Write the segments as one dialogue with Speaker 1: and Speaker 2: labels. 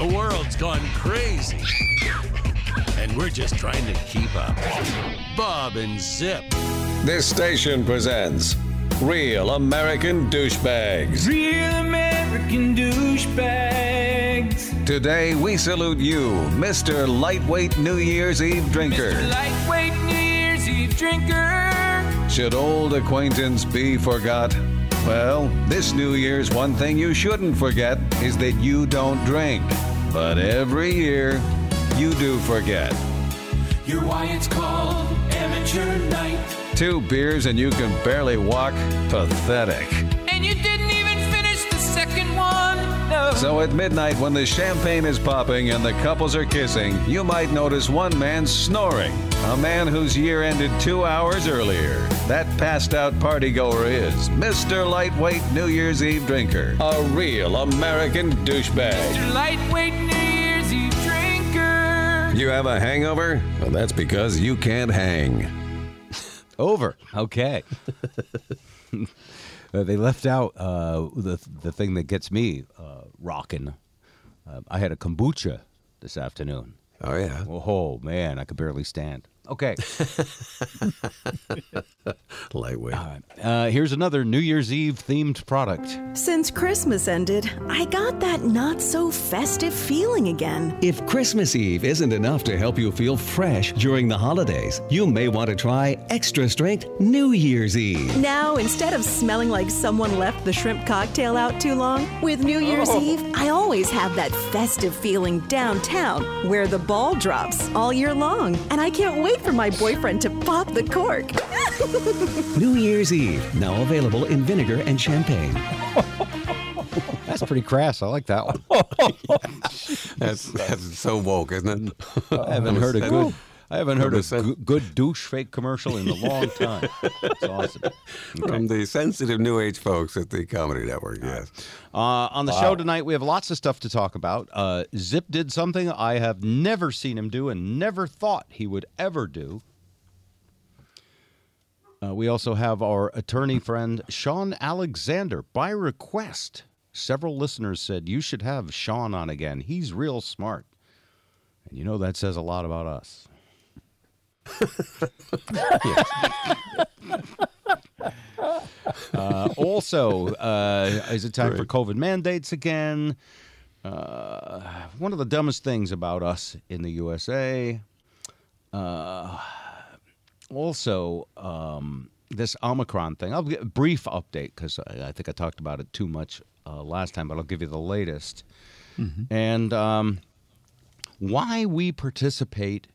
Speaker 1: The world's gone crazy. And we're just trying to keep up. Bob and Zip.
Speaker 2: This station presents Real American Douchebags.
Speaker 3: Real American douchebags.
Speaker 2: Today we salute you, Mr. Lightweight New Year's Eve Drinker. Mr.
Speaker 3: Lightweight New Year's Eve drinker.
Speaker 2: Should old acquaintance be forgot? Well, this New Year's one thing you shouldn't forget is that you don't drink. But every year, you do forget.
Speaker 3: You're why it's called amateur night.
Speaker 2: Two beers and you can barely walk? Pathetic.
Speaker 3: No.
Speaker 2: So at midnight, when the champagne is popping and the couples are kissing, you might notice one man snoring. A man whose year ended two hours earlier. That passed out partygoer is Mr. Lightweight New Year's Eve Drinker. A real American douchebag.
Speaker 3: Your lightweight New Year's Eve drinker.
Speaker 2: You have a hangover? Well, that's because you can't hang.
Speaker 4: Over. Okay. Uh, they left out uh, the the thing that gets me uh, rocking. Uh, I had a kombucha this afternoon.
Speaker 5: Oh yeah.
Speaker 4: Oh man, I could barely stand. Okay.
Speaker 5: Lightweight.
Speaker 4: Uh, here's another New Year's Eve themed product.
Speaker 6: Since Christmas ended, I got that not so festive feeling again.
Speaker 7: If Christmas Eve isn't enough to help you feel fresh during the holidays, you may want to try extra strength New Year's Eve.
Speaker 6: Now, instead of smelling like someone left the shrimp cocktail out too long, with New Year's Eve, I always have that festive feeling downtown where the ball drops all year long. And I can't wait for my boyfriend to pop the cork.
Speaker 7: New Year's Eve, now available in vinegar and champagne.
Speaker 4: That's pretty crass. I like that one.
Speaker 5: That's that's so woke, isn't it?
Speaker 4: I haven't heard a good. I haven't heard a
Speaker 5: Percent.
Speaker 4: good, good douche fake commercial in a long time. It's awesome.
Speaker 5: From the sensitive new age folks at the Comedy Network. Yes.
Speaker 4: Uh, on the show tonight, we have lots of stuff to talk about. Uh, Zip did something I have never seen him do and never thought he would ever do. Uh, we also have our attorney friend, Shawn Alexander, by request. Several listeners said, You should have Shawn on again. He's real smart. And you know that says a lot about us. Uh, also, uh, is it time for COVID mandates again? Uh, one of the dumbest things about us in the USA. Uh, also, um, this Omicron thing. I'll give a brief update because I, I think I talked about it too much uh, last time, but I'll give you the latest. And um, why we participate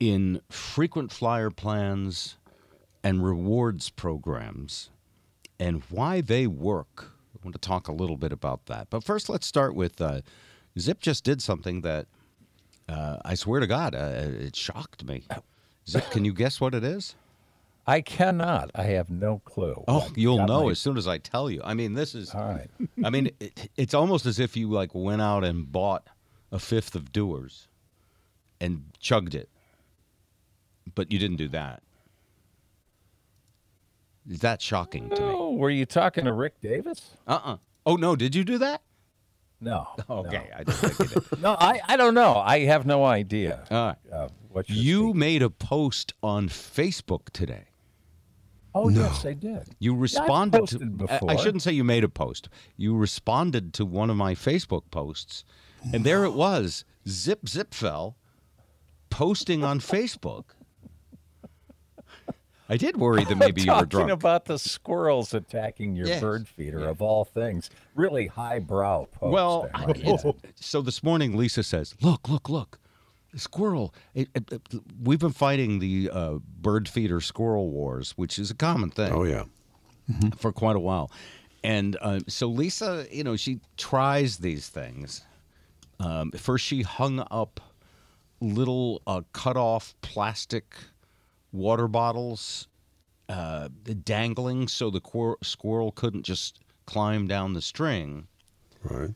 Speaker 4: in frequent flyer plans and rewards programs and why they work. I want to talk a little bit about that. But first, let's start with uh, Zip just did something that uh, I swear to God, uh, it shocked me. Zip, can you guess what it is?
Speaker 8: I cannot. I have no clue.
Speaker 4: Oh,
Speaker 8: I've
Speaker 4: you'll know
Speaker 8: my-
Speaker 4: as soon as I tell you. I mean, this is.
Speaker 8: All right.
Speaker 4: I mean, it, it's almost as if you like went out and bought a fifth of Dewar's and chugged it, but you didn't do that. Is that shocking to me?
Speaker 8: Oh, were you talking to Rick Davis?
Speaker 4: Uh uh Oh no, did you do that?
Speaker 8: No.
Speaker 4: Okay, I didn't think you did.
Speaker 8: No, I, I don't know. I have no idea.
Speaker 4: All right.
Speaker 8: Uh, what you're
Speaker 4: You
Speaker 8: speaking-
Speaker 4: made a post on Facebook today.
Speaker 8: Oh, yes, I did.
Speaker 4: You
Speaker 8: I've
Speaker 4: responded to.
Speaker 8: posted
Speaker 4: I- I shouldn't say you made a post. You responded to one of my Facebook posts, and there it was, Zip Zipfel, posting on Facebook. I did worry that maybe you were
Speaker 8: Talking
Speaker 4: drunk.
Speaker 8: about the squirrels attacking your
Speaker 4: Yes.
Speaker 8: bird feeder of all things. Really highbrow
Speaker 4: well,
Speaker 8: there, right?
Speaker 4: it's- so this morning, Lisa says, "Look, look, look, the squirrel." It, it- it- we've been fighting the uh, bird feeder squirrel wars, which is a common thing.
Speaker 5: Oh yeah.
Speaker 4: for quite a while. And uh, so Lisa, you know, she tries these things. Um, first, she hung up little uh, cut off plastic water bottles uh, dangling so the quir- squirrel couldn't just climb down the string.
Speaker 5: Right.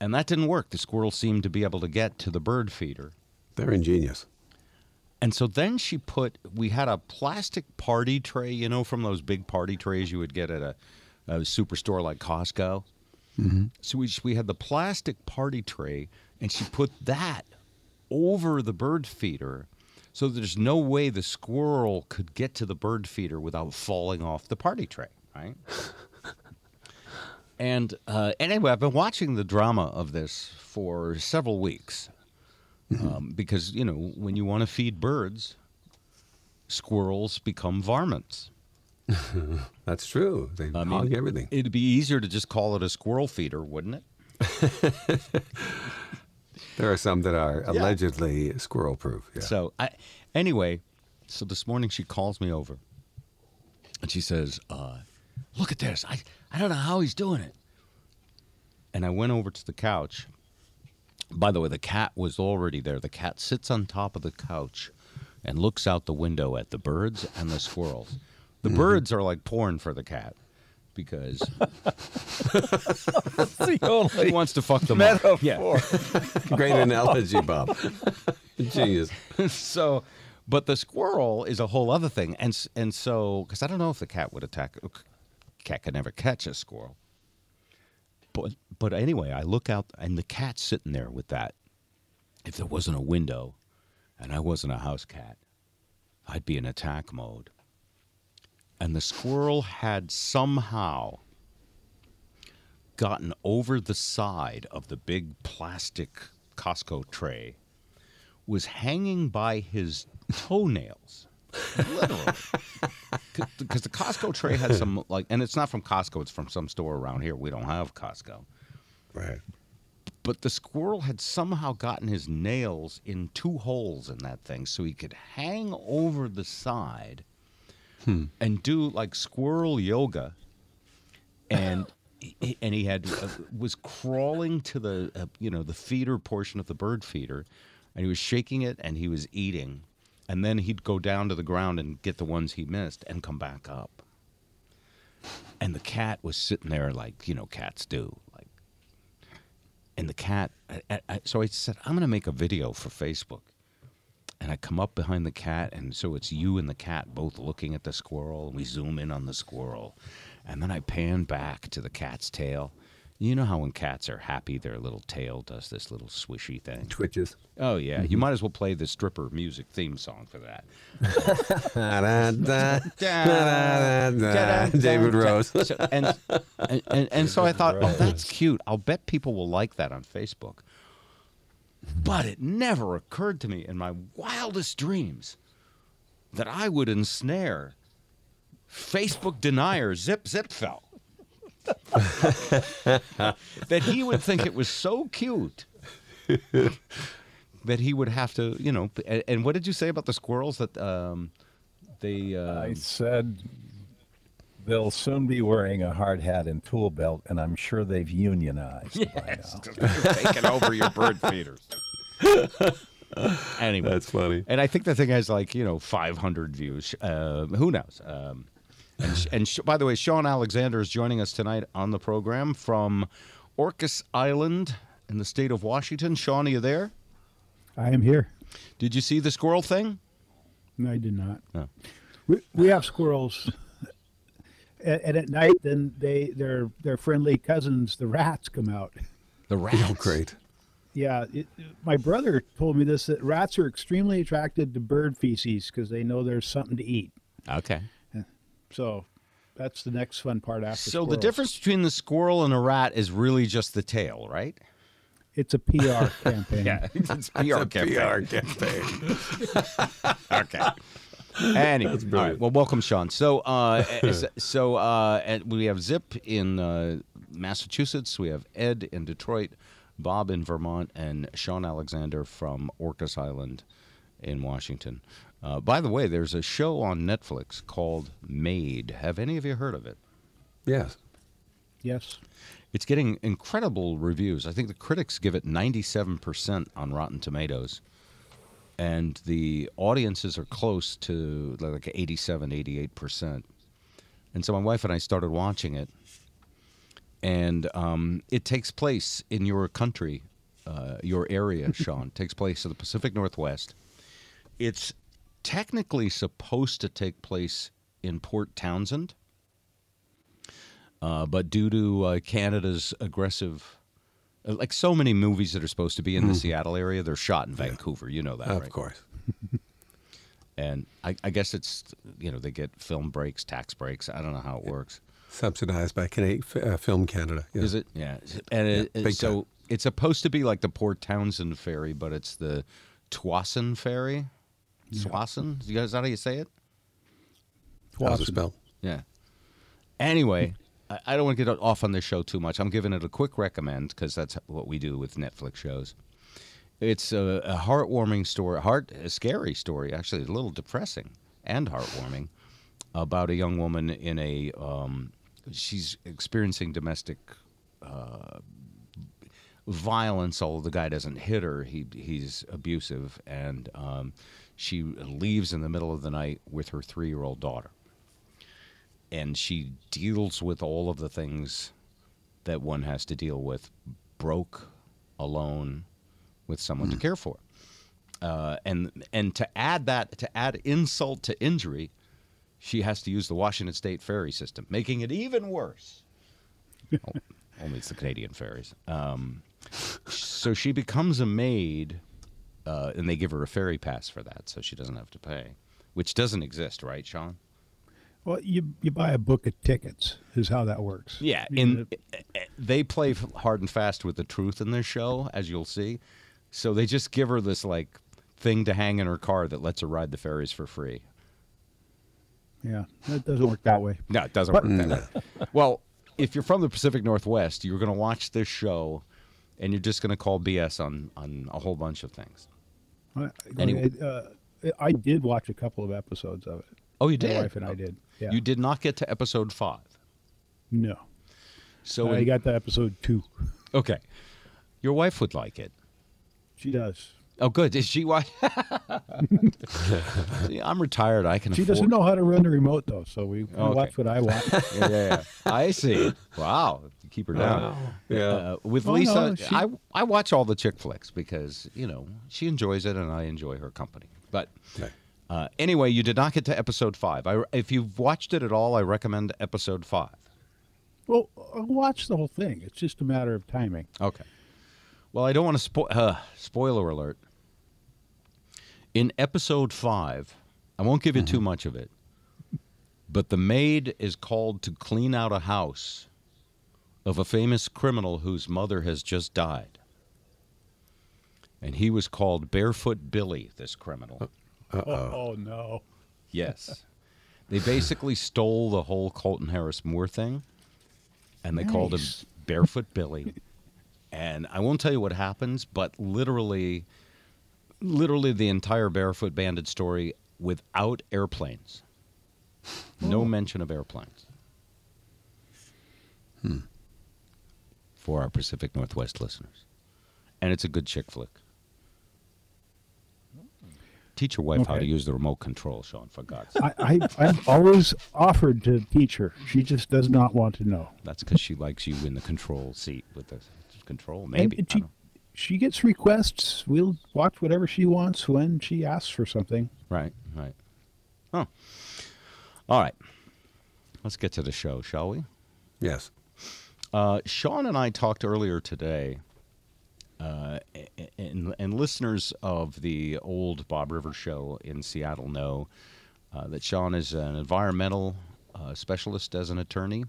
Speaker 4: And that didn't work. The squirrel seemed to be able to get to the bird feeder.
Speaker 5: They're ingenious.
Speaker 4: And so then she put, we had a plastic party tray, you know, from those big party trays you would get at a, a superstore like Costco. So we we had the plastic party tray, and she put that over the bird feeder, so there's no way the squirrel could get to the bird feeder without falling off the party tray. Right. and uh, anyway, I've been watching the drama of this for several weeks um, because you know when you want to feed birds, squirrels become varmints.
Speaker 5: That's true. They
Speaker 4: I
Speaker 5: hog
Speaker 4: mean,
Speaker 5: everything.
Speaker 4: It'd be easier to just call it a squirrel feeder, wouldn't it?
Speaker 5: There are some that are allegedly squirrel proof. Yeah.
Speaker 4: So I, anyway, so this morning she calls me over, and she says, uh, "Look at this! I I don't know how he's doing it." And I went over to the couch. By the way, the cat was already there. The cat sits on top of the couch and looks out the window at the birds and the squirrels. The birds are like porn for the cat because
Speaker 8: the
Speaker 4: he wants to fuck them up.
Speaker 8: metaphor.
Speaker 5: Great analogy, Bob. Genius.
Speaker 4: so, but the squirrel is a whole other thing, and s- and so because I don't know if the cat would attack. Uh, cat could never catch a squirrel. But but anyway, I look out, and the cat's sitting there with that. If there wasn't a window, and I wasn't a house cat, I'd be in attack mode. And the squirrel had somehow gotten over the side of the big plastic Costco tray was hanging by his toenails. Literally. Because the Costco tray had some, like, and it's not from Costco, it's from some store around here. We don't have Costco.
Speaker 5: Right.
Speaker 4: But the squirrel had somehow gotten his nails in two holes in that thing so he could hang over the side and do like squirrel yoga. And. he- And he had uh, was crawling to the uh, you know the feeder portion of the bird feeder, and he was shaking it and he was eating, and then he'd go down to the ground and get the ones he missed and come back up. And the cat was sitting there like you know cats do, like and the cat I- I, so i said i'm going to make a video for facebook and i come up behind the cat and so it's you and the cat both looking at the squirrel and we zoom in on the squirrel and then i pan back to the cat's tail you know how when cats are happy their little tail does this little swishy thing
Speaker 5: Twitches.
Speaker 4: oh yeah you mm-hmm. might as well play the stripper music theme song for that.
Speaker 5: David Rose.
Speaker 4: And, and, and and so I thought, oh, that's cute. I'll bet people will like that on Facebook. But it never occurred to me in my wildest dreams that I would ensnare Facebook denier Zip Zipfel. that he would think it was so cute that he would have to, you know. And, and what did you say about the squirrels that um, they? Uh,
Speaker 8: I said they'll soon be wearing a hard hat and tool belt, and I'm sure they've unionized by
Speaker 4: Yes,
Speaker 8: now.
Speaker 4: taking over your bird feeders. anyway,
Speaker 5: That's funny.
Speaker 4: and I think the thing has like you know 500 views. Uh, who knows? Um, and sh- and sh- by the way, Shawn Alexander is joining us tonight on the program from Orcas Island in the state of Washington. Shawn, are you there?
Speaker 9: I am here.
Speaker 4: Did you see the squirrel thing?
Speaker 9: No, I did not.
Speaker 4: Oh.
Speaker 9: We, we have squirrels, and, and at night, then they their their friendly cousins, the rats, come out.
Speaker 4: The oh, rats.
Speaker 5: Oh, great.
Speaker 9: Yeah, it, my brother told me this that rats are extremely attracted to bird feces because they know there's something to eat.
Speaker 4: Okay.
Speaker 9: So that's the next fun part after.
Speaker 4: So the difference between the squirrel and a rat is really just the tail, right?
Speaker 9: It's a PR campaign.
Speaker 4: Yeah, it's PR campaign.
Speaker 5: PR campaign.
Speaker 4: okay. Anyway, all right. Well, welcome, Shawn. So, uh, so uh, and we have Zip in uh, Massachusetts. We have Ed in Detroit, Bob in Vermont, and Shawn Alexander from Orcas Island in Washington. Uh, by the way, there's a show on Netflix called Maid. Have any of you heard of it?
Speaker 5: Yes.
Speaker 9: Yes.
Speaker 4: It's getting incredible reviews. I think the critics give it 97% on Rotten Tomatoes. And the audiences are close to like 87, 88%. And so my wife and I started watching it. And um, it takes place in your country, uh, your area, Shawn. takes place in the Pacific Northwest. It's technically supposed to take place in Port Townsend Uh, but due to uh, Canada's aggressive, like so many movies that are supposed to be in the Seattle area, they're shot in Vancouver. You know that,
Speaker 5: Of
Speaker 4: right?
Speaker 5: course.
Speaker 4: And I, I guess it's you know they get film breaks, tax breaks. I don't know how it works.
Speaker 5: Subsidized by Cana- uh, Film Canada. Yeah.
Speaker 4: Is it? Yeah. And it,
Speaker 5: big
Speaker 4: it, so
Speaker 5: time.
Speaker 4: it's supposed to be like the Port Townsend ferry, but it's the Tsawwassen ferry. Tsawwassen? You guys, is that how you say it?
Speaker 5: How's it spelled?
Speaker 4: Yeah. Anyway, I, don't want to get off on this show too much. I'm giving it a quick recommend because that's what we do with Netflix shows. It's a, a heartwarming story, heart a scary story, actually, a little depressing and heartwarming, about a young woman in a. Um, she's experiencing domestic uh, violence. Although the guy doesn't hit her, he he's abusive, and um, she leaves in the middle of the night with her three year old daughter and she deals with all of the things that one has to deal with broke alone with someone to care for. Uh, and and to add that to add insult to injury she has to use the washington state ferry system making it even worse. Oh, only it's the canadian ferries. Um, so she becomes a maid uh, and they give her a ferry pass for that so she doesn't have to pay which doesn't exist right shawn
Speaker 9: Well, you you buy a book of tickets is how that works.
Speaker 4: Yeah,
Speaker 9: know,
Speaker 4: they play hard and fast with the truth in this show, as you'll see. So they just give her this like thing to hang in her car that lets her ride the ferries for free.
Speaker 9: yeah, it doesn't work that way.
Speaker 4: No, it doesn't
Speaker 9: But-
Speaker 4: work that way. Well, if you're from the Pacific Northwest, you're going to watch this show, and you're just going to call BS on on a whole bunch of things.
Speaker 9: I,
Speaker 4: Anyway.
Speaker 9: uh, I did watch a couple of episodes of it.
Speaker 4: Oh, you
Speaker 9: My
Speaker 4: did.
Speaker 9: wife and I did. Yeah.
Speaker 4: You did not get to episode five.
Speaker 9: No.
Speaker 4: So
Speaker 9: I
Speaker 4: in-
Speaker 9: got to episode two.
Speaker 4: okay, your wife would like it.
Speaker 9: She does.
Speaker 4: Oh, good. Is she watch? See, I'm retired. I can.
Speaker 9: She
Speaker 4: afford-
Speaker 9: doesn't know how to run the remote though, so we, we
Speaker 4: Okay.
Speaker 9: watch what I watch.
Speaker 4: yeah, yeah, yeah. I see. Wow, keep her down.
Speaker 5: Yeah.
Speaker 4: Uh, with
Speaker 9: Oh,
Speaker 4: Lisa,
Speaker 9: no, she-
Speaker 4: I I watch all the chick flicks because you know she enjoys it and I enjoy her company. But
Speaker 5: Okay.
Speaker 4: Uh, anyway, you did not get to episode five. I, if you've watched it at all, I recommend episode five.
Speaker 9: well, I'll watch the whole thing. It's just a matter of timing.
Speaker 4: Okay. Well, I don't want to spoil. Uh, spoiler alert. In episode five, I won't give you too much of it, but the maid is called to clean out a house of a famous criminal whose mother has just died. And he was called Barefoot Billy, this criminal.
Speaker 9: Oh, oh no.
Speaker 4: Yes. They basically stole the whole Colton Harris Moore thing, and they called him Barefoot Billy. And I won't tell you what happens, but literally, literally the entire Barefoot Bandit story without airplanes. No oh. mention of airplanes. Hmm. For our Pacific Northwest listeners. And it's a good chick flick. Teach your wife how to use the remote control, Shawn, for God's sake.
Speaker 9: I, I I've always offered to teach her. She just does not want to know.
Speaker 4: That's because she likes you in the control seat with the control. Maybe.
Speaker 9: and she, she gets requests. We'll watch whatever she wants when she asks for something.
Speaker 4: Right, right. Oh. All right. Let's get to the show, shall we?
Speaker 5: Yes.
Speaker 4: Uh, Shawn and I talked earlier today, uh, and, and listeners of the old Bob Rivers show in Seattle know uh, that Shawn is an environmental uh, specialist as an attorney.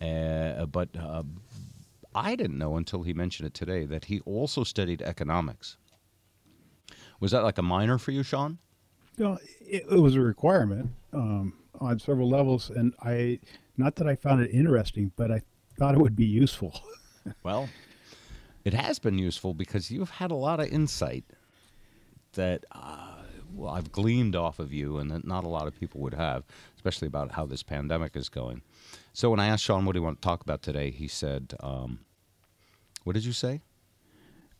Speaker 4: Uh, but uh, I didn't know until he mentioned it today that he also studied economics. Was that like a minor for you,
Speaker 9: Shawn? Know, it, it was a requirement um, on several levels, and I not that I found it interesting, but I thought it would be useful.
Speaker 4: Well, it has been useful because you've had a lot of insight that uh, well I've gleaned off of you, and that not a lot of people would have, especially about how this pandemic is going. So when I asked Shawn what do you want to talk about today, he said, um, "What did you say?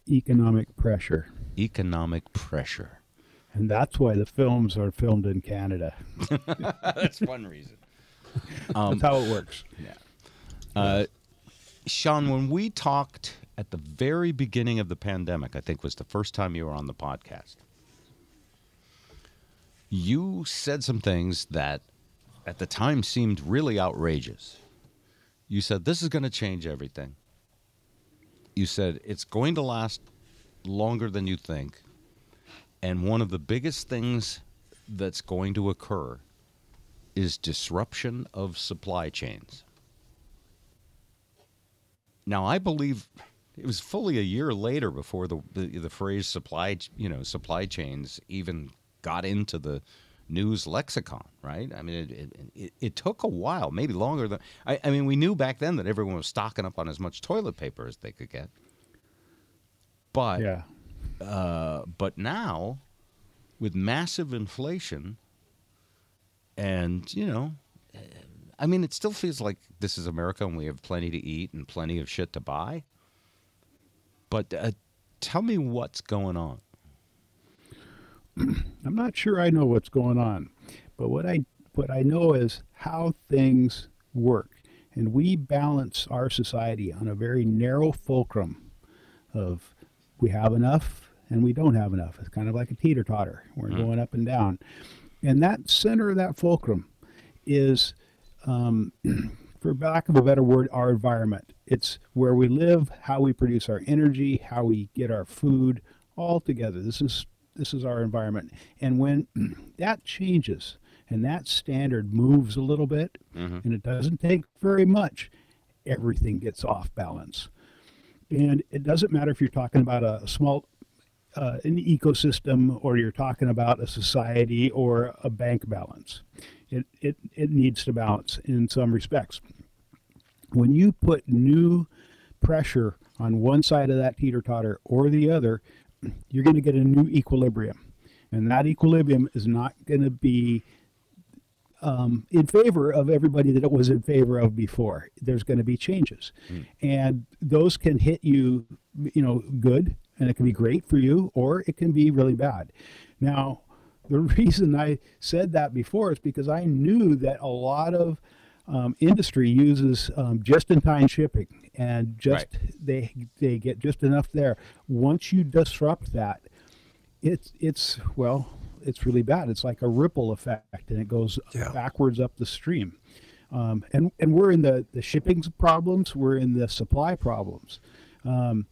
Speaker 9: Economic pressure,
Speaker 4: Economic pressure."
Speaker 9: and that's why the films are filmed in Canada.
Speaker 4: That's one reason.
Speaker 9: that's how it works.
Speaker 4: Uh, Shawn, when we talked at the very beginning of the pandemic, I think was the first time you were on the podcast, you said some things that at the time seemed really outrageous. You said this is going to change everything. You said it's going to last longer than you think. And one of the biggest things that's going to occur is disruption of supply chains. Now, I believe it was fully a year later before the, the the phrase supply you know supply chains even got into the news lexicon, right? I mean, it, it, it, took a while, maybe longer than I, I mean. We knew back then that everyone was stocking up on as much toilet paper as they could get, but
Speaker 9: Yeah.
Speaker 4: uh, but now, with massive inflation, and you know, I mean, it still feels like this is America and we have plenty to eat and plenty of shit to buy. But uh, tell me what's going on.
Speaker 9: I'm not sure I know what's going on, but what I what I know is how things work, and we balance our society on a very narrow fulcrum of we have enough and we don't have enough. It's kind of like a teeter totter. We're going up and down, and that center of that fulcrum is, um, for lack of a better word, our environment. It's where we live, how we produce our energy, how we get our food, all together. This is this is our environment. And when that changes and that standard moves a little bit, and it doesn't take very much, everything gets off balance. And it doesn't matter if you're talking about a small uh, an ecosystem or you're talking about a society or a bank balance. It, it, it needs to balance in some respects. When you put new pressure on one side of that teeter totter or the other, you're going to get a new equilibrium. And that equilibrium is not going to be um, in favor of everybody that it was in favor of before. There's going to be changes, and those can hit you, you know, good, and it can be great for you, or it can be really bad. Now, the reason I said that before is because I knew that a lot of um, industry uses um, just-in-time shipping, and just they they get just enough there. Once you disrupt that, it's it's well it's really bad. It's like a ripple effect and it goes
Speaker 5: Yeah.
Speaker 9: backwards up the stream. Um, and and we're in the the shipping problems we're in the supply problems. Um,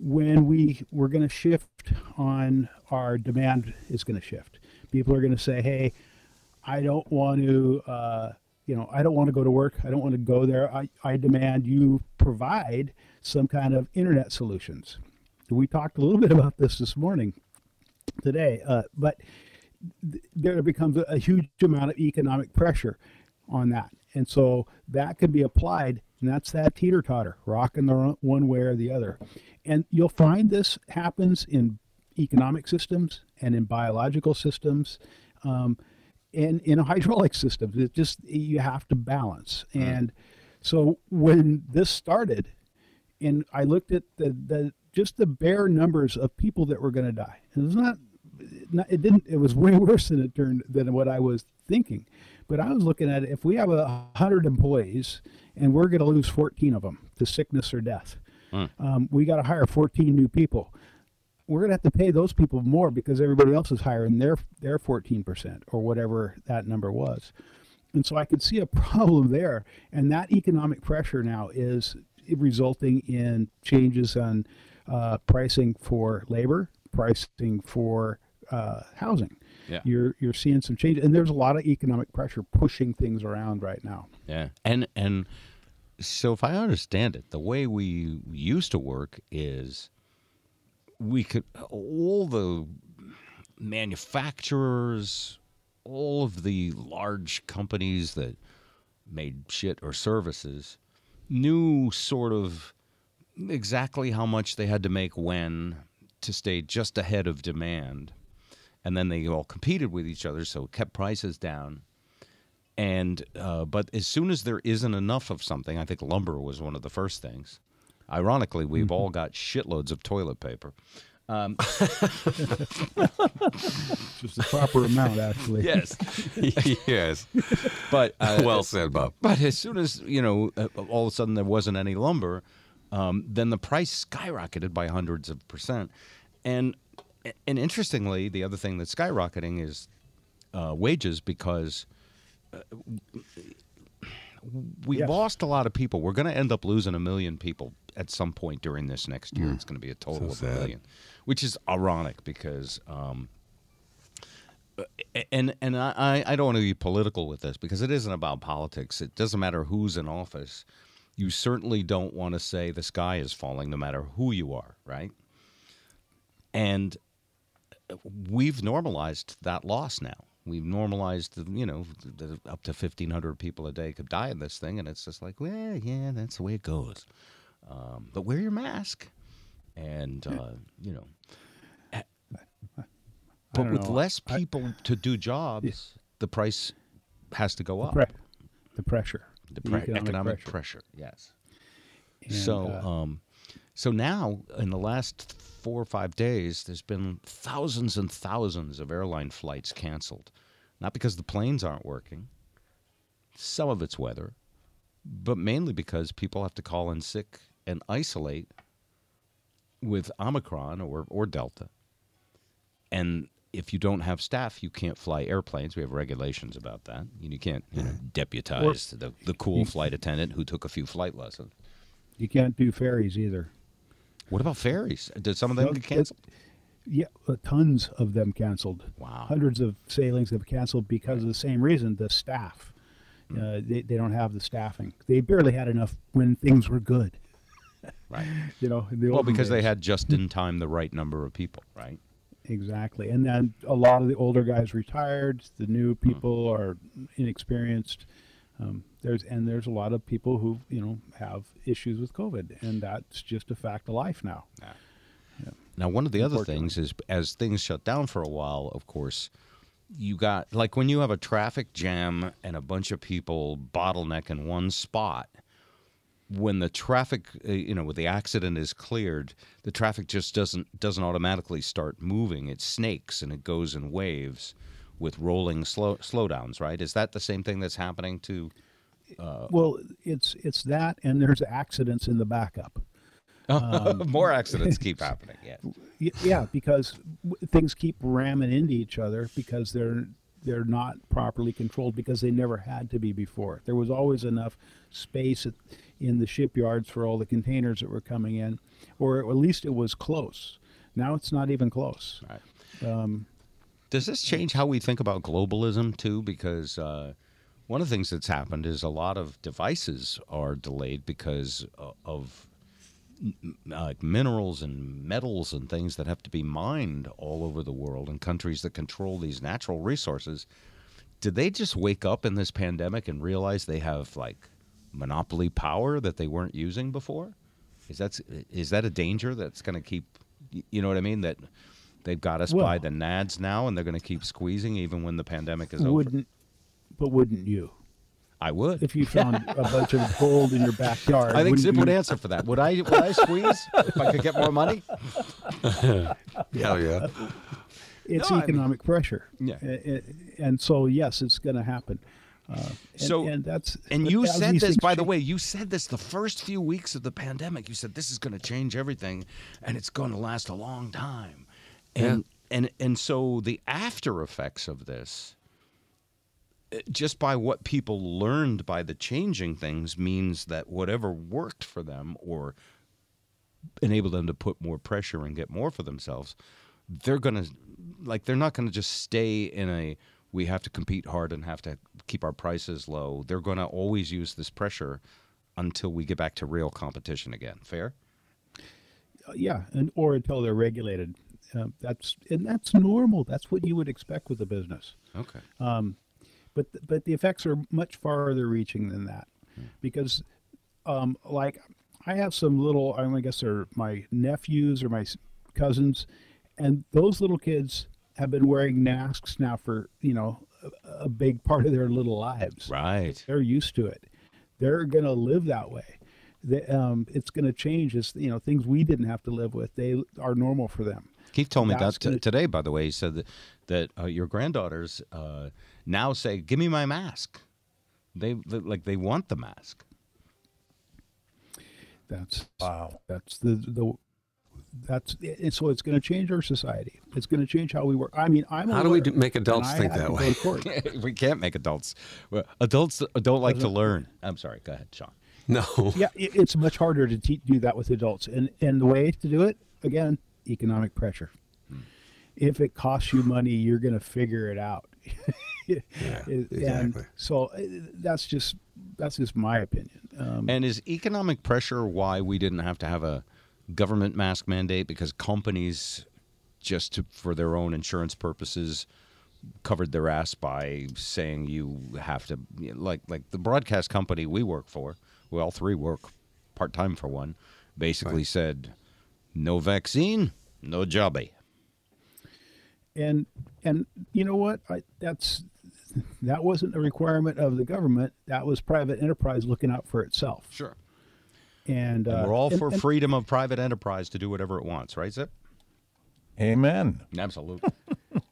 Speaker 9: when we we're going to shift on our demand is going to shift. People are going to say hey i don't want to uh, you know i don't want to go to work i don't want to go there I, I demand you provide some kind of internet solutions we talked a little bit about this this morning today. Uh, but th- there becomes a, a huge amount of economic pressure on that. And so that can be applied, and that's that teeter totter, rocking the one way or the other. And you'll find this happens in economic systems and in biological systems um, and in a hydraulic system. It just, you have to balance. And so when this started, and I looked at the, the just the bare numbers of people that were going to die. And it was not, not, it didn't, it was way worse than it turned than what I was thinking. But I was looking at it. If we have a hundred employees and we're going to lose 14 of them to sickness or death, um, we got to hire 14 new people. We're going to have to pay those people more because everybody else is hiring their their 14% or whatever that number was. And so I could see a problem there. And that economic pressure now is resulting in changes on uh, pricing for labor, pricing for uh, housing.
Speaker 4: Yeah.
Speaker 9: You're you're seeing some changes, and there's a lot of economic pressure pushing things around right now.
Speaker 4: Yeah. And and so if I understand it, the way we used to work is we could all the manufacturers, all of the large companies that made shit or services knew sort of exactly how much they had to make when to stay just ahead of demand. And then they all competed with each other, so it kept prices down. And uh, but as soon as there isn't enough of something, I think lumber was one of the first things. Ironically, we've all got shitloads of toilet paper. Um,
Speaker 9: Just the proper amount, actually.
Speaker 4: yes,
Speaker 5: yes.
Speaker 4: but uh,
Speaker 5: well said, Bob.
Speaker 4: But as soon as you know, uh, all of a sudden there wasn't any lumber, um, then the price skyrocketed by hundreds of percent. And and interestingly, the other thing that's skyrocketing is uh, wages because uh, we
Speaker 9: Yes.
Speaker 4: lost a lot of people. We're going to end up losing a million people at some point during this next year. It's going to be a total
Speaker 5: So
Speaker 4: of
Speaker 5: sad.
Speaker 4: a million, which is ironic because. Um, and and I, I don't want to be political with this because it isn't about politics. It doesn't matter who's in office. You certainly don't want to say the sky is falling no matter who you are, right? And we've normalized that loss now. We've normalized, the, you know, up to 1,500 people a day could die in this thing. And it's just like, well, yeah, that's the way it goes. Um, but wear your mask. And, uh, you know, but with
Speaker 9: know.
Speaker 4: less
Speaker 9: I-
Speaker 4: people to do jobs, the price has to go up.
Speaker 9: Pre- the pressure,
Speaker 4: The pre-
Speaker 9: economic,
Speaker 4: economic,
Speaker 9: pressure.
Speaker 4: pressure. yes.
Speaker 9: And,
Speaker 4: so,
Speaker 9: uh,
Speaker 4: um, so now in the last four or five days, there's been thousands and thousands of airline flights canceled, not because the planes aren't working. Some of it's weather, but mainly because people have to call in sick and isolate with Omicron or or Delta. And if you don't have staff, you can't fly airplanes. We have regulations about that. You, you can't you know, deputize the, the cool flight attendant who took a few flight lessons.
Speaker 9: you can't do ferries either.
Speaker 4: What about ferries? Did some of them get canceled?
Speaker 9: Yeah, uh, tons of them canceled.
Speaker 4: Wow.
Speaker 9: Hundreds of sailings have canceled because of the same reason. The staff,
Speaker 4: Hmm.
Speaker 9: uh, they they don't have the staffing. They barely had enough when things were good.
Speaker 4: Right.
Speaker 9: You know, the
Speaker 4: Well, because they had just in time the right number of people, right?
Speaker 9: exactly, and then a lot of the older guys retired. The new
Speaker 4: Hmm.
Speaker 9: people are inexperienced. Um, there's and there's a lot of people who you know have issues with COVID, and that's just a fact of life now.
Speaker 4: Now, one of the other things is as things shut down for a while, of course, you got like when you have a traffic jam and a bunch of people bottleneck in one spot. When the traffic, uh, you know, when the accident is cleared, the traffic just doesn't doesn't automatically start moving. It snakes and it goes in waves with rolling slow slowdowns. Right? Is that the same thing that's happening to?
Speaker 9: Well, it's it's that, and there's accidents in the backup.
Speaker 4: More accidents keep happening. Yeah.
Speaker 9: Yeah, because things keep ramming into each other because they're they're not properly controlled because they never had to be before. There was always enough space at, in the shipyards for all the containers that were coming in, or at least it was close. Now it's not even close.
Speaker 4: Right. Um, Does this change how we think about globalism too? Because uh, one of the things that's happened is a lot of devices are delayed because uh, of m- m- uh, like minerals and metals and things that have to be mined all over the world and countries that control these natural resources. Did they just wake up in this pandemic and realize they have like monopoly power that they weren't using before? Is that is that a danger that's going to keep? You know what I mean? That they've got us by the nads now, and they're going to keep squeezing even when the pandemic is over.
Speaker 9: Wouldn't, but wouldn't you?
Speaker 4: I would.
Speaker 9: If you found a bunch of gold in your backyard,
Speaker 4: I think Zip
Speaker 9: you-
Speaker 4: would answer for that. Would I? Would I squeeze if I could get more money?
Speaker 5: Hell yeah.
Speaker 9: it's
Speaker 4: No, I mean-
Speaker 9: economic pressure.
Speaker 4: Yeah.
Speaker 9: A- a- and so yes, it's going to happen. Uh, and,
Speaker 4: So-
Speaker 9: and that's
Speaker 4: And you said this, by the way, you said this the first few weeks of the pandemic. You said this is going to change everything, and it's going to last a long time. And and and so the after effects of this, uh, just by what people learned by the changing things, means that whatever worked for them or enabled them to put more pressure and get more for themselves, they're going to like they're not going to just stay in a we have to compete hard and have to keep our prices low. They're going to always use this pressure until we get back to real competition again. Fair?
Speaker 9: Uh, yeah, and or until they're regulated. Uh, that's and that's normal. That's what you would expect with a business.
Speaker 4: Okay.
Speaker 9: But but the effects are much farther reaching than that, because um, like I have some little I, guess they're my nephews or my cousins, and those little kids have been wearing masks now for you know a, a big part of their little lives.
Speaker 4: Right.
Speaker 9: They're used to it. They're going to live that way. They, um, it's going to change as you know things we didn't have to live with. They are normal for them.
Speaker 4: Keith told me
Speaker 9: That's
Speaker 4: that t-
Speaker 9: gonna-
Speaker 4: today, by the way. He said that, that uh, your granddaughters uh, now say, Give me my mask. They, they like they want the mask.
Speaker 9: That's
Speaker 8: Wow.
Speaker 9: That's the the that's and so it's going to change our society. It's going to change how we work. I mean, I'm. a
Speaker 5: How do we do- make adults think that way?
Speaker 9: go to court.
Speaker 4: we can't make adults. Well, adults don't like to learn. I'm sorry. Go ahead, Shawn.
Speaker 5: No.
Speaker 9: yeah, it, it's much harder to te- do that with adults, and and the way to do it again, economic pressure.
Speaker 5: Hmm.
Speaker 9: If it costs you money, you're going to figure it out.
Speaker 5: Yeah,
Speaker 9: And
Speaker 5: exactly.
Speaker 9: so uh, that's just that's just my opinion. Um,
Speaker 4: And is economic pressure why we didn't have to have a government mask mandate because companies just to, for their own insurance purposes covered their ass by saying you have to like like the broadcast company we work for, we all three work part time for one, basically said no vaccine, no jobby.
Speaker 9: and and you know what I, that's that wasn't a requirement of the government that was private enterprise looking out for itself
Speaker 4: Sure.
Speaker 9: And, uh,
Speaker 4: And we're all for
Speaker 9: and-
Speaker 4: freedom of private enterprise to do whatever it wants, right, Zip?
Speaker 8: Amen.
Speaker 4: Absolutely.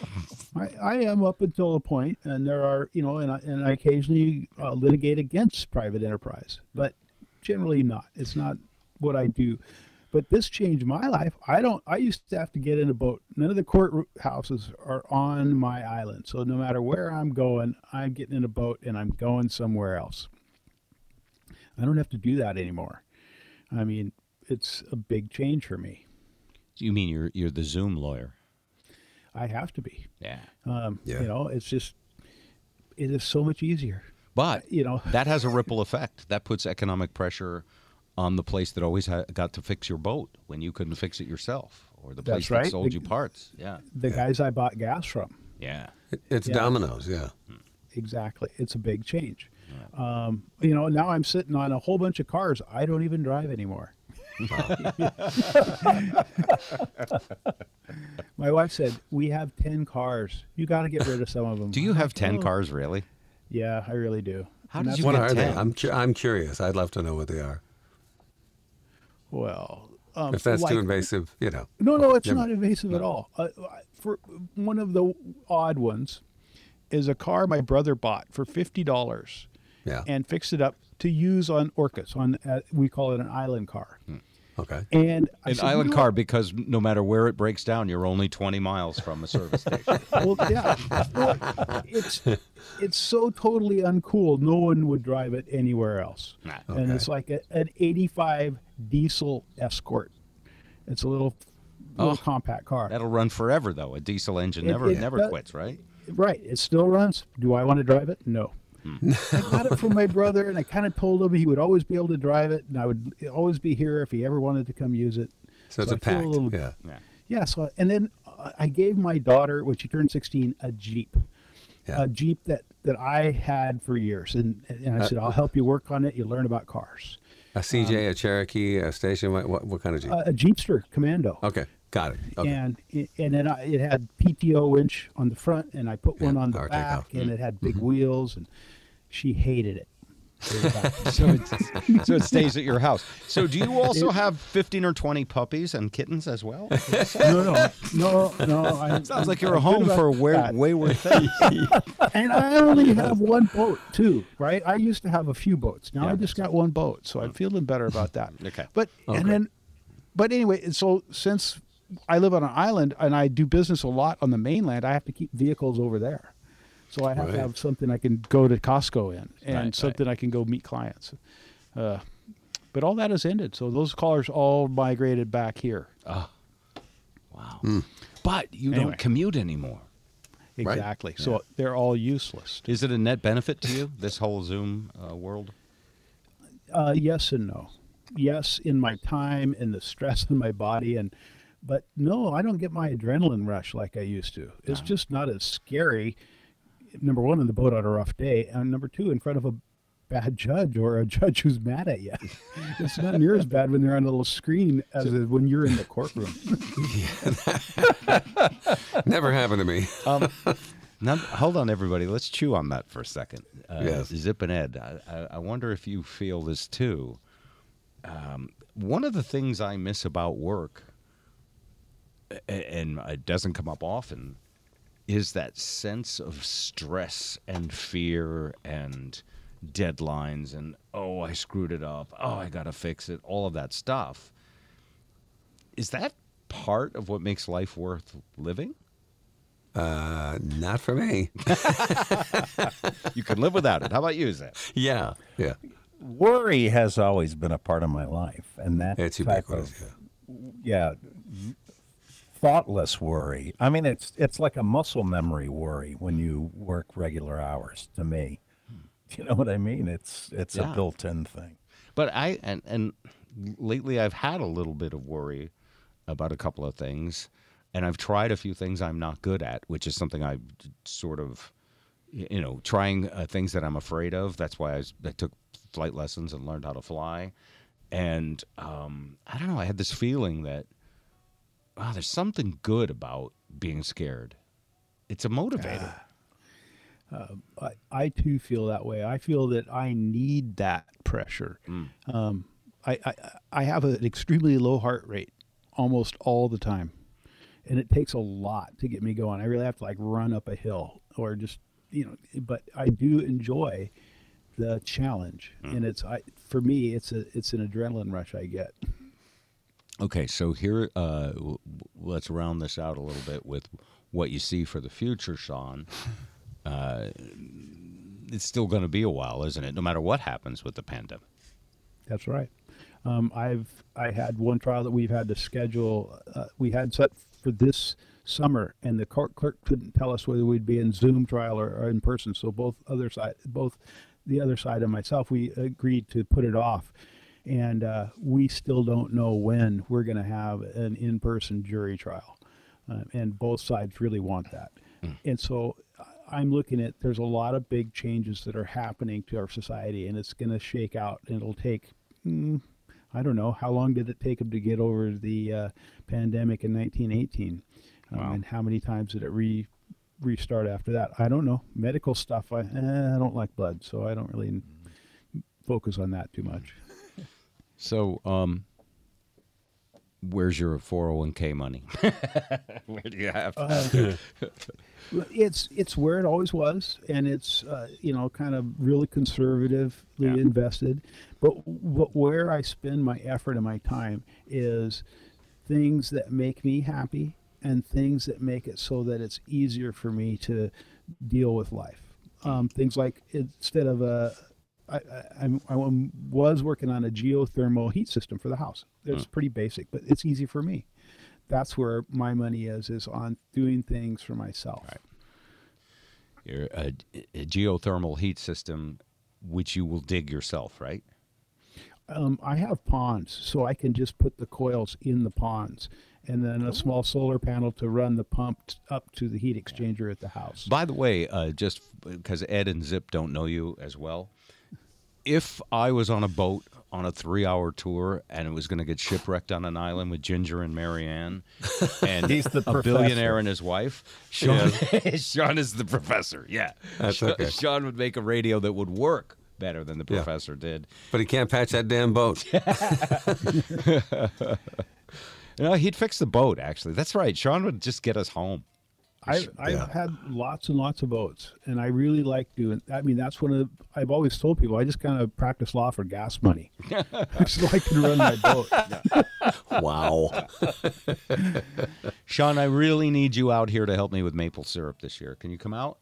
Speaker 9: I, I am up until a point and there are you know and I, and I occasionally uh, litigate against private enterprise but generally not it's not what I do but this changed my life I don't I used to have to get in a boat none of the courthouses are on my island so no matter where I'm going I'm getting in a boat and I'm going somewhere else I don't have to do that anymore I mean it's a big change for me
Speaker 4: you mean you're you're the Zoom lawyer?
Speaker 9: I have to be
Speaker 4: Yeah.
Speaker 9: um,
Speaker 5: Yeah.
Speaker 9: you know it's just it is so much easier
Speaker 4: But
Speaker 9: you know
Speaker 4: that has a ripple effect. That puts economic pressure on the place that always ha- got to fix your boat when you couldn't fix it yourself, or the place
Speaker 9: right.
Speaker 4: that sold
Speaker 9: The-
Speaker 4: you parts. Yeah,
Speaker 9: the guys I bought gas from.
Speaker 4: yeah.
Speaker 5: It's
Speaker 9: Yeah.
Speaker 5: dominoes, yeah.
Speaker 9: Exactly. It's a big change. Um, you know, now I'm sitting on a whole bunch of cars I don't even drive anymore. My wife said, We have 10 cars. You got to get rid of some of them.
Speaker 4: Do you have ten
Speaker 9: Oh.
Speaker 4: cars really?
Speaker 9: Yeah, I really do.
Speaker 4: How
Speaker 9: And
Speaker 4: did you
Speaker 5: What
Speaker 4: get
Speaker 5: are they? I'm cu- I'm curious. I'd love to know what they are.
Speaker 9: Well, um,
Speaker 5: If that's
Speaker 9: like-
Speaker 5: too invasive, you know.
Speaker 9: No, no, it's
Speaker 5: Never-
Speaker 9: not invasive at all. Uh, for one of the odd ones is a car my brother bought for fifty dollars.
Speaker 5: Yeah.
Speaker 9: and fixed it up to use on Orcas. On uh, we call it an island car.
Speaker 5: Okay.
Speaker 9: And I
Speaker 4: An
Speaker 9: said,
Speaker 4: island
Speaker 9: "You know
Speaker 4: car because no matter where it breaks down, you're only twenty miles from a service station.
Speaker 9: Well, yeah, Well, it's it's so totally uncool. No one would drive it anywhere else. And
Speaker 5: Okay.
Speaker 9: it's like a, an '85 diesel Escort. It's a little little
Speaker 4: Oh.
Speaker 9: compact car.
Speaker 4: That'll run forever though. A diesel engine
Speaker 9: It-
Speaker 4: never
Speaker 9: it
Speaker 4: never
Speaker 9: does-
Speaker 4: quits, right?
Speaker 9: Right. It still runs. Do I want to drive it? No.
Speaker 4: Hmm.
Speaker 9: I got it from my brother, and I kind of told him he would always be able to drive it, and I would always be here if he ever wanted to come use it.
Speaker 5: So it's
Speaker 9: I
Speaker 5: a
Speaker 9: feel
Speaker 5: pact.
Speaker 9: little-
Speaker 5: yeah.
Speaker 4: Yeah.
Speaker 9: Yeah. So, and then uh, I gave my daughter, when she turned 16, a Jeep.
Speaker 5: Yeah.
Speaker 9: A Jeep that, that I had for years. And, and I
Speaker 5: Uh,
Speaker 9: said, I'll help you work on it. You learn about cars.
Speaker 5: A CJ, a Cherokee, a station. What, what, what kind of Jeep?
Speaker 9: Uh, a Jeepster Commando.
Speaker 5: okay. Got it. Okay.
Speaker 9: And it- and then I, it had PTO winch on the front, and I put one
Speaker 5: Yeah,
Speaker 9: on the
Speaker 5: power
Speaker 9: back,
Speaker 5: takeoff.
Speaker 9: and it had big wheels, and she hated it.
Speaker 4: So it, so it stays at your house. So do you also have fifteen or twenty puppies and kittens as well?
Speaker 9: no, no, no, no. I,
Speaker 4: Sounds like
Speaker 9: I'm
Speaker 4: you're a
Speaker 9: good
Speaker 4: home for wa-
Speaker 9: that.
Speaker 4: wayward things.
Speaker 9: And I only have one boat too, right? I used to have a few boats. Now
Speaker 4: Yeah.
Speaker 9: I just got one boat, so I'm oh. feeling better about that.
Speaker 4: Okay.
Speaker 9: But
Speaker 5: Okay.
Speaker 9: and then, but anyway, so since I live on an island and I do business a lot on the mainland, I have to keep vehicles over there. So I have
Speaker 5: Right.
Speaker 9: to have something I can go to Costco in and
Speaker 4: Right, right.
Speaker 9: something I can go meet clients. Uh, but all that has ended. So those callers all migrated back here.
Speaker 4: Wow. But you
Speaker 9: Anyway.
Speaker 4: don't commute anymore.
Speaker 9: Exactly. So they're all useless.
Speaker 4: Is it a net benefit to you? This whole Zoom uh, world.
Speaker 9: Uh, yes and no. Yes, in my time and the stress in my body, and but no, I don't get my adrenaline rush like I used to. It's just not as scary. Number one, in the boat on a rough day, and number two, in front of a bad judge or a judge who's mad at you. it's not near as bad when they're on a little screen as it is when you're in the courtroom.
Speaker 5: Never happened to me.
Speaker 4: Um, now, hold on, everybody. Let's chew on that for a second. Uh,
Speaker 5: Yes.
Speaker 4: Zip and Ed, I, I, I wonder if you feel this too. Um, one of the things I miss about work, a- and it doesn't come up often, is that sense of stress and fear and deadlines and, oh, I screwed it up. Oh, I got to fix it. All of that stuff. is that part of what makes life worth living?
Speaker 5: Uh, not for me.
Speaker 4: You can live without it. How about you, Zach?
Speaker 5: yeah, yeah.
Speaker 8: Worry has always been a part of my life, and that
Speaker 5: It's
Speaker 8: type
Speaker 5: ubiquitous.
Speaker 8: of yeah, thoughtless worry. I mean, it's it's like a muscle memory worry when you work regular hours. To me, you know what I mean? It's it's
Speaker 4: Yeah.
Speaker 8: a built-in thing.
Speaker 4: But I and and lately I've had a little bit of worry about a couple of things, and I've tried a few things I'm not good at, which is something I sort of, you know, trying uh, things that I'm afraid of. That's why I took flight lessons and learned how to fly, and um, I don't know. I had this feeling that, wow, there's something good about being scared. It's a motivator. Ah.
Speaker 9: Uh, I, I too feel that way. I feel that I need that pressure. Mm. Um, I, I I have an extremely low heart rate almost all the time, and it takes a lot to get me going. I really have to like run up a hill or just you know. But I do enjoy the challenge, mm. and it's I for me it's a it's an adrenaline rush I get.
Speaker 4: Okay, so here, uh, w- let's round this out a little bit with what you see for the future, Shawn. Uh, it's still going to be a while, isn't it? No matter what happens with the pandemic.
Speaker 9: That's right. Um, I've I had one trial that we've had to schedule. Uh, we had set for this summer, and the court clerk couldn't tell us whether we'd be in Zoom trial or, or in person. So both other side, both the other side and myself, we agreed to put it off, and uh, we still don't know when we're going to have an in-person jury trial, uh, and both sides really want that. And so I'm looking at there's a lot of big changes that are happening to our society, and it's going to shake out, and it'll take. Mm, I don't know how long did it take them to get over the uh, pandemic in 1918, um, and how many times did it re restart after that? I don't know. Medical stuff, I eh, I don't like blood, so I don't really focus on that too much.
Speaker 4: So, um, where's your 401k money? Where do you have? It?
Speaker 9: It's it's where it always was, and it's uh, you know kind of really conservatively
Speaker 4: Yeah.
Speaker 9: invested. But, but where I spend my effort and my time is things that make me happy and things that make it so that it's easier for me to deal with life. Um, things like instead of a I, I, I was working on a geothermal heat system for the house. It's pretty basic, but it's easy for me. That's where my money is, is on doing things for myself.
Speaker 4: Your a, a geothermal heat system, which you will dig yourself, right?
Speaker 9: Um, I have ponds, so I can just put the coils in the ponds, and then a small solar panel to run the pump t- up to the heat exchanger at the house.
Speaker 4: By the way, uh, just because Ed and Zip don't know you as well, if I was on a boat on a three-hour tour and it was going to get shipwrecked on an island with Ginger and Mary Ann, and
Speaker 8: He's the
Speaker 4: a billionaire and his wife, Shawn, Shawn is the professor. Yeah,
Speaker 5: That's
Speaker 4: Shawn,
Speaker 5: okay.
Speaker 4: Shawn would make a radio that would work better than the
Speaker 5: Yeah.
Speaker 4: professor did.
Speaker 5: But he can't patch that damn boat.
Speaker 4: You know, he'd fix the boat. Actually, that's right. Shawn would just get us home.
Speaker 9: I, I've had lots and lots of votes, and I really like doing. I mean, that's one of the, I've always told people I just kind of practice law for gas money, so I can run my boat.
Speaker 5: wow.
Speaker 4: Shawn, I really need you out here to help me with maple syrup this year. Can you come out?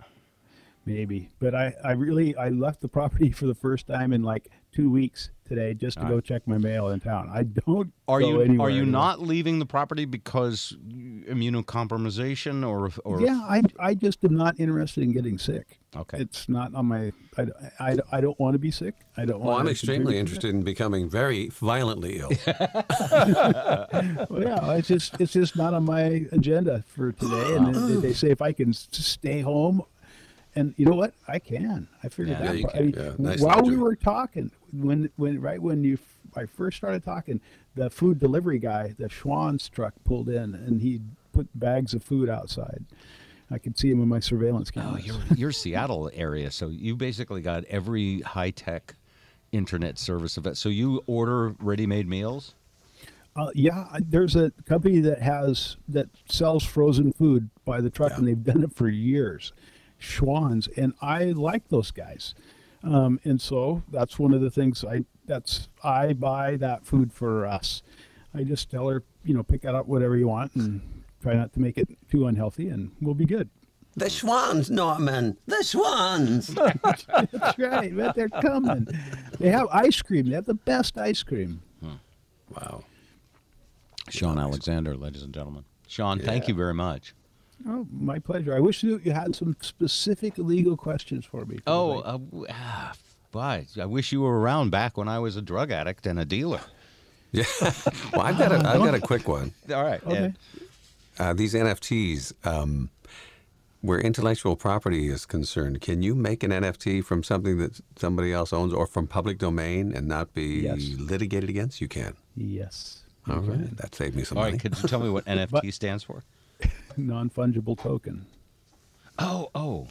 Speaker 9: maybe. But I, I really, I left the property for the first time in like two weeks today just to
Speaker 4: All
Speaker 9: go check my mail in town. I don't.
Speaker 4: Are
Speaker 9: go
Speaker 4: you
Speaker 9: anywhere
Speaker 4: are you
Speaker 9: anymore.
Speaker 4: not leaving the property because immunocompromisation or or
Speaker 9: Yeah, I, I just am not interested in getting sick.
Speaker 4: Okay.
Speaker 9: It's not on my. I, I, I don't want to be sick. I don't.
Speaker 5: Well,
Speaker 9: want
Speaker 5: I'm
Speaker 9: to
Speaker 5: extremely interested in becoming very violently ill.
Speaker 9: Well, yeah, it's just it's just not on my agenda for today. And they, they say if I can stay home, and you know what, I can. I figured
Speaker 4: Yeah,
Speaker 9: that. part- I mean,
Speaker 5: Yeah, nice
Speaker 9: while we were talking, when when right when you I first started talking, the food delivery guy, the Schwan's truck pulled in, and he put bags of food outside. I could see him in my surveillance
Speaker 4: camera.
Speaker 9: Oh,
Speaker 4: you're you're Seattle area, so you basically got every high tech internet service of it. So you order ready made meals.
Speaker 9: Uh, yeah, there's a company that has that sells frozen food by the truck, and they've done it for years. Schwan's, and I like those guys, um, and so that's one of the things I that's I buy that food for us. I just tell her, you know, pick out whatever you want and try not to make it too unhealthy, and we'll be good.
Speaker 5: The Schwans, Norman. The Schwans.
Speaker 9: That's right, but they're coming. They have ice cream. They have the best ice cream.
Speaker 5: wow.
Speaker 4: Shawn Alexander, ladies and gentlemen. Shawn, thank you very much.
Speaker 9: Oh, my pleasure. I wish you you had some specific legal questions for me.
Speaker 4: Oh, uh, w- ah, boy, I wish you were around back when I was a drug addict and a dealer.
Speaker 5: Yeah. well, I've got a, I've got a quick one.
Speaker 4: All right.
Speaker 9: okay.
Speaker 5: Uh, these NFTs, um, where intellectual property is concerned, can you make an NFT from something that somebody else owns or from public domain and not be
Speaker 9: Yes.
Speaker 5: litigated against? You can.
Speaker 9: Yes.
Speaker 5: All right. That saved me some
Speaker 4: All
Speaker 5: money.
Speaker 4: right. Could you tell me what NFT stands for?
Speaker 9: Non fungible token.
Speaker 4: Oh, oh.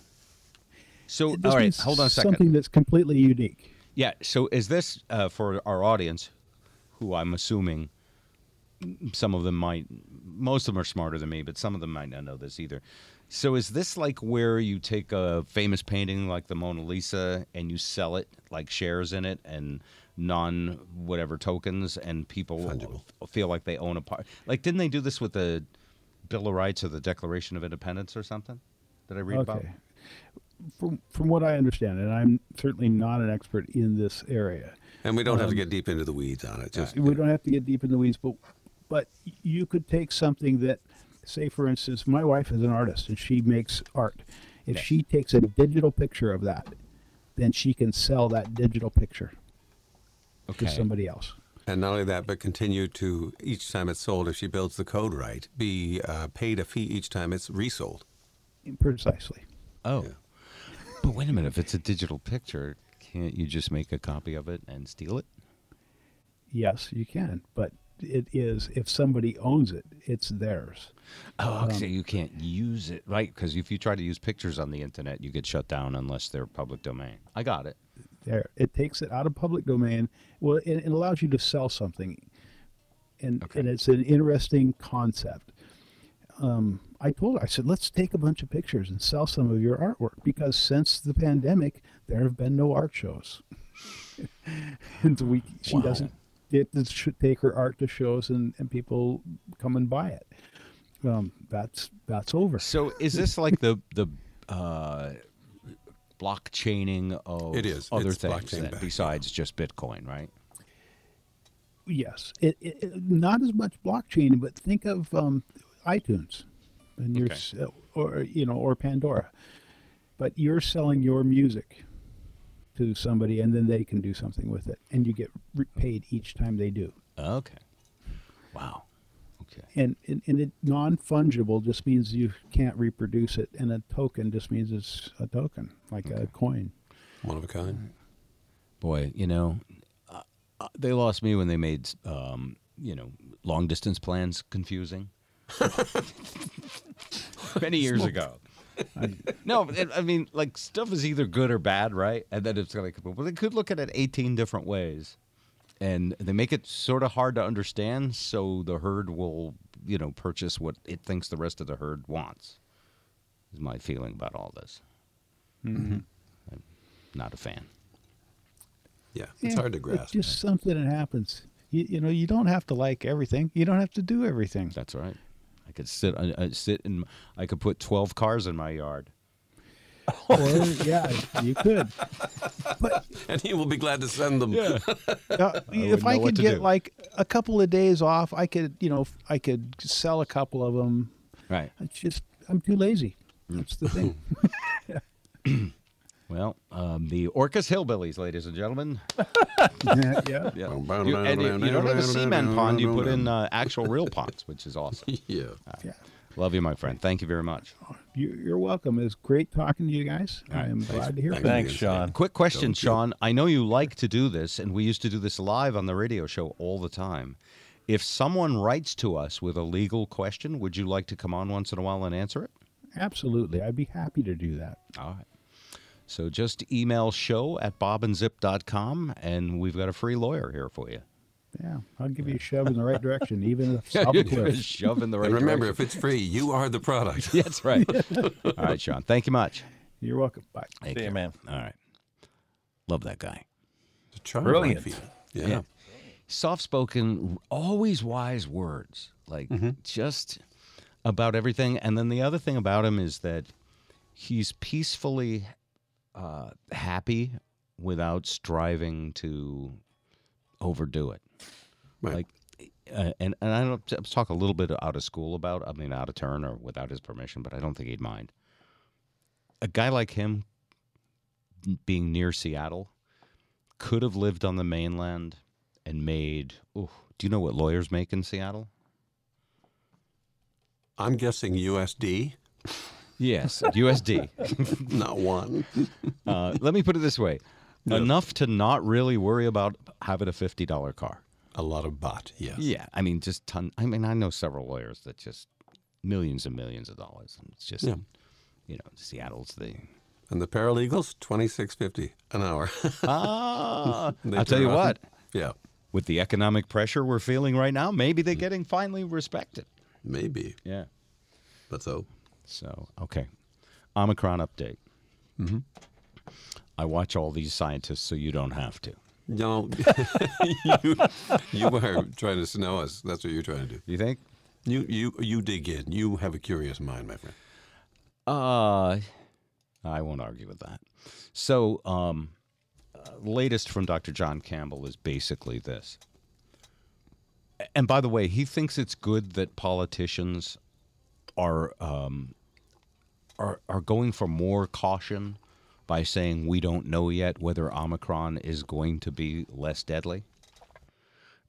Speaker 4: So,
Speaker 9: This
Speaker 4: all right, hold on a second.
Speaker 9: Something that's completely unique.
Speaker 4: Yeah. So, is this uh, for our audience, who I'm assuming some of them might, most of them are smarter than me, but some of them might not know this either. So, is this like where you take a famous painting like the Mona Lisa and you sell it, like shares in it and non whatever tokens, and people
Speaker 5: Fungible.
Speaker 4: feel like they own a part? Like, didn't they do this with the Bill of Rights or the Declaration of Independence or something? Did I read about?
Speaker 9: Okay. From from what I understand, and I'm certainly not an expert in this area.
Speaker 5: And we don't have to
Speaker 9: Um,
Speaker 5: get deep into the weeds on it. Just
Speaker 9: we don't have to get deep in the weeds, but but you could take something that, say, for instance, my wife is an artist and she makes art. If she takes a digital picture of that, then she can sell that digital picture
Speaker 4: Okay.
Speaker 9: to somebody else.
Speaker 5: And not only that, but continue to each time it's sold, if she builds the code right, be uh, paid a fee each time it's resold.
Speaker 9: Precisely.
Speaker 4: Oh. But wait a minute. If it's a digital picture, can't you just make a copy of it and steal it?
Speaker 9: Yes, you can, but it is if somebody owns it, it's theirs.
Speaker 4: Oh, okay. you can't use it, right? Because if you try to use pictures on the internet, you get shut down unless they're public domain. I got it.
Speaker 9: There, it takes it out of public domain. Well, it, it allows you to sell something, and
Speaker 4: Okay.
Speaker 9: and it's an interesting concept. Um, I told her, I said, let's take a bunch of pictures and sell some of your artwork because since the pandemic, there have been no art shows, and we she
Speaker 4: Wow.
Speaker 9: doesn't get to sh- take her art to shows and, and people come and buy it. Um, that's that's over.
Speaker 4: So is this like the the uh, blockchaining of
Speaker 5: It is.
Speaker 4: other
Speaker 5: It's
Speaker 4: things
Speaker 5: blockchain
Speaker 4: then,
Speaker 5: backed,
Speaker 4: besides just Bitcoin, right?
Speaker 9: Yes, it, it, it- not as much blockchain, but think of um, iTunes, and you're
Speaker 4: Okay.
Speaker 9: s- or you know or Pandora, but you're selling your music to somebody, and then they can do something with it, and you get paid each time they do.
Speaker 4: Okay. Wow. Okay.
Speaker 9: And and, and it non fungible just means you can't reproduce it, and a token just means it's a token, like a coin.
Speaker 5: One of a kind.
Speaker 4: Boy, you know, uh, uh, they lost me when they made, um, you know, long distance plans confusing. Many years ago. no, it, I mean, like stuff is either good or bad, right? And then it's like, well, they could look at it 18 different ways, and they make it sort of hard to understand, so the herd will, you know, purchase what it thinks the rest of the herd wants. Is my feeling about all this. Mm-hmm. I'm not a fan.
Speaker 5: Yeah, it's
Speaker 9: Yeah,
Speaker 5: hard to grasp.
Speaker 9: It's just something that happens. You, you know, you don't have to like everything. You don't have to do everything.
Speaker 4: That's right. I could sit. I, I sit in. I could put twelve cars in my yard.
Speaker 9: or yeah, you could.
Speaker 5: and he will be glad to send them.
Speaker 9: Uh,
Speaker 4: wouldn't
Speaker 9: if I could get
Speaker 4: do.
Speaker 9: like a couple of days off, I could, you know, I could sell a couple of them.
Speaker 4: Right.
Speaker 9: It's just I'm too lazy.
Speaker 4: Mm.
Speaker 9: That's the thing.
Speaker 4: Well, um, the Orcas Hillbillies, ladies and gentlemen.
Speaker 9: yeah, yeah.
Speaker 4: Yeah. You, and you, you don't have a cement pond. You put in uh, actual real ponds, which is awesome.
Speaker 5: Yeah.
Speaker 9: yeah.
Speaker 4: Love you, my friend. Thank you very much.
Speaker 9: You, you're welcome. It's great talking to you guys. I am glad to hear from you.
Speaker 8: Thanks, Shawn.
Speaker 4: Quick question, Shawn. I know you like to do this, and we used to do this live on the radio show all the time. If someone writes to us with a legal question, would you like to come on once in a while and answer it?
Speaker 9: Absolutely, I'd be happy to do that.
Speaker 4: All right. So just email show at bobandzip.com, and we've got a free lawyer here for you.
Speaker 9: Yeah, I'll give you a shove in the right direction, even if
Speaker 4: Yeah,
Speaker 9: I'll
Speaker 4: you
Speaker 9: be
Speaker 4: a shove in the right
Speaker 5: And remember,
Speaker 4: direction.
Speaker 5: if it's free, you are the product.
Speaker 4: That's right. All right, Shawn. Thank you much.
Speaker 9: You're welcome. Bye.
Speaker 4: Take
Speaker 8: See you, man.
Speaker 4: All right. Love that guy.
Speaker 5: It's a charm
Speaker 8: Brilliant.
Speaker 5: Yeah.
Speaker 4: Yeah. soft spoken, always wise words, like just about everything. And then the other thing about him is that he's peacefully uh, happy without striving to overdo it.
Speaker 5: Right.
Speaker 4: Like, uh, and and I don't talk a little bit out of school about. I mean, out of turn or without his permission, but I don't think he'd mind. A guy like him, being near Seattle, could have lived on the mainland and made. Ooh, do you know what lawyers make in Seattle?
Speaker 5: I'm guessing USD.
Speaker 4: Yes, USD.
Speaker 5: Not one.
Speaker 4: Uh, let me put it this way: enough to not really worry about having a fifty dollar car.
Speaker 5: A lot of bot, yes.
Speaker 4: Yeah, I mean, just ton. I mean, I know several lawyers that just millions and millions of dollars. And it's just,
Speaker 5: Yeah.
Speaker 4: you know, Seattle's the.
Speaker 5: And the paralegals, twenty six fifty an hour.
Speaker 4: Ah, I'll tell you what.
Speaker 5: yeah,
Speaker 4: With the economic pressure we're feeling right now, maybe they're getting finally respected.
Speaker 5: maybe.
Speaker 4: Yeah.
Speaker 5: Let's hope.
Speaker 4: So okay, Omicron update.
Speaker 5: Mm-hmm.
Speaker 4: I watch all these scientists, so you don't have to.
Speaker 5: No, you, you are trying to snow us. That's what you're trying to do.
Speaker 4: You think?
Speaker 5: You you you dig in. You have a curious mind, my friend.
Speaker 4: Uh, I won't argue with that. So, um, uh, latest from Dr. John Campbell is basically this. And by the way, he thinks it's good that politicians are um, are are going for more caution by saying we don't know yet whether Omicron is going to be less deadly.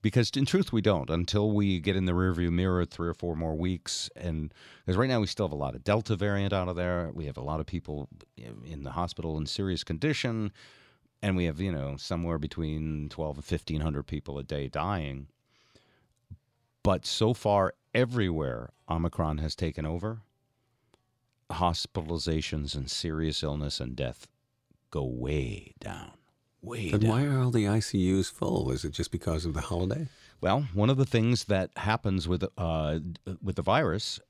Speaker 4: Because in truth, we don't until we get in the rearview mirror three or four more weeks. And because right now we still have a lot of Delta variant out of there. We have a lot of people in the hospital in serious condition. And we have, you know, somewhere between 12 and 1,500 people a day dying. But so far, everywhere Omicron has taken over, hospitalizations and serious illness and death go way down. Way
Speaker 5: Then
Speaker 4: down.
Speaker 5: why are all the ICUs full? Is it just because of the holiday?
Speaker 4: Well, one of the things that happens with uh, with the virus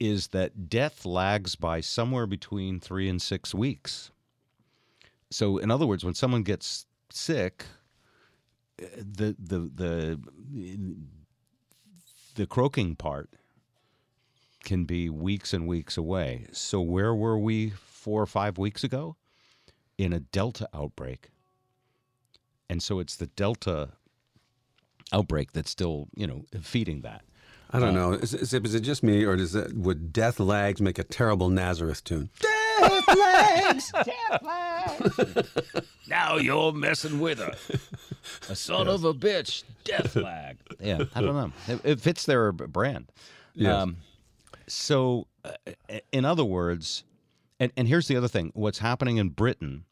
Speaker 4: is that death lags by somewhere between three and six weeks. So, in other words, when someone gets sick, uh, the the the the croaking part can be weeks and weeks away. So, where were we four or five weeks ago? In a Delta outbreak. And so it's the Delta outbreak that's still, you know, feeding that.
Speaker 5: I don't know. Is, is, it- is it just me, or does that would Death Lags make a terrible Nazareth tune? Death Lags! Death Lags!
Speaker 4: now you're messing with her. A son of a bitch, death flag. Yeah, I don't know. It, it fits their b- brand. Um,
Speaker 5: Yes.
Speaker 4: So, uh, in other words, and, and here's the other thing what's happening in Britain,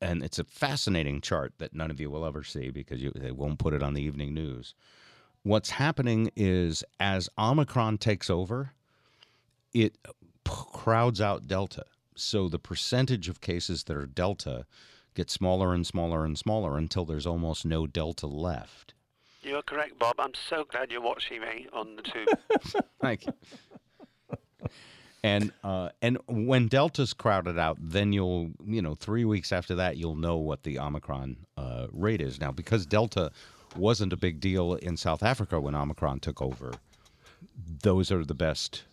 Speaker 4: and it's a fascinating chart that none of you will ever see because you, they won't put it on the evening news. What's happening is as Omicron takes over, it crowds out Delta. So the percentage of cases that are Delta gets smaller and smaller and smaller until there's almost no Delta left.
Speaker 10: You're correct, Bob. I'm so glad you're watching me on the tube.
Speaker 4: Thank you. And uh, and when Delta's crowded out, then you'll you know three weeks after that you'll know what the Omicron uh, rate is now because Delta wasn't a big deal in South Africa when Omicron took over. Those are the best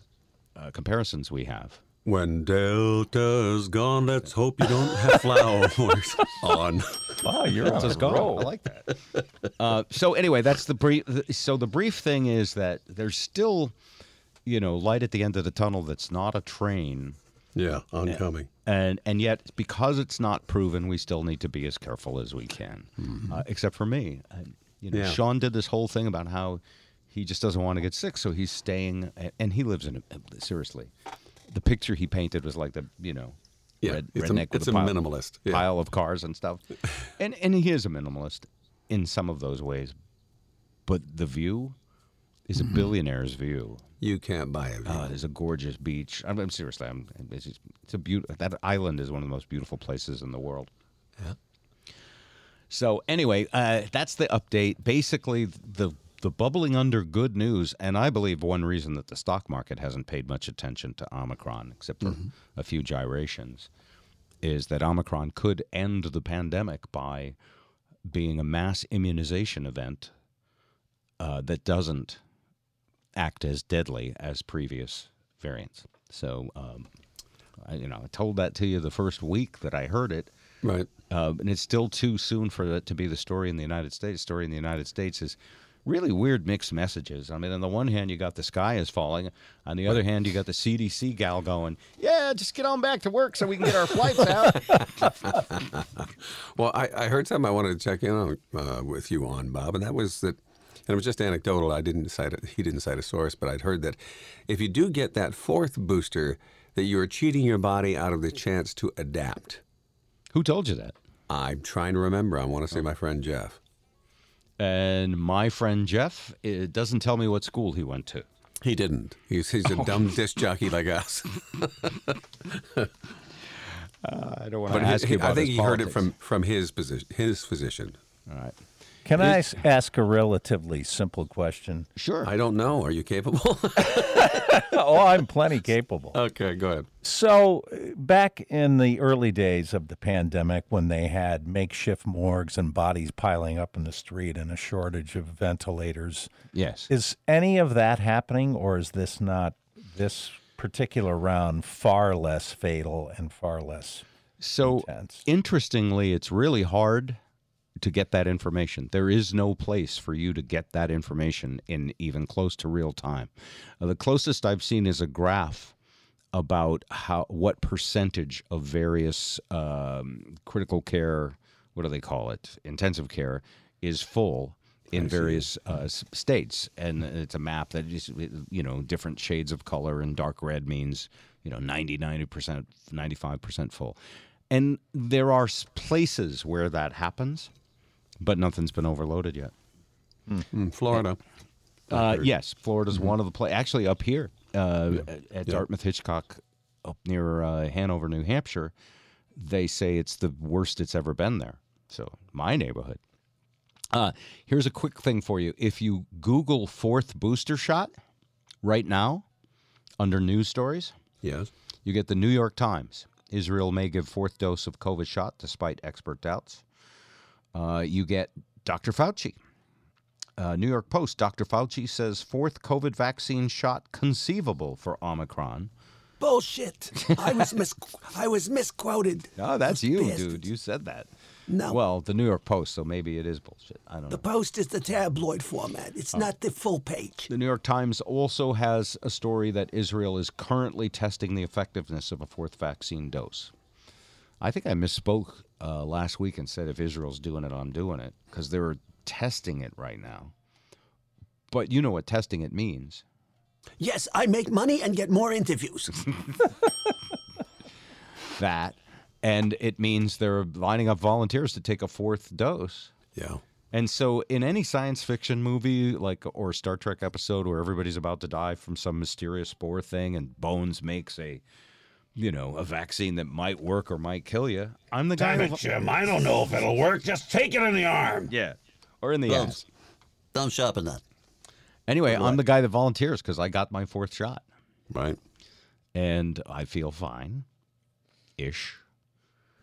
Speaker 4: uh, comparisons we have.
Speaker 5: When Delta's gone, let's hope you don't have flowers on.
Speaker 8: Wow, you're on
Speaker 4: Delta's
Speaker 8: a
Speaker 4: gone.
Speaker 8: roll.
Speaker 4: I like that. Uh, so anyway, that's the brief. So the brief thing is that there's still, you know, light at the end of the tunnel. That's not a train,
Speaker 5: Yeah, oncoming.
Speaker 4: and and yet because it's not proven, we still need to be as careful as we can. Uh, except for me, you know,
Speaker 5: Yeah.
Speaker 4: Shawn did this whole thing about how he just doesn't want to get sick, so he's staying, and he lives in a seriously. The picture he painted was like the you know.
Speaker 5: Yeah,
Speaker 4: red,
Speaker 5: it's a-
Speaker 4: redneck with
Speaker 5: it's a
Speaker 4: pile,
Speaker 5: minimalist, yeah.
Speaker 4: pile of cars and stuff, and and he is a minimalist in some of those ways, but the view is a billionaire's view.
Speaker 5: You can't buy it.
Speaker 4: Uh, there's a gorgeous beach. I'm, I'm seriously, I'm, it's, just, it's a beautiful. That island is one of the most beautiful places in the world.
Speaker 5: Yeah.
Speaker 4: So anyway, uh, that's the update. Basically, the the bubbling under good news, and I believe one reason that the stock market hasn't paid much attention to Omicron, except for a few gyrations, is that Omicron could end the pandemic by being a mass immunization event uh, that doesn't act as deadly as previous variants. So, um, I, you know, I told that to you the first week that I heard it.
Speaker 5: Right.
Speaker 4: Uh, and it's still too soon for that to be the story in the United States. The story in the United States is really weird mixed messages. I mean, on the one hand, you got the sky is falling. On the other hand, you got the CDC gal going, "Yeah, just get on back to work so we can get our flights out."
Speaker 5: Well, I, I heard something I wanted to check in on uh, with you on, Bob, and that was that, and it was just anecdotal. I didn't cite it. He didn't cite a source, but I'd heard that if you do get that fourth booster, that you are cheating your body out of the chance to adapt.
Speaker 4: Who told you that?
Speaker 5: I'm trying to remember. I want to say my friend Jeff.
Speaker 4: And my friend Jeff it doesn't tell me what school he went to.
Speaker 5: He didn't. He's he's a dumb disc jockey like us.
Speaker 4: Uh, I don't want
Speaker 5: But
Speaker 4: to ask
Speaker 5: he-
Speaker 4: you about
Speaker 5: I think he heard it from from his position, his physician.
Speaker 4: All right.
Speaker 8: Can I s- ask a relatively simple question?
Speaker 4: Sure.
Speaker 5: I don't know. Are you capable?
Speaker 8: oh, I'm plenty capable.
Speaker 5: okay, go ahead.
Speaker 8: So, uh, back in the early days of the pandemic, when they had makeshift morgues and bodies piling up in the street and a shortage of ventilators,
Speaker 4: Yes.
Speaker 8: is any of that happening, or is this not this particular round far less fatal and far less?
Speaker 4: So
Speaker 8: intense?
Speaker 4: interestingly, it's really hard to get that information. There is no place for you to get that information in even close to real time. Uh, the closest I've seen is a graph about how what percentage of various um, critical care, what do they call it, intensive care, is full in various uh, states, and it's a map that is you know different shades of color, and dark red means you know 90, 90 percent, ninety five percent full, and there are places where that happens, but nothing's been overloaded yet.
Speaker 5: Mm, Florida.
Speaker 4: Uh, yes, Florida's one of the places. Actually, up here uh, at, at Dartmouth Hitchcock, up near uh, Hanover, New Hampshire, they say it's the worst it's ever been there. So my neighborhood. Uh, here's a quick thing for you: if you Google fourth booster shot right now, under news stories,
Speaker 5: Yes.
Speaker 4: you get the New York Times. Israel may give fourth dose of COVID shot despite expert doubts. Uh, you get Dr. Fauci. Uh, New York Post. Dr. Fauci says fourth COVID vaccine shot conceivable for Omicron.
Speaker 11: Bullshit. I was mis- I was misquoted.
Speaker 4: Oh, that's you,
Speaker 11: Bastards.
Speaker 4: dude. You said that.
Speaker 11: No.
Speaker 4: Well, the New York Post, so maybe it is bullshit. I don't know.
Speaker 11: The Post is the tabloid format. It's not the full page.
Speaker 4: The New York Times also has a story that Israel is currently testing the effectiveness of a fourth vaccine dose. I think I misspoke uh, last week and said if Israel's doing it, I'm doing it because they're testing it right now. But you know what testing it means.
Speaker 11: Yes, I make money and get more interviews.
Speaker 4: That, and it means they're lining up volunteers to take a fourth dose.
Speaker 5: Yeah.
Speaker 4: And so, in any science fiction movie, like or Star Trek episode where everybody's about to die from some mysterious spore thing, and Bones makes a, you know, a vaccine that might work or might kill you, I'm the guy.
Speaker 12: Damn it, Jim. I don't know if it'll work. Just take it in the arm.
Speaker 4: Yeah, or in the
Speaker 12: Bones,
Speaker 4: ass.
Speaker 12: Don't sharpen that.
Speaker 4: Anyway, I'm the guy that volunteers because I got my fourth shot,
Speaker 5: Right.
Speaker 4: and I feel fine, ish.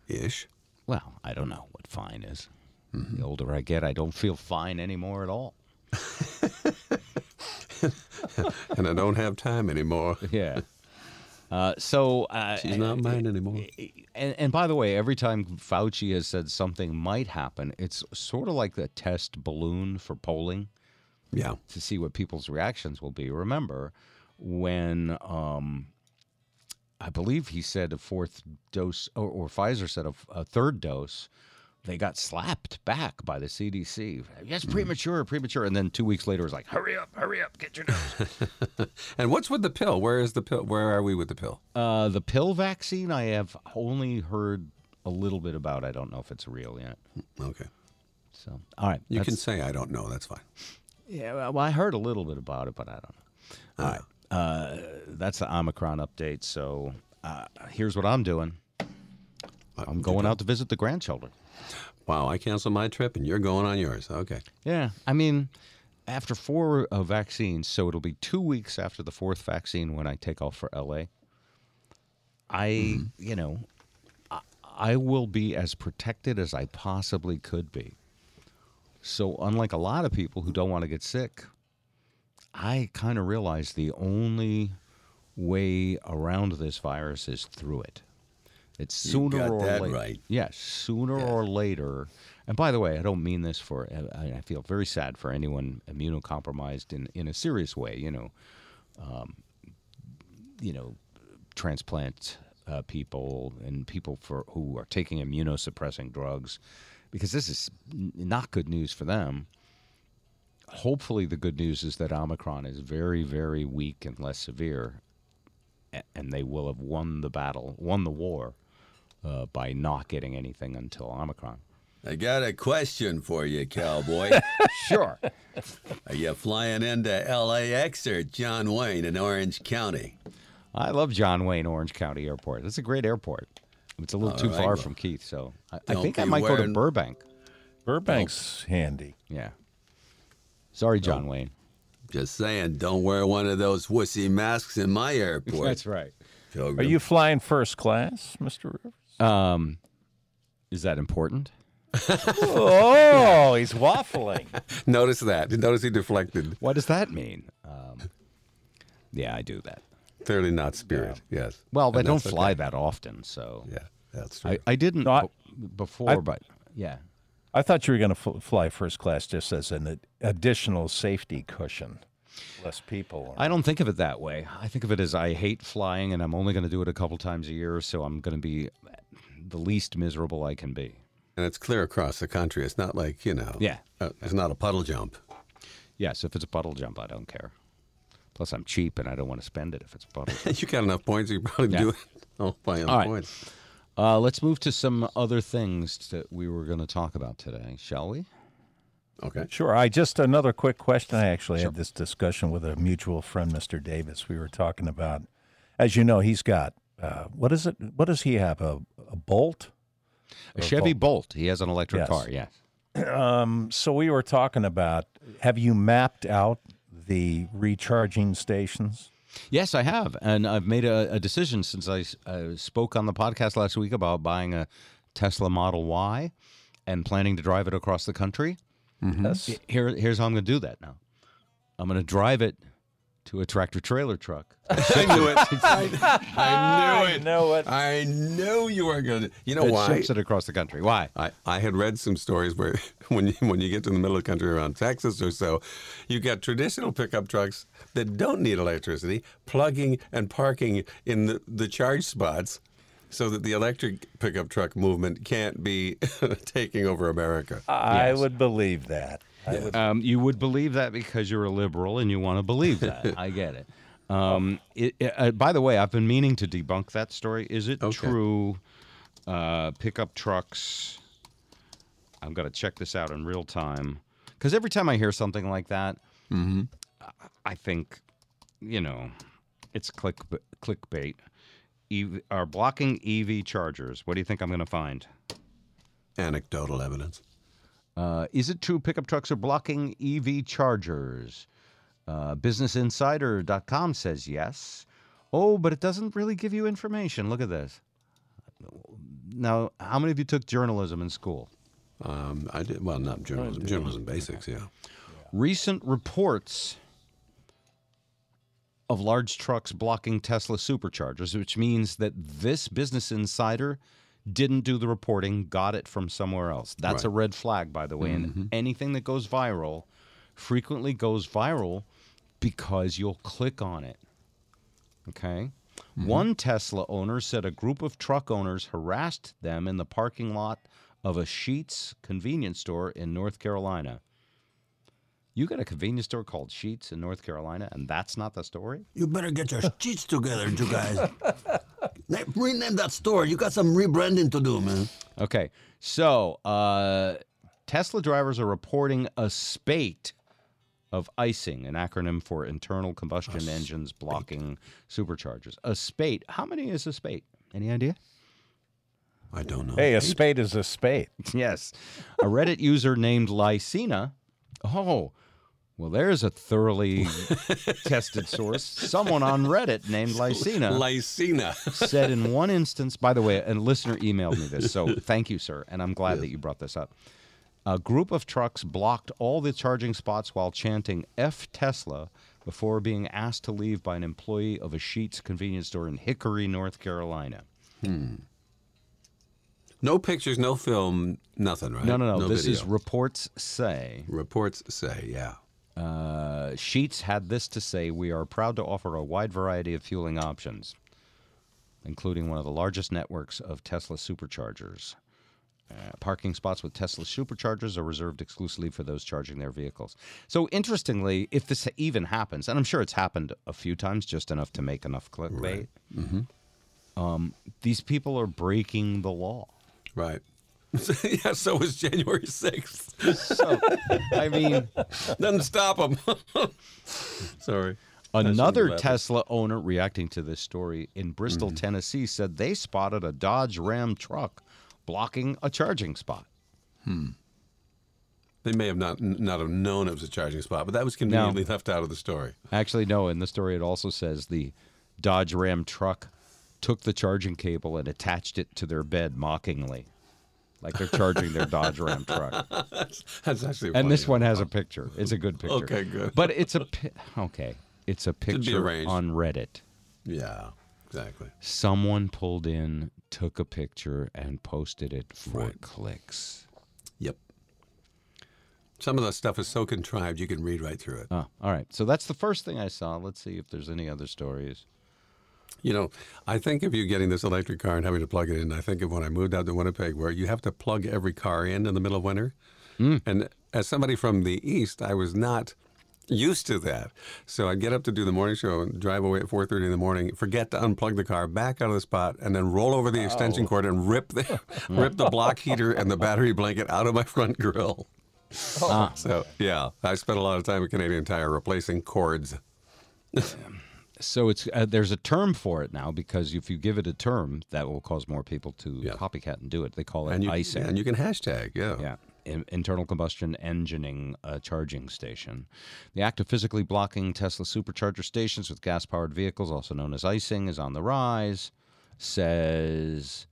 Speaker 5: Ish.
Speaker 4: Well, I don't know what fine is.
Speaker 5: Mm-hmm.
Speaker 4: The older I get, I don't feel fine anymore at all.
Speaker 5: and I don't have time anymore.
Speaker 4: Yeah. Uh, so uh,
Speaker 5: She's not mine anymore.
Speaker 4: And, and by the way, every time Fauci has said something might happen, it's sort of like the test balloon for polling.
Speaker 5: Yeah.
Speaker 4: To see what people's reactions will be. Remember when um, I believe he said a fourth dose, or, or Pfizer said a, a third dose, they got slapped back by the CDC. Yes, premature, premature. And then two weeks later, it was like, hurry up, hurry up, get your dose.
Speaker 5: And what's with the pill? Where is the pill? Where are we with the pill?
Speaker 4: Uh, the pill vaccine, I have only heard a little bit about. I don't know if it's real yet.
Speaker 5: Okay.
Speaker 4: So, all right.
Speaker 5: You can say I don't know. That's fine.
Speaker 4: Yeah, well, I heard a little bit about it, but I don't know. All right. Uh, that's the Omicron update. So uh, here's what I'm doing. I'm going out to visit the grandchildren.
Speaker 5: Wow, I canceled my trip and you're going on yours. Okay.
Speaker 4: Yeah, I mean, after four uh, vaccines, so it'll be two weeks after the fourth vaccine when I take off for LA. I, you know, I, I will be as protected as I possibly could be. So, unlike a lot of people who don't want to get sick, I kind of realized the only way around this virus is through it. It's sooner or later.
Speaker 11: right.
Speaker 4: Yes, sooner or later. And by the way, I don't mean this for. I I feel very sad for anyone immunocompromised in in a serious way. You know, um, you know, transplant uh, people and people for who are taking immunosuppressing drugs, because this is n- not good news for them. Hopefully, the good news is that Omicron is very, very weak and less severe, and they will have won the battle, won the war, uh, by not getting anything until Omicron.
Speaker 11: I got a question for you, cowboy.
Speaker 4: sure.
Speaker 11: Are you flying into LAX or John Wayne in Orange County?
Speaker 4: I love John Wayne Orange County Airport. It's a great airport. It's a little
Speaker 11: All
Speaker 4: too
Speaker 11: right,
Speaker 4: far
Speaker 11: well,
Speaker 4: from Keith, so I, I think I
Speaker 11: be
Speaker 4: might go to Burbank.
Speaker 8: Burbank's handy.
Speaker 4: Yeah. Sorry, John Wayne.
Speaker 11: Just saying, don't wear one of those wussy masks in my airport.
Speaker 4: That's right.
Speaker 8: Are you flying first class, Mr. Rivers?
Speaker 4: Um, is that important?
Speaker 8: oh, he's waffling.
Speaker 5: Notice that. Notice he deflected.
Speaker 4: What does that mean? Um, yeah, I do that.
Speaker 5: Clearly not spirit. Yes.
Speaker 4: Well, they don't fly
Speaker 5: okay.
Speaker 4: that often, so
Speaker 5: Yeah, that's true.
Speaker 4: I, I didn't
Speaker 8: No, I-
Speaker 4: o- before,
Speaker 8: I-
Speaker 4: but yeah.
Speaker 8: I thought you were going to f- fly first class just as an ad- additional safety cushion. Less people.
Speaker 4: I don't think of it that way. I think of it as I hate flying, and I'm only going to do it a couple times a year, so I'm going to be the least miserable I can be.
Speaker 5: and it's clear across the country. It's not like you know.
Speaker 4: Yeah.
Speaker 5: uh, it's not a puddle jump.
Speaker 4: Yes, if it's a puddle jump, I don't care. Plus, I'm cheap, and I don't want to spend it if it's a puddle. jump.
Speaker 5: you got enough points. You probably
Speaker 4: Yeah.
Speaker 5: do it all by enough
Speaker 4: All right.
Speaker 5: points.
Speaker 4: Uh, let's move to some other things that we were going to talk about today, shall we?
Speaker 5: Okay.
Speaker 8: Sure. I just another quick question. I actually had this discussion with a mutual friend, Mr. Davis. We were talking about, as you know, he's got uh, what is it? What does he have? A, a Bolt?
Speaker 4: A Chevy
Speaker 8: Volt?
Speaker 4: Bolt. He has an electric
Speaker 8: Yes.
Speaker 4: car. Yes.
Speaker 8: Um, so we were talking about. Have you mapped out the recharging stations?
Speaker 4: Yes, I have, and I've made a, a decision since I uh, spoke on the podcast last week about buying a Tesla Model Y and planning to drive it across the country.
Speaker 8: Mm-hmm.
Speaker 4: Yes. Here, here's how I'm going to do that now. I'm going to drive it to a tractor trailer truck.
Speaker 5: I knew it. I, I knew it.
Speaker 8: know it.
Speaker 5: I knew you were going to. You know
Speaker 4: that
Speaker 5: why?
Speaker 4: ships it across the country. Why?
Speaker 5: I, I had read some stories where when you, when you get to the middle of the country around Texas or so, you got traditional pickup trucks that don't need electricity plugging and parking in the, the charge spots so that the electric pickup truck movement can't be taking over America.
Speaker 8: I
Speaker 4: Yes.
Speaker 8: would believe that. I would-
Speaker 4: Um, you would believe that because you're a liberal and you want to believe that. I get it. Um, it, it- uh, by the way, I've been meaning to debunk that story. Is it
Speaker 5: Okay.
Speaker 4: true? Uh, pickup trucks. I'm going to check this out in real time because every time I hear something like that,
Speaker 5: Mm-hmm.
Speaker 4: I think, you know, it's click clickbait. EV, are blocking EV chargers. What do you think I'm going to find?
Speaker 5: Anecdotal evidence.
Speaker 4: Uh, is it true pickup trucks are blocking EV chargers? Uh, BusinessInsider.com says yes. Oh, but it doesn't really give you information. Look at this. Now, how many of you took journalism in school?
Speaker 5: Um, I did well, not journalism. Journalism basics, yeah.
Speaker 4: Recent reports of large trucks blocking Tesla superchargers, which means that this Business Insider didn't do the reporting, got it from somewhere else. That's a red flag, by the way. And mm-hmm. anything that goes viral frequently goes viral because you'll click on it. Okay? Mm-hmm. One Tesla owner said a group of truck owners harassed them in the parking lot of a Sheetz convenience store in North Carolina. You got a convenience store called Sheetz in North Carolina, and that's not the story?
Speaker 12: You better get your sheets together, you guys. Rename that store. You got some rebranding to do, man.
Speaker 4: Okay, so uh, Tesla drivers are reporting a spate of icing, an acronym for internal combustion engines blocking superchargers. A spate. How many is a spate? Any idea?
Speaker 5: I don't know.
Speaker 8: hey, a spate is a spade.
Speaker 4: yes. A Reddit user named Lysina. Oh, well, there's a thoroughly tested source. Someone on Reddit named Lysina.
Speaker 5: Lysina.
Speaker 4: said in one instance, by the way, a listener emailed me this, so thank you, sir, and I'm glad that you brought this up. A group of trucks blocked all the charging spots while chanting F Tesla before being asked to leave by an employee of a Sheetz convenience store in Hickory, North Carolina.
Speaker 5: Hmm. No pictures, no film, nothing, right?
Speaker 4: No, no, no. this is reports say.
Speaker 5: reports say, yeah.
Speaker 4: Uh, Sheetz had this to say We are proud to offer a wide variety of fueling options, including one of the largest networks of Tesla superchargers. Uh, parking spots with Tesla superchargers are reserved exclusively for those charging their vehicles. So, interestingly, if this even happens, and I'm sure it's happened a few times, just enough to make enough clickbait,
Speaker 5: Mm-hmm.
Speaker 4: um, these people are breaking the law.
Speaker 5: Right. yeah, so was January 6th.
Speaker 4: So, I mean,
Speaker 5: doesn't stop them. Sorry.
Speaker 4: Another. Tesla owner reacting to this story in Bristol,
Speaker 5: Mm-hmm.
Speaker 4: Tennessee said they spotted a Dodge Ram truck blocking a charging spot.
Speaker 5: Hmm. They may have not not have known it was a charging spot, but that was conveniently left out of the story.
Speaker 4: Actually, no, in the story it also says the Dodge Ram truck took the charging cable and attached it to their bed mockingly. Like they're charging their Dodge Ram truck.
Speaker 5: that's, that's actually
Speaker 4: And this one has a picture. It's a good picture.
Speaker 5: Okay, good.
Speaker 4: But it's a pi- okay. It's a picture on Reddit.
Speaker 5: Yeah, exactly.
Speaker 4: Someone pulled in, took a picture, and posted it for
Speaker 5: Right.
Speaker 4: clicks.
Speaker 5: Yep. Some of the stuff is so contrived you can read right through it.
Speaker 4: Oh, all right. So that's the first thing I saw. Let's see if there's any other stories.
Speaker 5: You know, I think of you getting this electric car and having to plug it in. I think of when I moved out to Winnipeg, where you have to plug every car in in the middle of winter. And as somebody from the east, I was not used to that. So I'd get up to do the morning show and drive away at 4:30 in the morning, forget to unplug the car, back out of the spot, and then roll over the extension cord and rip the rip the block heater and the battery blanket out of my front grill.
Speaker 4: Ah.
Speaker 5: So yeah, I spent a lot of time at Canadian Tire replacing cords.
Speaker 4: So it's uh, there's a term for it now because if you give it a term, that will cause more people to copycat and do it. They call it
Speaker 5: And you,
Speaker 4: icing.
Speaker 5: and you can hashtag, yeah.
Speaker 4: Yeah. In- internal combustion engineing uh, charging station. The act of physically blocking Tesla supercharger stations with gas powered vehicles, also known as icing, is on the rise, says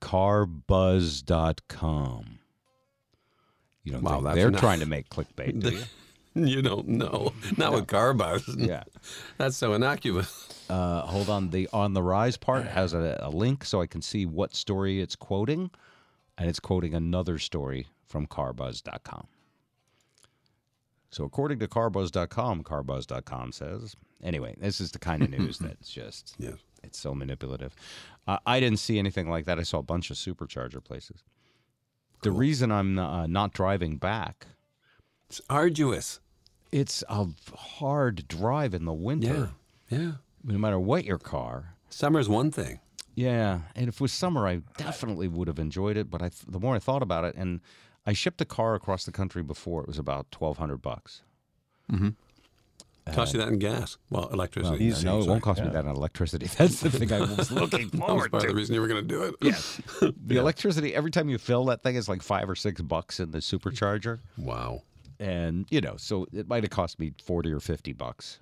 Speaker 4: carbuzz.com. You don't
Speaker 5: Wow,
Speaker 4: they're trying to make clickbait, do you?
Speaker 5: You don't know. Not with car buzz.
Speaker 4: Yeah.
Speaker 5: That's so innocuous.
Speaker 4: Uh, hold on. The on the rise part has a, a link so I can see what story it's quoting, and it's quoting another story from carbuzz.com. So according to carbuzz.com, carbuzz.com says, anyway, this is the kind of news that's just,
Speaker 5: Yes.
Speaker 4: it's so manipulative. Uh, I didn't see anything like that. I saw a bunch of supercharger places. The reason I'm uh, not driving back,
Speaker 5: It's arduous.
Speaker 4: It's a hard drive in the winter.
Speaker 5: Yeah. Yeah.
Speaker 4: No matter what your car.
Speaker 5: Summer's one thing.
Speaker 4: Yeah, and if it was summer, I definitely would have enjoyed it. But I, the more I thought about it, and I shipped a car across the country before, it was about twelve hundred bucks.
Speaker 5: Mm-hmm. Cost you that in gas? Well,
Speaker 4: Well,
Speaker 5: electricity.
Speaker 4: no, it won't cost me that in electricity. That's the thing I was looking
Speaker 5: That was
Speaker 4: forward
Speaker 5: part of
Speaker 4: to.
Speaker 5: the reason you were going to do it.
Speaker 4: Yeah, the electricity every time you fill that thing is like five or six bucks in the supercharger,
Speaker 5: Wow.
Speaker 4: And you know, so it might have cost me forty or fifty bucks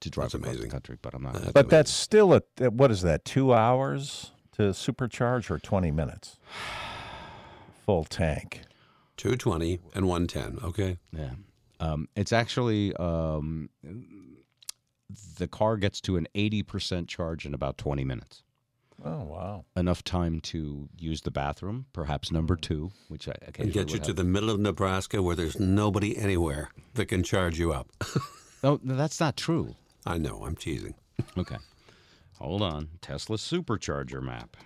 Speaker 4: to drive
Speaker 5: That's
Speaker 4: across the country. But I'm not.
Speaker 5: That's
Speaker 8: But that's still a what is that? Two hours to supercharge or twenty minutes? Full tank.
Speaker 5: 220 and 110. Okay.
Speaker 4: Yeah. Um, it's actually um, the car gets to an 80% charge in about 20 minutes.
Speaker 8: Oh wow!
Speaker 4: Enough time to use the bathroom, perhaps number mm. two, which I
Speaker 5: And
Speaker 4: occasionally
Speaker 5: get you to the middle of Nebraska where there's nobody anywhere that can charge you up.
Speaker 4: No, oh, no, that's not true.
Speaker 5: I know. I'm teasing.
Speaker 4: Okay. Hold on. Tesla supercharger map.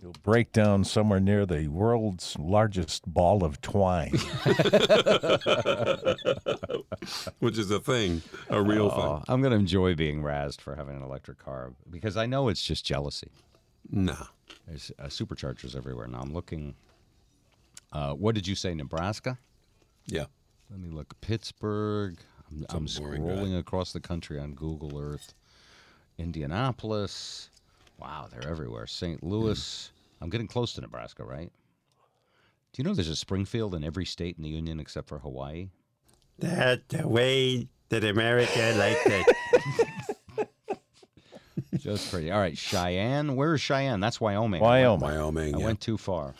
Speaker 8: You'll break down somewhere near the world's largest ball of twine.
Speaker 5: Which is a thing, a real
Speaker 4: Oh, I'm going to enjoy being razzed for having an electric car because I know it's just jealousy.
Speaker 5: No,
Speaker 4: There's uh, superchargers everywhere. Now I'm looking. Uh, what did you say, Nebraska?
Speaker 5: Yeah.
Speaker 4: Let me look. Pittsburgh. I'm, I'm
Speaker 5: a boring
Speaker 4: scrolling across the country on Google Earth. Indianapolis. Wow, they're everywhere. St. Louis. I'm getting close to Nebraska, right? Do you know there's a Springfield in every state in the union except for Hawaii?
Speaker 11: That's the way that America likes it.
Speaker 4: Just crazy. All right, Cheyenne. Where is Cheyenne? That's Wyoming.
Speaker 8: Wyoming.
Speaker 5: Wyoming.
Speaker 4: I
Speaker 5: yeah.
Speaker 4: went too far.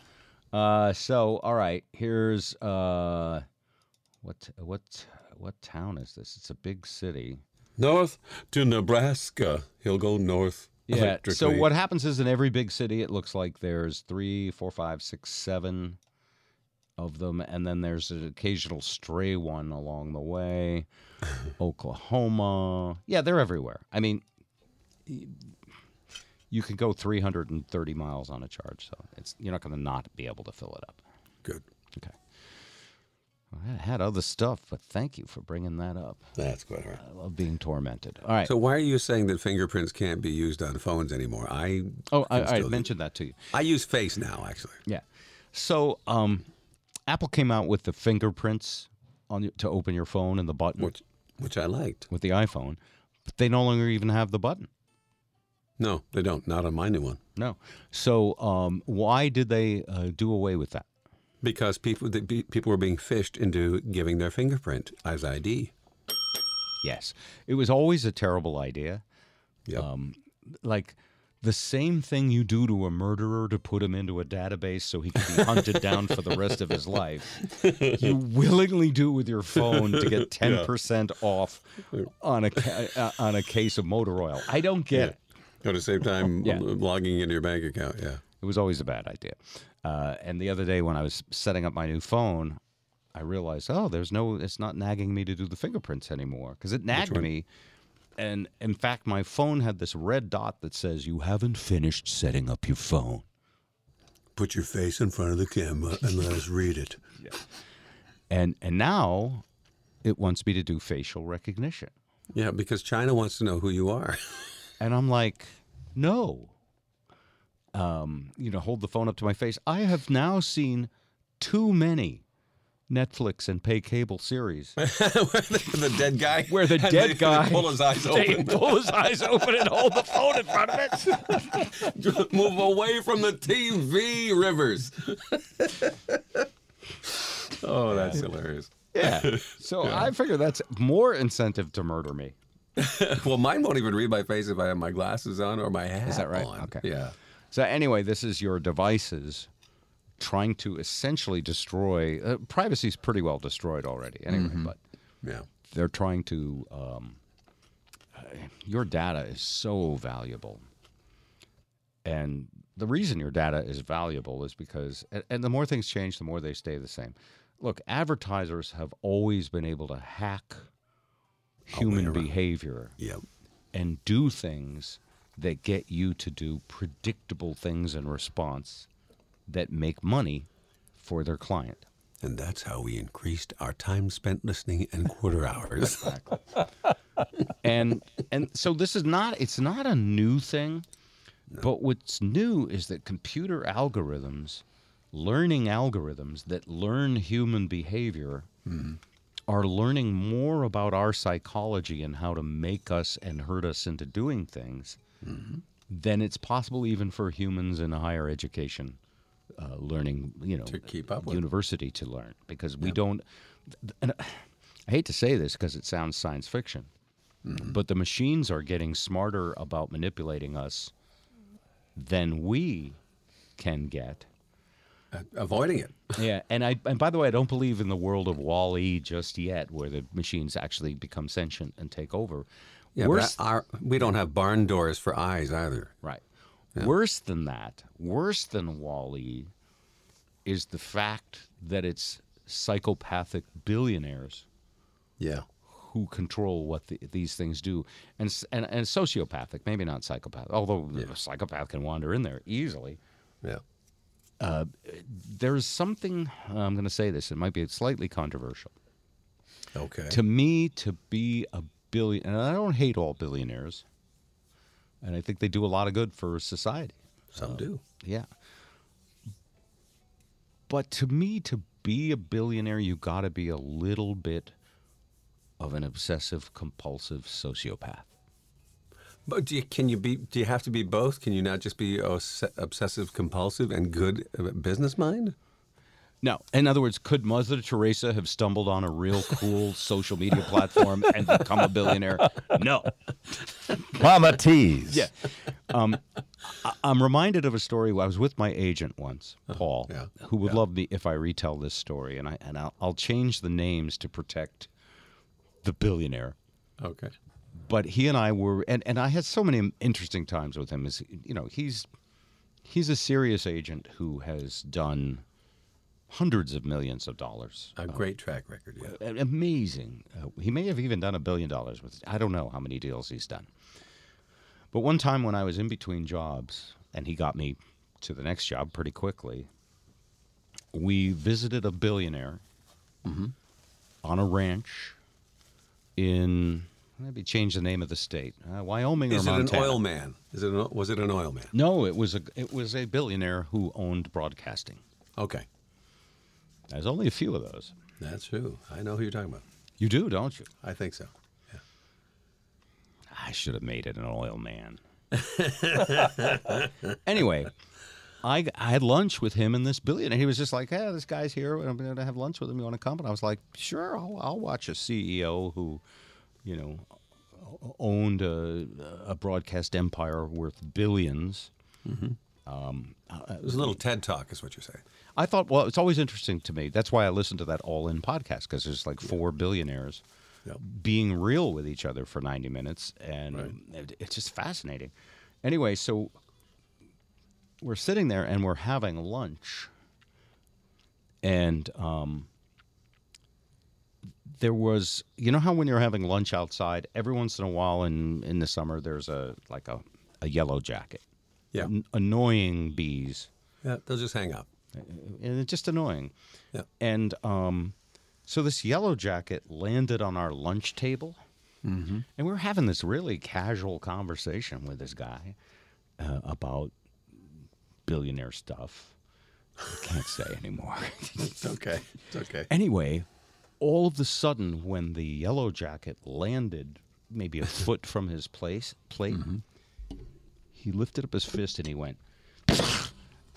Speaker 4: Uh, so all right, here's uh, what what what town is this? It's a big city.
Speaker 5: North to Nebraska. He'll go north.
Speaker 4: Yeah. So what happens is in every big city, it looks like there's three, four, five, six, seven of them, and then there's an occasional stray one along the way. Oklahoma, yeah, they're everywhere. I mean, you can go 330 miles on a charge, so it's you're not going to not be able to fill it up.
Speaker 5: Good.
Speaker 4: Okay. I had other stuff, but thank you for bringing that up.
Speaker 5: That's quite all right.
Speaker 4: I love being tormented. All right.
Speaker 5: So why are you saying that fingerprints can't be used on phones anymore? I
Speaker 4: oh, I, I mentioned that to you.
Speaker 5: I use Face now, actually.
Speaker 4: Yeah. So, um, Apple came out with the fingerprints on your, to open your phone and the button,
Speaker 5: which which I liked
Speaker 4: with the iPhone. But they no longer even have the button.
Speaker 5: No, they don't. Not on my new one.
Speaker 4: No. So, um, why did they uh, do away with that?
Speaker 5: Because people the, people were being phished into giving their fingerprint as ID.
Speaker 4: Yes, it was always a terrible idea.
Speaker 5: Yep.
Speaker 4: Um, like the same thing you do to a murderer to put him into a database so he can be hunted down for the rest of his life. You willingly do with your phone to get ten
Speaker 5: Yeah.
Speaker 4: percent off on a uh, on a case of motor oil. I don't get it.
Speaker 5: At the same time,
Speaker 4: Yeah.
Speaker 5: logging into your bank account. Yeah.
Speaker 4: It was always a bad idea. Uh, and the other day when I was setting up my new phone, I realized, oh, there's no, it's not nagging me to do the fingerprints anymore because it nagged me. And in fact, my phone had this red dot that says, you haven't finished setting up your phone.
Speaker 5: Put your face in front of the camera and let us read it.
Speaker 4: And, and now it wants me to do facial recognition.
Speaker 5: Yeah, because China wants to know who you are.
Speaker 4: And I'm like, no. Um, you know, hold the phone up to my face. I have now seen too many Netflix and pay cable series
Speaker 5: the dead guy.
Speaker 4: where the dead
Speaker 5: they- they
Speaker 4: guy
Speaker 5: pull his eyes open.
Speaker 4: pull his eyes open and hold the phone in front of it.
Speaker 5: Move away from the TV, Rivers. oh, that's hilarious.
Speaker 4: Yeah. So I figure that's more incentive to murder me.
Speaker 5: well, mine won't even read my face if I have my glasses on or my hat
Speaker 4: Is that right?
Speaker 5: on.
Speaker 4: Okay.
Speaker 5: Yeah.
Speaker 4: So anyway, this is your devices trying to essentially destroy. Uh, privacy's pretty well destroyed already, anyway. But
Speaker 5: Yeah.
Speaker 4: they're trying to. Um, your data is so valuable, and the reason your data is valuable is because, and, and the more things change, the more they stay the same. Look, advertisers have always been able to hack human behavior
Speaker 5: Yep.
Speaker 4: and do things that get you to do predictable things in response that make money for their client.
Speaker 5: And that's how we increased our time spent listening and quarter hours. Exactly.
Speaker 4: and and so this is not it's not a new thing but what's new is that computer algorithms learning algorithms that learn human behavior hmm. are learning more about our psychology and how to make us and hurt us into doing things than it's possible even for humans in a higher education uh, learning you know
Speaker 5: To keep up with.
Speaker 4: university to learn because we don't and i hate to say this because it sounds science fiction but the machines are getting smarter about manipulating us than we can get
Speaker 5: Avoiding it.
Speaker 4: yeah, and I and by the way, I don't believe in the world of Wall-E just yet, where the machines actually become sentient and take over.
Speaker 5: Yeah,
Speaker 4: Worse,
Speaker 5: our, we don't have barn doors for eyes either.
Speaker 4: right? Worse than that, worse than Wall-E, is the fact that it's psychopathic billionaires
Speaker 5: Yeah.
Speaker 4: who control what the, these things do, and, and and sociopathic, maybe not psychopath, although a psychopath can wander in there easily.
Speaker 5: Yeah.
Speaker 4: Uh, there's something I'm going to say this. It might be slightly controversial.
Speaker 5: Okay.
Speaker 4: To me, to be a billion, and I don't hate all billionaires, and I think they do a lot of good for society.
Speaker 5: Some do.
Speaker 4: Yeah. But to me, to be a billionaire, you got to be a little bit of an obsessive compulsive sociopath.
Speaker 5: But do you, can you be? Do you have to be both? Can you not just be obsessive compulsive and good uh, business mind?
Speaker 4: No. In other words, could Mother Teresa have stumbled on a real cool social media platform and become a billionaire? No.
Speaker 8: Mama tease.
Speaker 4: Yeah. Um, I- I'm reminded of a story. I was with my agent once, Paul,
Speaker 5: yeah,
Speaker 4: who would love me if I retell this story, and I and I'll, I'll change the names to protect the billionaire.
Speaker 5: Okay.
Speaker 4: But he and I were, and, and I had so many interesting times with him. Is you know he's he's a serious agent who has done hundreds of millions of dollars.
Speaker 5: A great track record. Yeah.
Speaker 4: Amazing. Uh, he may have even done a billion dollars with. I don't know how many deals he's done. But one time when I was in between jobs, and he got me to the next job pretty quickly, we visited a billionaire on a ranch in maybe change the name of the state, uh, Wyoming
Speaker 5: Is
Speaker 4: or
Speaker 5: it an
Speaker 4: Montana.
Speaker 5: oil man? Is it an, was it an oil man?
Speaker 4: No, it was a it was a billionaire who owned broadcasting.
Speaker 5: Okay.
Speaker 4: There's only a few of those.
Speaker 5: That's true. I know who you're talking about.
Speaker 4: You do, don't you?
Speaker 5: I think so. Yeah.
Speaker 4: I should have made it an oil man. anyway, I, I had lunch with him and this billionaire. And he was just like, "Hey, this guy's here. I'm going to have lunch with him. You want to come?" And I was like, "Sure, I'll, I'll watch a CEO who, you know, owned a, a broadcast empire worth 1000000000s Um,
Speaker 5: It was a little TED talk, is what you're saying.
Speaker 4: I thought, well, it's always interesting to me. That's why I listen to that All In podcast because there's like four billionaires being real with each other for 90 minutes, and it, it's just fascinating. Anyway, so we're sitting there and we're having lunch, and um, there was, you know, how when you're having lunch outside, every once in a while in in the summer, there's a like a, a yellow jacket,
Speaker 5: Yeah.
Speaker 4: An- annoying bees
Speaker 5: Yeah, they'll just hang up.
Speaker 4: And it's just annoying.
Speaker 5: Yeah.
Speaker 4: And um, so this yellow jacket landed on our lunch table,
Speaker 5: Mm-hmm.
Speaker 4: and we were having this really casual conversation with this guy uh, about billionaire stuff. I can't say anymore.
Speaker 5: It's okay. It's okay.
Speaker 4: Anyway, all of a sudden, when the yellow jacket landed, maybe a foot from his place plate, he lifted up his fist and he went.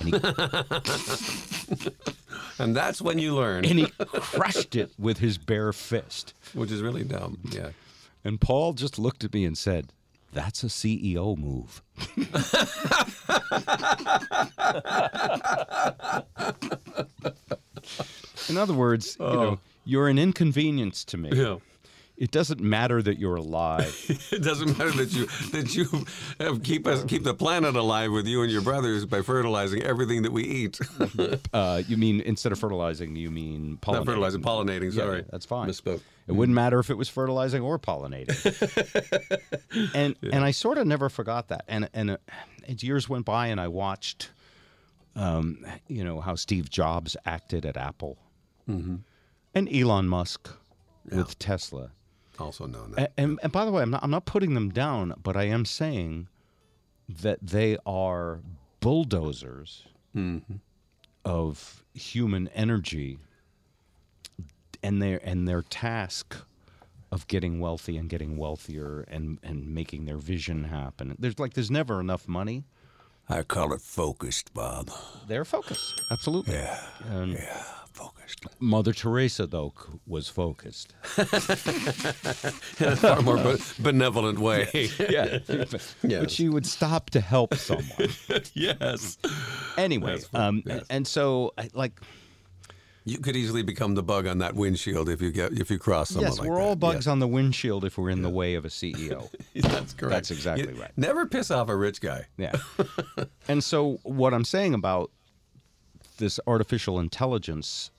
Speaker 4: And he
Speaker 5: And that's when you learn.
Speaker 4: and he crushed it with his bare fist.
Speaker 5: Which is really dumb. Yeah.
Speaker 4: And Paul just looked at me and said, That's a CEO move. In other words, you know, oh. you're an inconvenience to me.
Speaker 5: Yeah.
Speaker 4: It doesn't matter that you're alive.
Speaker 5: It doesn't matter that you that you have keep us keep the planet alive with you and your brothers by fertilizing everything that we eat.
Speaker 4: uh, you mean instead of fertilizing, you mean pollinating?
Speaker 5: Not fertilizing, pollinating.
Speaker 4: Yeah,
Speaker 5: Sorry,
Speaker 4: that's fine.
Speaker 5: Misspoke.
Speaker 4: It wouldn't matter if it was fertilizing or pollinating. and and I sort of never forgot that. And and uh, as years went by, and I watched, um, you know, how Steve Jobs acted at Apple,
Speaker 5: Mm-hmm.
Speaker 4: and Elon Musk with Tesla.
Speaker 5: Also known
Speaker 4: And, and, and by the way, I'm not, I'm not putting them down, but I am saying that they are bulldozers
Speaker 5: Mm-hmm.
Speaker 4: of human energy and their and their task of getting wealthy and getting wealthier and, and making their vision happen. There's like there's never enough money.
Speaker 12: I call it focused, Bob.
Speaker 4: They're focused. Absolutely.
Speaker 12: Yeah.
Speaker 4: And
Speaker 12: yeah, focused.
Speaker 4: Mother Teresa though was focused.
Speaker 5: in a far more be- benevolent way.
Speaker 4: yeah. But she would stop to help someone.
Speaker 5: yes.
Speaker 4: Anyway, um,
Speaker 5: yes.
Speaker 4: and so like
Speaker 5: You could easily become the bug on that windshield if you get if you cross someone
Speaker 4: yes,
Speaker 5: like
Speaker 4: we're
Speaker 5: that.
Speaker 4: all bugs on the windshield if we're in the way of a CEO.
Speaker 5: That's correct.
Speaker 4: That's exactly
Speaker 5: You
Speaker 4: right.
Speaker 5: Never piss off a rich guy.
Speaker 4: Yeah. and so what I'm saying about this artificial intelligence,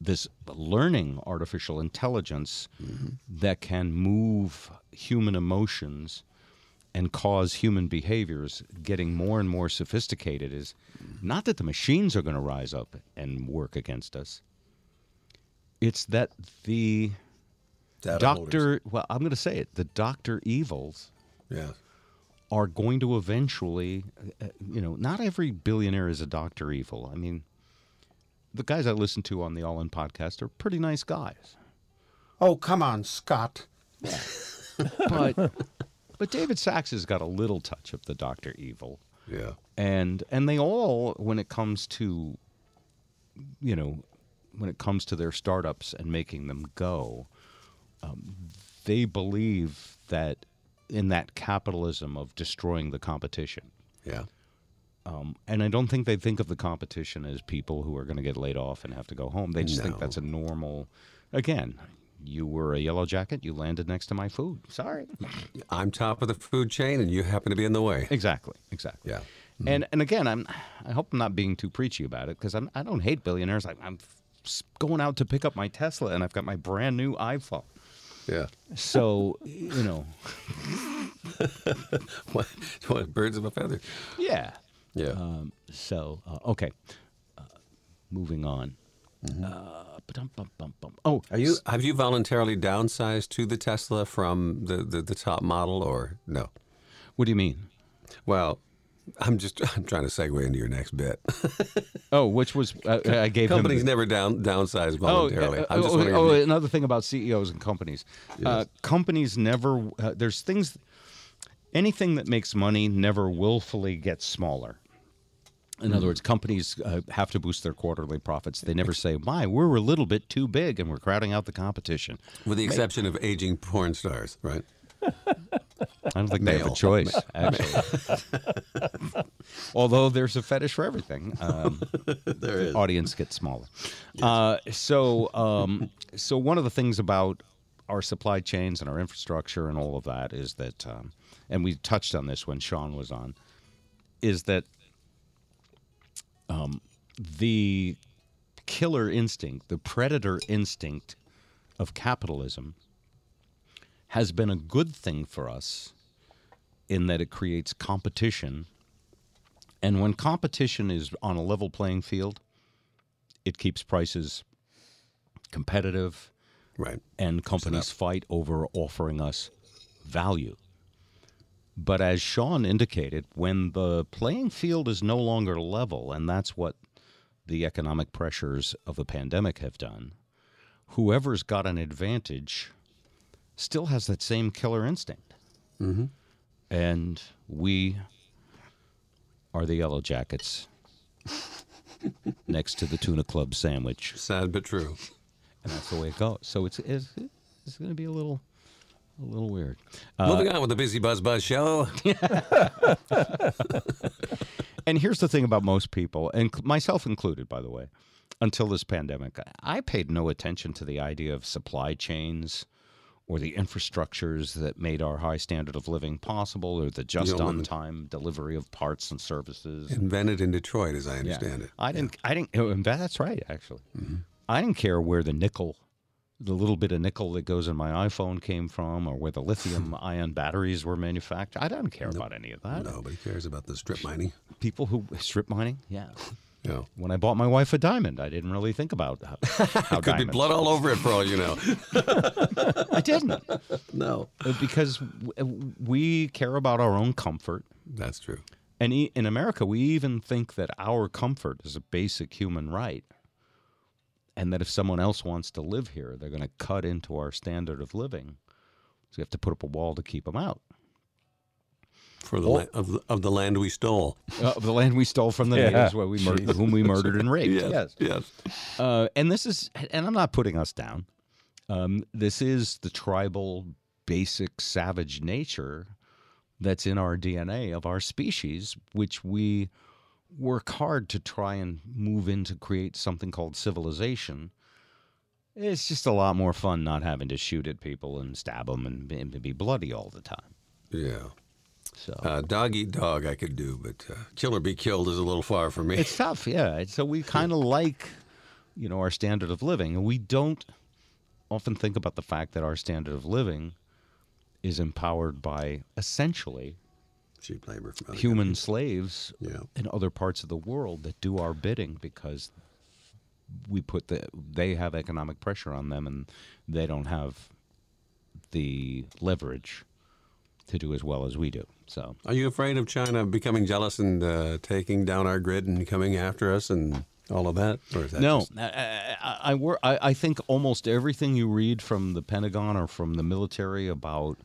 Speaker 4: this learning artificial intelligence that can move human emotions and cause human behaviors getting more and more sophisticated is not that the machines are going to rise up and work against us. It's that the
Speaker 5: Data
Speaker 4: doctor, well, I'm going to say it, the doctor evils
Speaker 5: Yeah.
Speaker 4: are going to eventually, uh, you know, not every billionaire is a Dr. Evil. I mean, the guys I listen to on the All In podcast are pretty nice guys.
Speaker 5: Oh, come on, Scott.
Speaker 4: But but David Sacks has got a little touch of the Dr. Evil.
Speaker 5: Yeah.
Speaker 4: And and they all when it comes to you know, when it comes to their startups and making them go, um, they believe that in that capitalism of destroying the competition.
Speaker 5: Yeah.
Speaker 4: Um, and I don't think they think of the competition as people who are going to get laid off and have to go home. They just think that's a normal. Again, you were a yellow jacket. You landed next to my food. Sorry.
Speaker 5: I'm top of the food chain, and you happen to be in the way.
Speaker 4: Exactly. Exactly.
Speaker 5: Yeah.
Speaker 4: And and again, I'm. I hope I'm not being too preachy about it because I'm. I don't hate billionaires. I, I'm going out to pick up my Tesla, and I've got my brand new iPhone.
Speaker 5: Yeah.
Speaker 4: So you know,
Speaker 5: what, what, birds of a feather.
Speaker 4: yeah.
Speaker 5: Yeah.
Speaker 4: Um, so uh, okay, uh, moving on. Uh, ba-dum-bum-bum-bum. oh,
Speaker 5: Are you have you voluntarily downsized to the Tesla from the, the, the top model or no?
Speaker 4: What do you mean?
Speaker 5: Well, I'm just I'm trying to segue into your next bit.
Speaker 4: Oh, which was uh, I gave
Speaker 5: Companies
Speaker 4: him.
Speaker 5: never down downsize
Speaker 4: Oh,
Speaker 5: voluntarily.
Speaker 4: uh,
Speaker 5: I'm just
Speaker 4: oh,
Speaker 5: wondering.
Speaker 4: oh,
Speaker 5: you-
Speaker 4: another thing about CEOs and companies. Uh, companies never. Uh, there's things. Anything that makes money never willfully gets smaller. In other words, companies uh, have to boost their quarterly profits. They never say, "My, we're a little bit too big and we're crowding out the competition."
Speaker 5: with the exception of aging porn stars, right?
Speaker 4: I don't think they have a choice, actually. Although there's a fetish for everything. Um,
Speaker 5: There is.
Speaker 4: audience gets smaller. Uh, so, um, so one of the things about our supply chains and our infrastructure and all of that is that, um, and we touched on this when Sean was on, is that um, the killer instinct, the predator instinct of capitalism, has been a good thing for us in that it creates competition. And when competition is on a level playing field, it keeps prices competitive.
Speaker 5: Right.
Speaker 4: And companies fight over offering us value. But as Sean indicated, when the playing field is no longer level, and that's what the economic pressures of the pandemic have done, whoever's got an advantage still has that same killer instinct.
Speaker 5: Mm-hmm.
Speaker 4: And we are the Yellow Jackets next to the Tuna Club sandwich.
Speaker 5: Sad but true.
Speaker 4: And that's the way it goes. So it's it's, it's going to be a little a little weird. Uh,
Speaker 5: Moving on with the Busy Buzz Buzz show.
Speaker 4: and here's the thing about most people, and myself included, by the way, until this pandemic, I paid no attention to the idea of supply chains or the infrastructures that made our high standard of living possible or the just
Speaker 5: don't
Speaker 4: on time delivery of parts and services.
Speaker 5: Invented in Detroit, as I
Speaker 4: Yeah.
Speaker 5: understand it.
Speaker 4: I didn't. I didn't. oh, That's right. Actually, I didn't care where the nickel, the little bit of nickel that goes in my iPhone came from, or where the lithium-ion batteries were manufactured. I don't care about any of that.
Speaker 5: Nobody cares about the strip mining.
Speaker 4: People who strip mining, yeah.
Speaker 5: Yeah.
Speaker 4: When I bought my wife a diamond, I didn't really think about how, how
Speaker 5: Could be blood all over it for all you know.
Speaker 4: I didn't.
Speaker 5: no.
Speaker 4: Uh, because we care about our own comfort.
Speaker 5: That's true.
Speaker 4: And in America, we even think that our comfort is a basic human right. And that if someone else wants to live here, they're going to cut into our standard of living. So we have to put up a wall to keep them out.
Speaker 5: For the
Speaker 4: Oh.
Speaker 5: la- of, the, of the land we stole.
Speaker 4: Uh, the land we stole from the
Speaker 5: Yeah.
Speaker 4: natives, where we mur- whom we murdered and raped.
Speaker 5: Yes,
Speaker 4: yes. Uh, and this is, and I'm not putting us down. Um, this is the tribal, basic, savage nature that's in our DNA of our species, which we work hard to try and move in to create something called civilization. It's just a lot more fun not having to shoot at people and stab them and, and be bloody all the time.
Speaker 5: Yeah.
Speaker 4: So
Speaker 5: Uh, dog eat dog, I could do, but uh, kill or be killed is a little far for me.
Speaker 4: It's tough, yeah. So we kind of like, you know, our standard of living, and we don't often think about the fact that our standard of living is empowered by essentially
Speaker 5: cheap labor from
Speaker 4: human
Speaker 5: countries.
Speaker 4: slaves
Speaker 5: Yeah.
Speaker 4: in other parts of the world that do our bidding because we put the they have economic pressure on them and they don't have the leverage to do as well as we do. So
Speaker 5: Are you afraid of China becoming jealous and uh, taking down our grid and coming after us and all of that? Or is that
Speaker 4: no,
Speaker 5: just-
Speaker 4: I, I, I, I, I think almost everything you read from the Pentagon or from the military about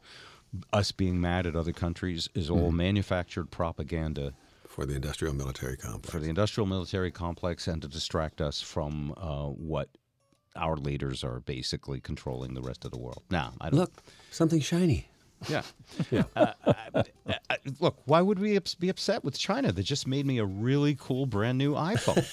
Speaker 4: us being mad at other countries is all
Speaker 5: Mhm.
Speaker 4: manufactured propaganda
Speaker 5: for the industrial military complex.
Speaker 4: for the industrial military complex and to distract us from uh, what our leaders are basically controlling the rest of the world. Now, I don't,
Speaker 5: Look, something shiny.
Speaker 4: yeah.
Speaker 5: Yeah.
Speaker 4: Uh, uh, uh, look, why would we be upset with China? that just made me a really cool brand new iPhone.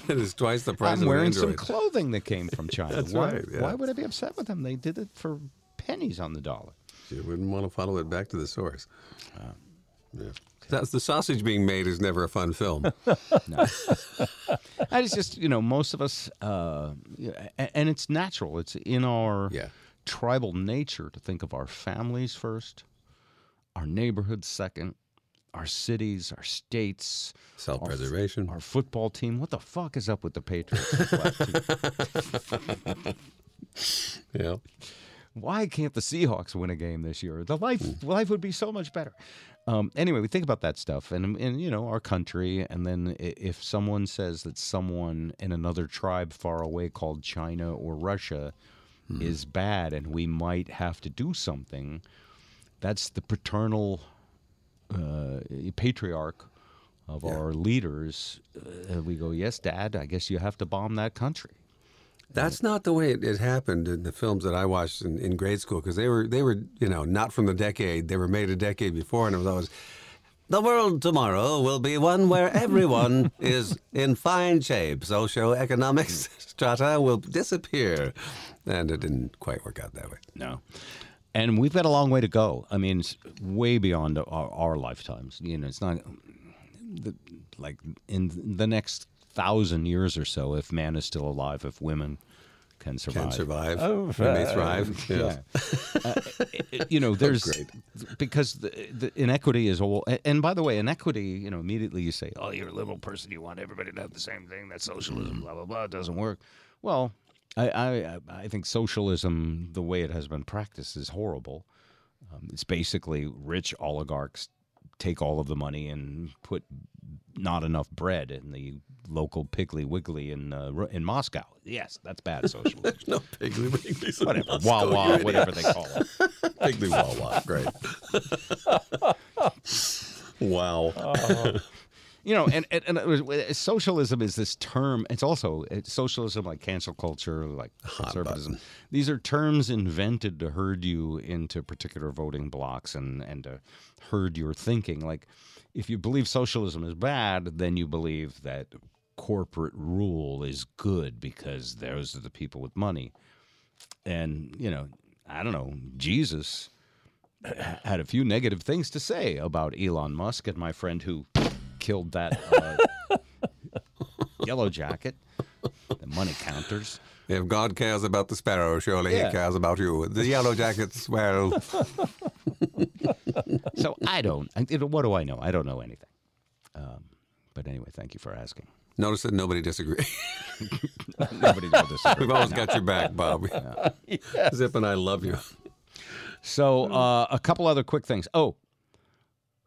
Speaker 5: it is twice the price
Speaker 4: I'm wearing some clothing that came from China. Why,
Speaker 5: right, yeah.
Speaker 4: why would I be upset with them? They did it for pennies on the dollar.
Speaker 5: You wouldn't want to follow it back to the source.
Speaker 4: Uh,
Speaker 5: yeah. That's the sausage being made is never a fun film.
Speaker 4: no. I just, just, you know, most of us, uh, and it's natural. It's in our tribal nature to think of our families first, our neighborhoods second, our cities, our states,
Speaker 5: Self-preservation.
Speaker 4: our, our football team. What the fuck is up with the Patriots?
Speaker 5: yeah.
Speaker 4: Why can't the Seahawks win a game this year? The life life would be so much better. Um, anyway, we think about that stuff, and and you know our country, and then if someone says that someone in another tribe far away called China or Russia is bad, and we might have to do something, that's the paternal uh, patriarch of our leaders. Uh, we go, yes, Dad. I guess you have to bomb that country.
Speaker 5: That's not the way it, it happened in the films that I watched in, in grade school because they were they were you know not from the decade they were made a decade before and it was always
Speaker 11: The world tomorrow will be one where everyone is in fine shape.
Speaker 5: socioeconomic strata will disappear, and it didn't quite work out that way.
Speaker 4: No. And we've got a long way to go. I mean, it's way beyond our, our lifetimes. You know, it's not the, like in the next thousand years or so, if man is still alive, if women can survive.
Speaker 5: Can survive.
Speaker 8: Oh,
Speaker 5: They may thrive.
Speaker 4: Yeah.
Speaker 5: Yes.
Speaker 4: Uh, you know, there's
Speaker 5: great.
Speaker 4: because the, the inequity is all. And by the way, inequity, you know, immediately you say, "Oh, you're a liberal person. You want everybody to have the same thing. That's socialism." Blah blah blah. It doesn't work. Well, I I, I think socialism, the way it has been practiced, is horrible. Um, it's basically rich oligarchs take all of the money and put not enough bread in the local Piggly Wiggly in uh, in Moscow. Yes, that's bad socialism.
Speaker 5: no Piggly Wiggly.
Speaker 4: whatever, Wawa, whatever they call it.
Speaker 5: Piggly Wawa. Great. wow.
Speaker 4: you know, and and, and was, socialism is this term. It's also it's socialism, like cancel culture, like conservatism. These are terms invented to herd you into particular voting blocks and and to herd your thinking. Like, if you believe socialism is bad, then you believe that corporate rule is good because those are the people with money. And you know, I don't know, Jesus had a few negative things to say about Elon Musk and my friend who killed that uh, yellow jacket, the money counters.
Speaker 5: If God cares about the sparrow, surely
Speaker 4: Yeah.
Speaker 5: He cares about you. The yellow jackets, well.
Speaker 4: So I don't. I, you know, what do I know? I don't know anything. Um, but anyway, thank you for asking.
Speaker 5: Notice that nobody disagrees.
Speaker 4: Nobody will disagree.
Speaker 5: We've always got your back, Bob. Zip and I love you.
Speaker 4: So uh, a couple other quick things. Oh,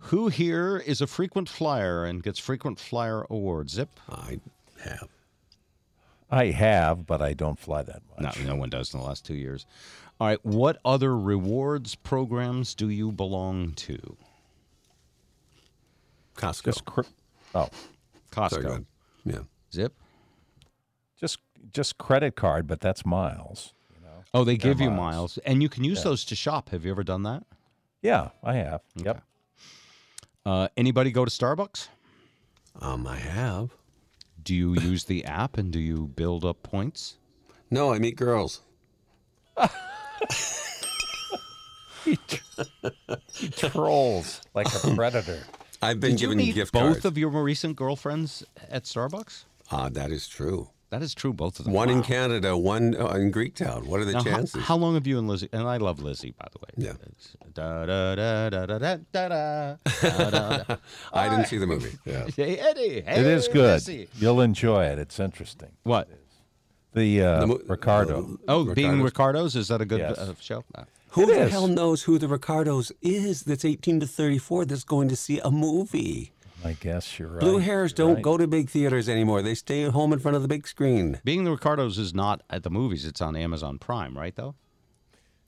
Speaker 4: who here is a frequent flyer and gets frequent flyer awards? Zip.
Speaker 5: I have.
Speaker 8: I have, but I don't fly that much.
Speaker 4: No, no one does in the last two years. All right. What other rewards programs do you belong to?
Speaker 5: Costco.
Speaker 8: Cr- oh,
Speaker 4: Costco.
Speaker 5: Sorry, go ahead. Yeah.
Speaker 4: Zip.
Speaker 8: just just credit card, but that's miles.
Speaker 4: Oh, they
Speaker 8: They're
Speaker 4: give you
Speaker 8: miles.
Speaker 4: miles, and you can use
Speaker 8: Yeah.
Speaker 4: those to shop. Have you ever done that?
Speaker 8: Yeah, I have. Yep.
Speaker 4: Uh, anybody go to Starbucks?
Speaker 5: Um, I have.
Speaker 4: Do you use the app and do you build up points?
Speaker 5: No, I meet girls.
Speaker 8: He trolls like a predator.
Speaker 5: I've been
Speaker 4: Did
Speaker 5: given
Speaker 4: you meet
Speaker 5: gift
Speaker 4: both
Speaker 5: cards.
Speaker 4: of your more recent girlfriends at Starbucks?
Speaker 5: Ah, that is true.
Speaker 4: That is true, both of them.
Speaker 5: One in Canada, one uh, in Greektown. What are the
Speaker 4: Now, how-
Speaker 5: chances?
Speaker 4: How, long have you and Lizzie? And I love Lizzie, by the way.
Speaker 5: Yeah.
Speaker 4: Da, da, da, da, da, da, da, da.
Speaker 5: I didn't see the movie. Yeah.
Speaker 4: Hey, Eddie. Hey,
Speaker 8: it is good.
Speaker 4: Lizzie.
Speaker 8: You'll enjoy it. It's interesting.
Speaker 4: What?
Speaker 8: The, uh,
Speaker 5: The mo-
Speaker 8: Ricardo.
Speaker 4: Oh, being
Speaker 5: Ricardo's-
Speaker 4: Ricardo's, is that a good
Speaker 8: Yes.
Speaker 4: uh, show? No.
Speaker 5: Who
Speaker 8: It
Speaker 5: the
Speaker 8: is.
Speaker 5: hell knows who the Ricardos is that's 18 to 34 that's going to see a movie?
Speaker 8: I guess you're right.
Speaker 5: Blue hairs don't
Speaker 8: right.
Speaker 5: go to big theaters anymore. They stay at home in front of the big screen.
Speaker 4: Being the Ricardos is not at the movies. It's on Amazon Prime, right? Though.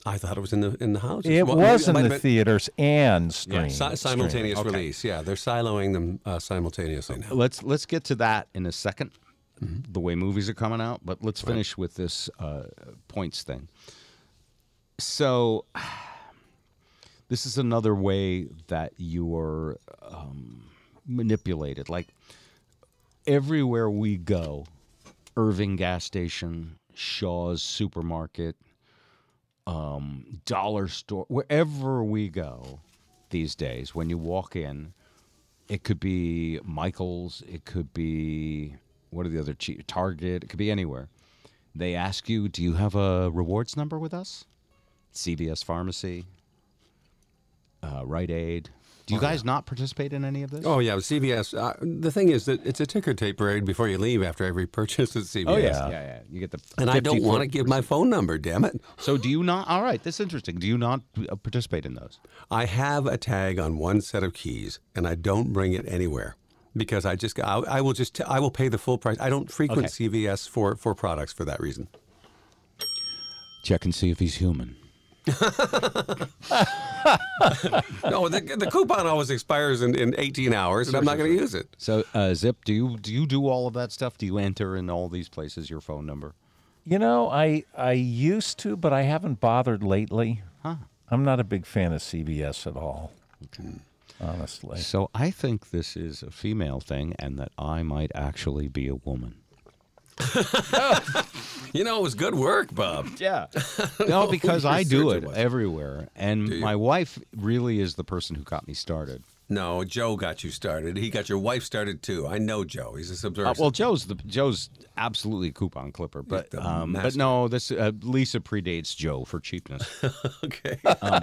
Speaker 5: I thought it was in the in the house.
Speaker 8: It
Speaker 5: Well,
Speaker 8: was in the
Speaker 5: been-
Speaker 8: theaters and
Speaker 5: Yeah, si- simultaneous
Speaker 4: Okay.
Speaker 5: release. Yeah, they're siloing them uh, simultaneously now.
Speaker 4: Let's let's get to that in a 2nd The way movies are coming out, but let's finish with this uh, points thing. So, this is another way that you are um, manipulated. Like everywhere we go, Irving gas station, Shaw's supermarket, um, dollar store, wherever we go these days, when you walk in, it could be Michael's, it could be what are the other cheap Target, it could be anywhere. They ask you, "Do you have a rewards number with us?" CVS Pharmacy, uh, Rite Aid. Do you
Speaker 5: Oh,
Speaker 4: guys not participate in any of this?
Speaker 5: Oh yeah, CVS. Uh, the thing is that it's a ticker tape parade before you leave after every purchase at CVS.
Speaker 4: Oh yeah, yeah, yeah. You get the
Speaker 5: And I don't want to give my phone number. Damn it!
Speaker 4: So do you not? All right, that's interesting. Do you not uh, participate in those?
Speaker 5: I have a tag on one set of keys, and I don't bring it anywhere because I just I, I will just I will pay the full price. I don't frequent
Speaker 4: Okay.
Speaker 5: CVS for for products for that reason.
Speaker 4: Check and see if he's human.
Speaker 5: No, the, the coupon always expires in, in 18 hours, and I'm not going to use it.
Speaker 4: So, uh, Zip, do you do you do all of that stuff? Do you enter in all these places your phone number?
Speaker 8: You know, I I used to, but I haven't bothered lately.
Speaker 4: Huh.
Speaker 8: I'm not a big fan of CVS at all. Honestly.
Speaker 4: So I think this is a female thing, and that I might actually be a woman.
Speaker 5: You know, it was good work, Bob.
Speaker 4: Yeah. No, because I do it
Speaker 5: it was.
Speaker 4: everywhere, and my wife really is the person who got me started.
Speaker 5: No, Joe got you started. He got your wife started too. I know Joe. He's a
Speaker 4: Uh, well, Joe's the Joe's absolutely a coupon clipper, but um, but no, this uh, Lisa predates Joe for cheapness.
Speaker 5: okay.
Speaker 4: Um,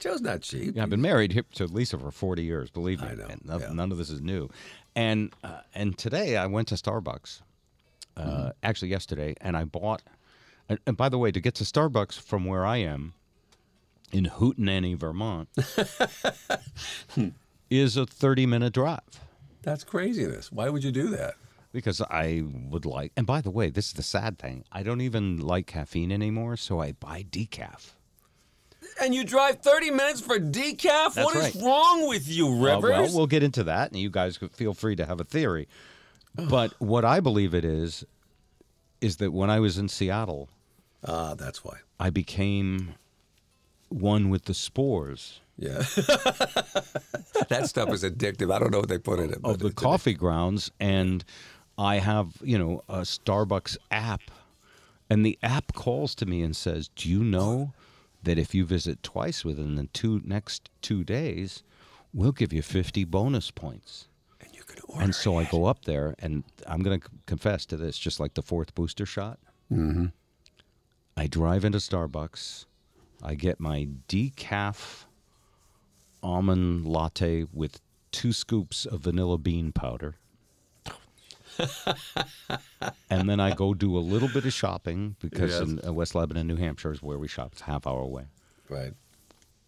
Speaker 5: Joe's not cheap.
Speaker 4: Yeah, I've been married to Lisa for 40 years, believe me.
Speaker 5: I know,
Speaker 4: And no-
Speaker 5: yeah.
Speaker 4: none of this is new. And uh, and today I went to Starbucks. Uh,
Speaker 5: Mm-hmm.
Speaker 4: Actually, yesterday, and I bought. And, and by the way, to get to Starbucks from where I am in Hootenanny, Vermont, is a 30 minute drive.
Speaker 5: That's craziness. Why would you do that?
Speaker 4: Because I would like, and by the way, this is the sad thing. I don't even like caffeine anymore, so I buy decaf.
Speaker 5: And you drive 30 minutes for decaf?
Speaker 4: That's
Speaker 5: What is
Speaker 4: right.
Speaker 5: wrong with you,
Speaker 4: Uh,
Speaker 5: Rivers?
Speaker 4: well, we'll get into that, and you guys could feel free to have a theory. But what I believe it is, is that when I was in Seattle,
Speaker 5: Ah, that's why.
Speaker 4: I became one with the spores
Speaker 5: Yeah. that stuff is addictive. I don't know what they put in it.
Speaker 4: of the
Speaker 5: it's
Speaker 4: coffee grounds, and I have you know a Starbucks app, and the app calls to me and says, "Do you know that if you visit twice within the two next two days, we'll give you fifty bonus points."
Speaker 5: And you can order.
Speaker 4: And so I go up there, and I'm going to confess to this, just like the fourth booster shot.
Speaker 5: Mm-hmm.
Speaker 4: I drive into Starbucks. I get my decaf almond latte with two scoops of vanilla bean powder. and then I go do a little bit of shopping because
Speaker 5: Yes.
Speaker 4: in uh, West Lebanon, New Hampshire is where we shop. It's a half hour away.
Speaker 5: Right.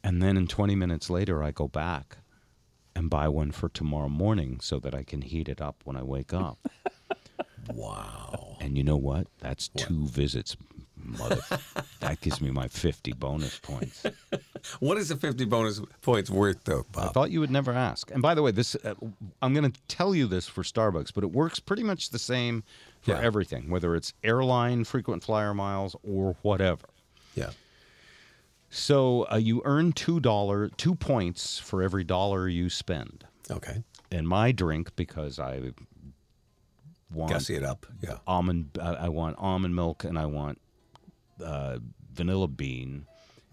Speaker 4: And then in 20 minutes later, I go back and buy one for tomorrow morning so that I can heat it up when I wake up.
Speaker 5: Wow.
Speaker 4: And you know what? That's two visits, mother. that gives me my 50 bonus points.
Speaker 5: What is the 50 bonus points worth, though, Bob?
Speaker 4: I thought you would never ask. And by the way, this uh, I'm going to tell you this for Starbucks, but it works pretty much the same for
Speaker 5: Yeah.
Speaker 4: everything, whether it's airline frequent flyer miles or whatever.
Speaker 5: Yeah.
Speaker 4: So uh, you earn two dollar two points for every dollar you spend.
Speaker 5: Okay.
Speaker 4: And my drink, because I want
Speaker 5: Gussy it up. Yeah.
Speaker 4: almond, uh, I want almond milk, and I want uh, vanilla bean,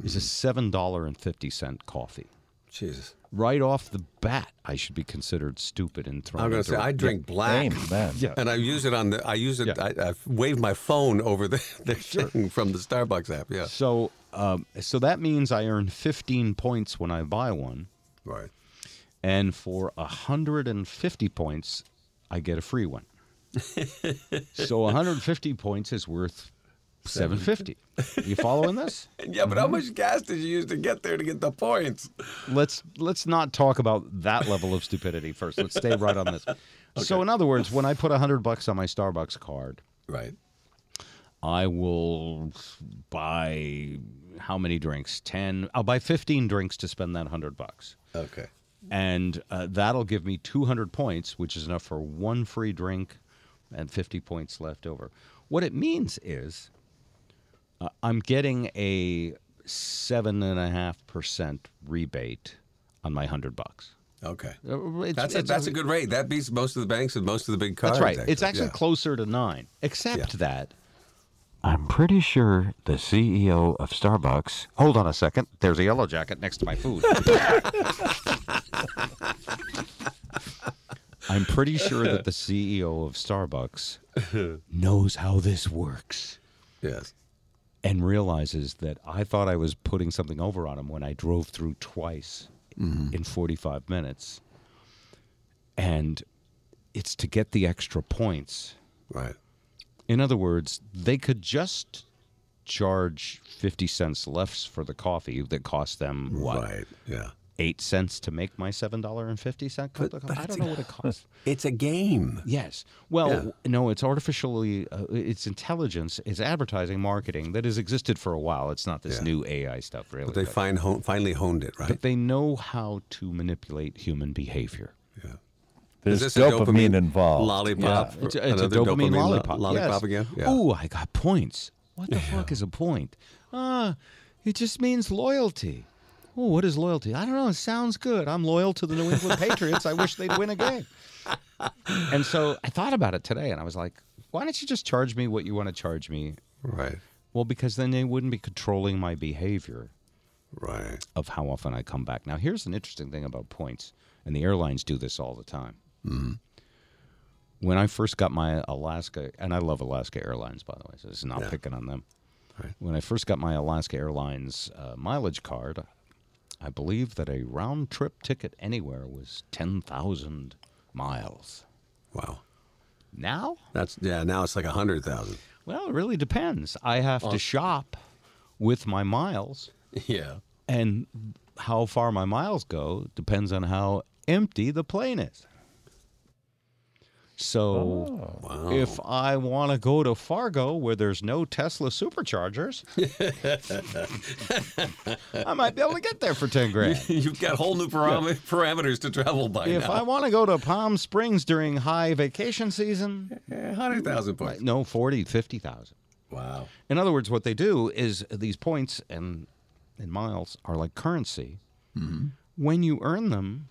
Speaker 4: is a seven dollar and fifty cent coffee.
Speaker 5: Jesus.
Speaker 4: Right off the bat, I should be considered stupid and thrown.
Speaker 5: I'm going to say I drink black,
Speaker 8: Amen.
Speaker 4: Yeah.
Speaker 5: and I use it on the. I use it.
Speaker 4: Yeah.
Speaker 5: I, I wave my phone over the, the thing from the Starbucks app. Yeah.
Speaker 4: So, um, so that means I earn 15 points when I buy one,
Speaker 5: Right.
Speaker 4: and for 150 points, I get a free one. so 150 points is worth 750. You following this?
Speaker 5: Yeah, but how much gas did you use to get there to get the points?
Speaker 4: Let's let's not talk about that level of stupidity first. Let's stay right on this. So, in other words, when I put 100 bucks on my Starbucks card,
Speaker 5: Right.
Speaker 4: I will buy how many drinks? 10. I'll buy 15 drinks to spend that 100 bucks.
Speaker 5: Okay.
Speaker 4: And uh, that'll give me 200 points, which is enough for one free drink and 50 points left over. What it means is uh, I'm getting a seven and a half percent rebate on my hundred bucks.
Speaker 5: Okay.
Speaker 4: Uh, it's-
Speaker 5: That's a,
Speaker 4: it's
Speaker 5: that's a good rate. That beats most of the banks and most of the big cards.
Speaker 4: That's right. It's actually
Speaker 5: yeah.
Speaker 4: closer to nine, except
Speaker 5: Yeah.
Speaker 4: that I'm pretty sure the CEO of Starbucks. Hold on a second. There's a yellow jacket next to my food. I'm pretty sure that the CEO of Starbucks knows how this works
Speaker 5: Yes.
Speaker 4: And realizes that I thought I was putting something over on him when I drove through twice mm-hmm. in 45 minutes. And it's to get the extra points.
Speaker 5: Right.
Speaker 4: In other words, they could just charge 50 cents less for the coffee that cost them what?
Speaker 5: Right. Yeah.
Speaker 4: 8 cents to make my $7.50 cup of coffee? I don't know what it costs.
Speaker 5: It's a game.
Speaker 4: Yes. Well,
Speaker 5: Yeah.
Speaker 4: no, it's artificially, uh, it's intelligence, it's advertising, marketing that has existed for a while. It's not this
Speaker 5: Yeah.
Speaker 4: new AI stuff, really.
Speaker 5: But they find hon- finally honed it, right?
Speaker 4: but they know how to manipulate human behavior.
Speaker 5: yeah.
Speaker 8: There's
Speaker 5: this a
Speaker 8: dopamine,
Speaker 5: dopamine
Speaker 8: involved.
Speaker 5: Lollipop.
Speaker 4: It's, a- it's a
Speaker 5: Another
Speaker 4: dopamine,
Speaker 5: lo-
Speaker 4: lollipop.
Speaker 5: lollipop
Speaker 4: yes.
Speaker 5: again. Yeah.
Speaker 4: Oh, I got points. What the fuck is a point? Ah, it just means loyalty. Oh, what is loyalty? I don't know. It sounds good. I'm loyal to the New England Patriots. I wish they'd win a game. And so I thought about it today, and I was like, why don't you just charge me what you want to charge me?
Speaker 5: Right.
Speaker 4: Well, because then they wouldn't be controlling my behavior
Speaker 5: Right.
Speaker 4: of how often I come back. Now, here's an interesting thing about points, and the airlines do this all the time. When I first got my Alaska, and I love Alaska Airlines, by the way, so this is not
Speaker 5: Yeah.
Speaker 4: picking on them.
Speaker 5: Right.
Speaker 4: When I first got my Alaska Airlines uh, mileage card, I believe that a round trip ticket anywhere was 10,000 miles.
Speaker 5: Wow.
Speaker 4: Now?
Speaker 5: That's yeah. Now it's like a hundred thousand.
Speaker 4: Well, it really depends. I have to shop with my miles.
Speaker 5: Yeah.
Speaker 4: And how far my miles go depends on how empty the plane is. So if I want to go to Fargo where there's no Tesla superchargers, I might be able to get there for 10 grand.
Speaker 5: You've got whole new param- parameters to travel by
Speaker 4: If
Speaker 5: now.
Speaker 4: I want to go to Palm Springs during high vacation season,
Speaker 5: Eh, hundred thousand points.
Speaker 4: no, 40, 50,000.
Speaker 5: Wow.
Speaker 4: In other words, what they do is these points and, and miles are like currency. When you earn them,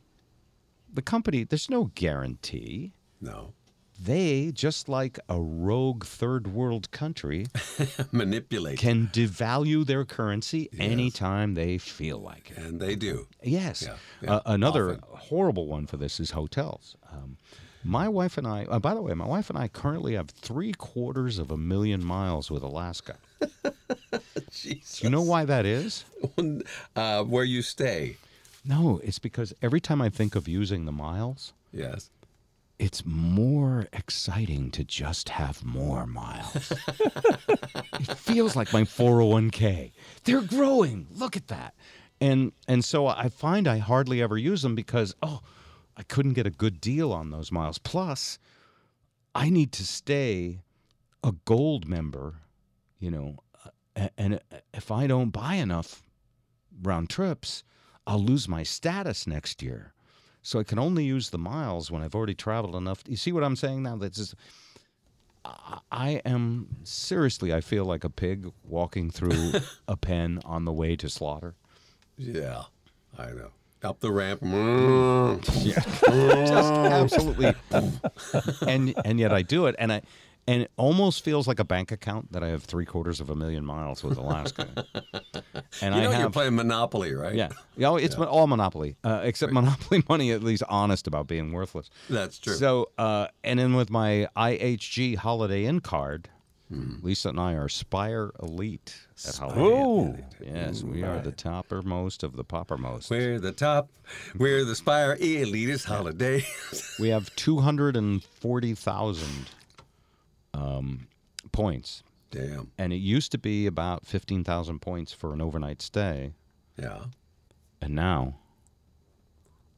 Speaker 4: the company, there's no guarantee.
Speaker 5: No.
Speaker 4: They, just like a rogue third world country,
Speaker 5: Manipulate.
Speaker 4: can devalue their currency anytime they feel like it.
Speaker 5: and they do.
Speaker 4: Yes.
Speaker 5: Yeah, yeah,
Speaker 4: Uh, another
Speaker 5: often.
Speaker 4: horrible one for this is hotels. Um, my wife and I, uh, by the way, my wife and I currently have three quarters of a million miles with Alaska.
Speaker 5: Jesus.
Speaker 4: You know why that is?
Speaker 5: uh, where you stay.
Speaker 4: No, it's because every time I think of using the miles,
Speaker 5: Yes.
Speaker 4: It's more exciting to just have more miles. it feels like my 401k. They're growing. Look at that. And and so I find I hardly ever use them because oh, I couldn't get a good deal on those miles. Plus, I need to stay a gold member, you know, and if I don't buy enough round trips, I'll lose my status next year. So I can only use the miles when I've already traveled enough. You see what I'm saying now? That's just, I- am seriously. I feel like a pig walking through a pen on the way to slaughter.
Speaker 5: Yeah. I know. Up the ramp. Mm.
Speaker 4: Just absolutely, and and yet I do it, and I. And it almost feels like a bank account that I have three quarters of a million miles with Alaska. And
Speaker 5: you know
Speaker 4: I
Speaker 5: you're playing Monopoly, right?
Speaker 4: Yeah, yeah. It's all Monopoly, uh, except Monopoly money at least honest about being worthless.
Speaker 5: That's true.
Speaker 4: So, uh, and then with my IHG Holiday Inn card,
Speaker 5: Hmm.
Speaker 4: Lisa and I are Spire Elite at Holiday
Speaker 8: Oh.
Speaker 4: Inn. Yes, we are the toppermost of the poppermost.
Speaker 5: We're the top. We're the Spire Elitist Holiday.
Speaker 4: We have two hundred and forty thousand um, points,
Speaker 5: Damn.
Speaker 4: and it used to be about fifteen thousand points for an overnight stay.
Speaker 5: Yeah.
Speaker 4: And now,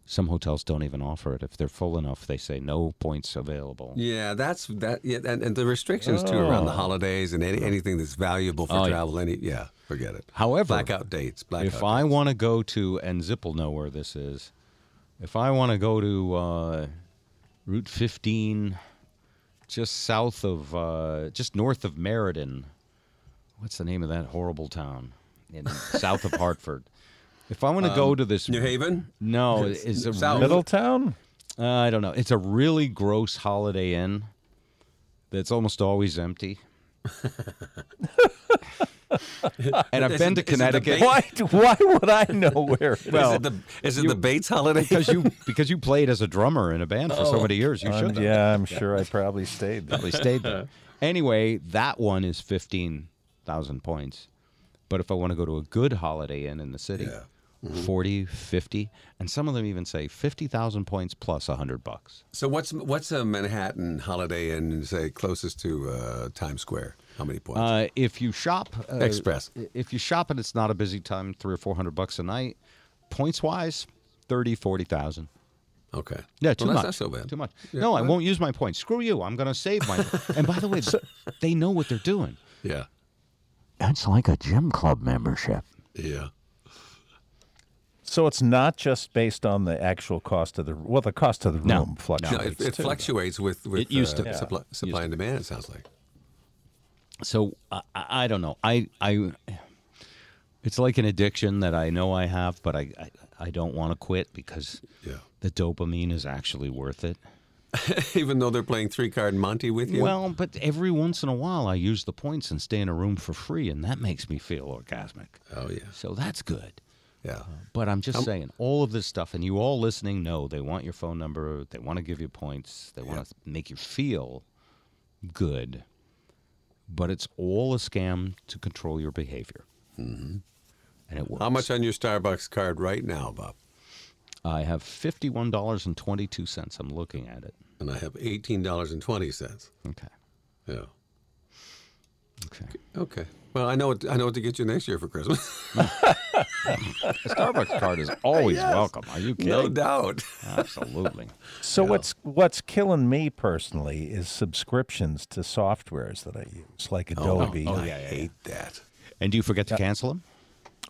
Speaker 4: some hotels don't even offer it. If they're full enough, they say no points available.
Speaker 5: Yeah, that's that. Yeah, and, and the restrictions too around the
Speaker 4: Oh.
Speaker 5: holidays and any, anything that's valuable for
Speaker 4: Oh, yeah.
Speaker 5: travel. Any, yeah, forget it.
Speaker 4: However,
Speaker 5: blackout dates. Blackout.
Speaker 4: if I want to go to, and Zip will know where this is, if I want to go to uh, Route 15, just south of, uh, just north of Meriden, what's the name of that horrible town? in south of Hartford. If I want to go
Speaker 5: Um,
Speaker 4: to this
Speaker 5: New Haven?
Speaker 4: no,
Speaker 5: It's
Speaker 4: it's a
Speaker 5: south.
Speaker 8: Middletown?
Speaker 4: Uh, I don't know. It's a really gross Holiday Inn that's almost always empty. and I've
Speaker 5: Is
Speaker 4: been
Speaker 5: it-
Speaker 4: to
Speaker 5: is it the
Speaker 4: Connecticut.
Speaker 8: Why, why would I know where it is?
Speaker 4: Well,
Speaker 5: is it the, is it
Speaker 4: you-
Speaker 5: the Bates holiday?
Speaker 4: because you because you played as a drummer in a band for so many years. You should
Speaker 8: yeah, I'm sure I probably stayed there.
Speaker 4: Probably stayed there. Anyway, that one is fifteen thousand points. But if I want to go to a good Holiday Inn in the city,
Speaker 5: Yeah.
Speaker 4: 40, 50, and some of them even say 50,000 points plus 100 bucks.
Speaker 5: so what's what's a Manhattan Holiday Inn say closest to uh, Times Square? How many points?
Speaker 4: Uh, if you shop uh,
Speaker 5: Express.
Speaker 4: if you shop and it's not a busy time, three or four hundred bucks a night, points wise, 30, 40,000.
Speaker 5: okay.
Speaker 4: Yeah, too
Speaker 5: well,
Speaker 4: much.
Speaker 5: That's not so bad.
Speaker 4: Too much.
Speaker 5: Yeah,
Speaker 4: no, I won't use my points. Screw you. I'm going to save my. and by the way, they know what they're doing.
Speaker 5: Yeah.
Speaker 4: That's like a gym club membership.
Speaker 5: Yeah.
Speaker 8: So it's not just based on the actual cost of the well, the cost of the room
Speaker 4: No. No,
Speaker 5: No,
Speaker 8: fluctuates.
Speaker 5: it, it
Speaker 8: too.
Speaker 5: fluctuates with with
Speaker 4: It used
Speaker 5: uh,
Speaker 4: to.
Speaker 5: supply,
Speaker 4: Yeah.
Speaker 5: supply
Speaker 4: Used
Speaker 5: and demand. It sounds like.
Speaker 4: So I, I don't know. I I it's like an addiction that I know I have, but I I, I don't want to quit because
Speaker 5: Yeah.
Speaker 4: the dopamine is actually worth it.
Speaker 5: Even though they're playing three card Monte with you.
Speaker 4: Well, but every once in a while I use the points and stay in a room for free, and that makes me feel orgasmic.
Speaker 5: Oh yeah.
Speaker 4: So that's good.
Speaker 5: Yeah.
Speaker 4: Uh, but I'm just um, saying, all of this stuff, and you all listening know they want your phone number, they want to give you points, they want to make you feel good. But it's all a scam to control your behavior. Mm-hmm. And it works.
Speaker 5: How much on your Starbucks card right now, Bob?
Speaker 4: I have $51.22. I'm looking at it.
Speaker 5: And I have eighteen dollars and twenty cents.
Speaker 4: Okay.
Speaker 5: Yeah.
Speaker 4: Okay.
Speaker 5: Okay. Well, I know what I know what to get you next year for Christmas.
Speaker 4: A Starbucks card is always
Speaker 5: Yes.
Speaker 4: welcome. Are you kidding?
Speaker 5: no doubt.
Speaker 4: Absolutely.
Speaker 8: So what's what's killing me personally is subscriptions to softwares that I use, like oh, Adobe.
Speaker 4: oh,
Speaker 5: I
Speaker 4: yeah, yeah,
Speaker 5: hate that.
Speaker 4: And do you forget to cancel them?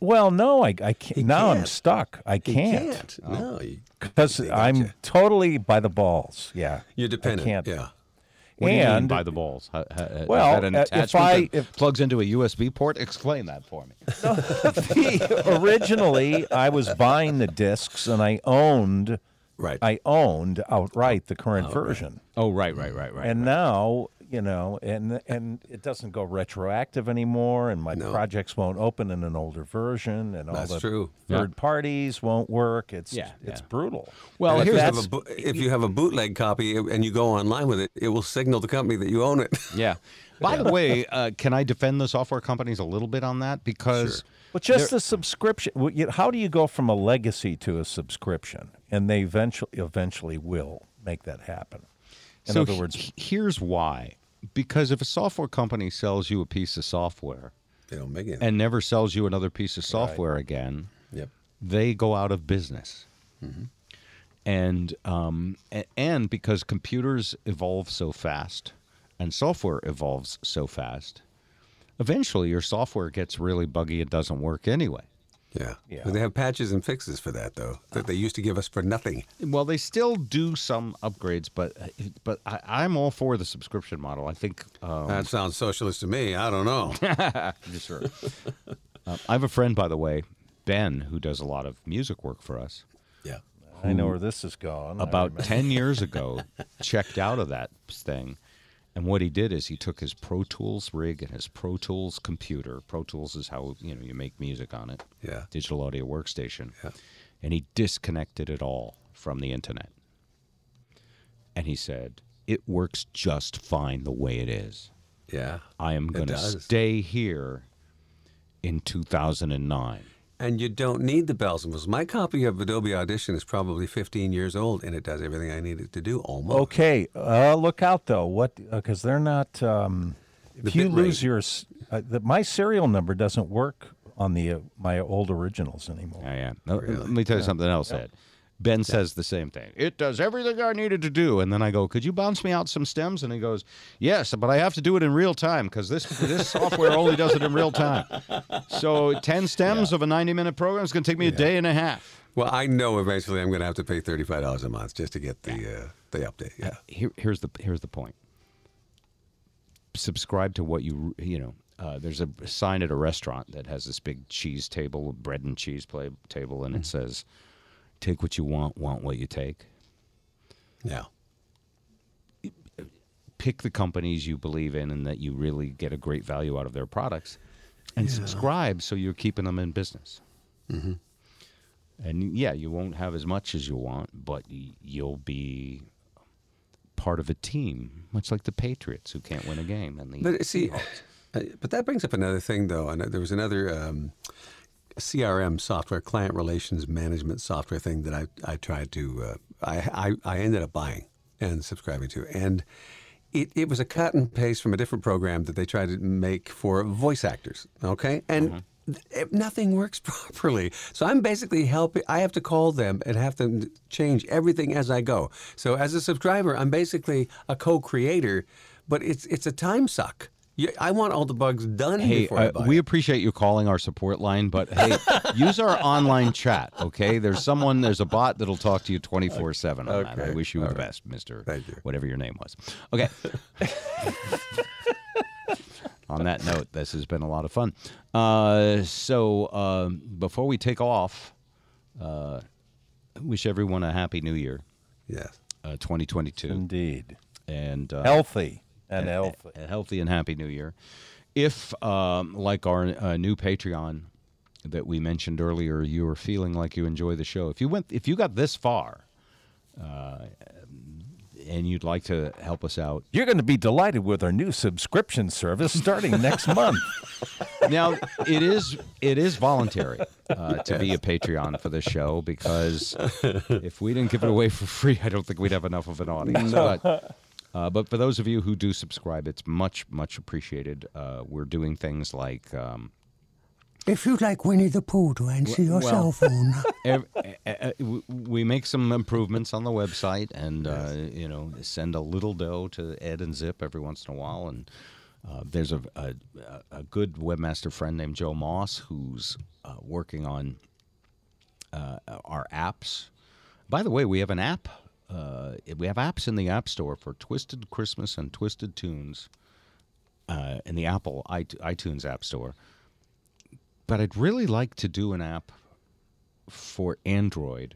Speaker 8: Well, no, I, I can't. Now I'm stuck. I can't
Speaker 5: can't. No,
Speaker 8: because I'm
Speaker 5: you.
Speaker 8: totally by the balls. Yeah,
Speaker 5: you're dependent.
Speaker 8: can't.
Speaker 5: Yeah.
Speaker 4: What do you mean
Speaker 8: and
Speaker 4: by the balls?
Speaker 8: Well,
Speaker 4: an
Speaker 8: uh, if I- if-
Speaker 4: plugs into a USB port? Explain that for me.
Speaker 8: originally I was buying the discs and I owned
Speaker 5: Right.
Speaker 8: I owned outright the current version.
Speaker 4: Oh, right, right, right, right.
Speaker 8: and now you know and and it doesn't go retroactive anymore and my
Speaker 5: No.
Speaker 8: projects won't open in an older version and all
Speaker 5: That's
Speaker 8: the
Speaker 5: true.
Speaker 8: third parties won't work it's
Speaker 4: Yeah,
Speaker 8: it's
Speaker 4: yeah.
Speaker 8: brutal
Speaker 4: well,
Speaker 5: And if, you have a, if you have a bootleg copy and you go online with it, it will signal the company that you own it.
Speaker 4: yeah. By the way, uh, can I defend the software companies a little bit on that? Because
Speaker 8: but just the subscription how do you go from a legacy to a subscription and they eventually eventually will make that happen in
Speaker 4: so
Speaker 8: other
Speaker 4: he-
Speaker 8: words
Speaker 4: here's why. Because if a software company sells you a piece of software
Speaker 5: They don't make it.
Speaker 4: and never sells you another piece of software again,
Speaker 5: Yep.
Speaker 4: they go out of business. And um, and because computers evolve so fast and software evolves so fast, eventually your software gets really buggy. It doesn't work anyway.
Speaker 5: Yeah.
Speaker 8: Yeah.
Speaker 5: But they have patches and fixes for that, though, that they used to give us for nothing.
Speaker 4: Well, they still do some upgrades, but but I, I'm all for the subscription model. I think um,
Speaker 5: That sounds socialist to me. I don't know.
Speaker 4: sure. Uh, I have a friend, by the way, Ben, who does a lot of music work for us.
Speaker 5: yeah.
Speaker 8: i know where this is going
Speaker 4: About ten years ago, checked out of that thing, and what he did is he took his Pro Tools rig and his Pro Tools computer. Pro Tools is how you know you make music on it.
Speaker 5: Yeah.
Speaker 4: Digital audio workstation.
Speaker 5: Yeah.
Speaker 4: And he disconnected it all from the internet. And he said, "It works just fine the way it is."
Speaker 5: Yeah.
Speaker 4: I am going to stay here in 2009.
Speaker 5: And you don't need the bells and whistles. My copy of Adobe Audition is probably 15 years old, and it does everything I need it to do almost.
Speaker 8: Okay, uh, look out though. What? Because they're not. Um, if
Speaker 5: The
Speaker 8: you lose
Speaker 5: rate.
Speaker 8: your, uh, the, my serial number doesn't work on the uh, my old originals anymore.
Speaker 4: Yeah, yeah. No, Let me tell you something else, Ed. Ben says the same thing. It does everything I needed to do, and then I go, "Could you bounce me out some stems?" And he goes, "Yes, but I have to do it in real time because this this software only does it in real time. So ten stems of a ninety-minute program is going to take me a day and a half."
Speaker 5: Well, I know eventually I'm going to have to pay $35 a month just to get the uh, the update. Yeah.
Speaker 4: Here, here's the here's the point. Subscribe to what you you know. uh, there's a sign at a restaurant that has this big cheese table, bread and cheese play, table, and it says, "Take what you want, want what you take."
Speaker 5: Yeah.
Speaker 4: Pick the companies you believe in and that you really get a great value out of their products, and
Speaker 5: Yeah.
Speaker 4: subscribe so you're keeping them in business.
Speaker 5: Mm-hmm.
Speaker 4: And yeah, you won't have as much as you want, but you'll be part of a team, much like the Patriots who can't win a game. And the
Speaker 5: But see,
Speaker 4: Seahawks.
Speaker 5: uh, but that brings up another thing, though. And there was another um, CRM software, client relations management software thing that I, I tried to, uh, I, I, I ended up buying and subscribing to. And it, it was a cut and paste from a different program that they tried to make for voice actors. Okay. And th- nothing works properly. So I'm basically helping, I have to call them and have them change everything as I go. So as a subscriber, I'm basically a co creator, but it's, it's a time suck. You- I want all the bugs done
Speaker 4: Hey,
Speaker 5: before I
Speaker 4: uh,
Speaker 5: buy
Speaker 4: we
Speaker 5: it.
Speaker 4: appreciate you calling our support line, but hey, use our online chat, okay? There's someone, there's a bot that'll talk to you 24 7 on that. I wish you the
Speaker 5: All right.
Speaker 4: best, Mr.
Speaker 5: Thank you.
Speaker 4: Whatever your name was. Okay. on that note, this has been a lot of fun. Uh, so um, before we take off, uh, wish everyone a happy new year.
Speaker 5: Yes.
Speaker 4: Uh, 2022.
Speaker 8: Indeed.
Speaker 4: And uh,
Speaker 8: Healthy and
Speaker 4: a-
Speaker 8: healthy.
Speaker 4: a healthy and happy new year. If, um, like our uh, new Patreon that we mentioned earlier, you are feeling like you enjoy the show, if you went, if you got this far, uh, and you'd like to help us out,
Speaker 8: You're going to be delighted with our new subscription service starting next month.
Speaker 4: now it is it is voluntary uh, to be a Patreon for this show because if we didn't give it away for free, I don't think we'd have enough of an audience.
Speaker 8: No.
Speaker 4: But, uh, but for those of you who do subscribe, it's much much appreciated. Uh, we're doing things like. Um,
Speaker 12: If you'd like Winnie the Pooh to answer your
Speaker 4: well-
Speaker 12: cell phone.
Speaker 4: ev- uh, uh, we make some improvements on the website and uh, you know send a little dough to ed and zip every once in a while and uh, there's a, a, a good webmaster friend named joe moss who's uh, working on uh, our apps by the way we have an app uh, we have apps in the app store for twisted christmas and twisted tunes uh, in the apple iTunes itunes app store but i'd really like to do an app for Android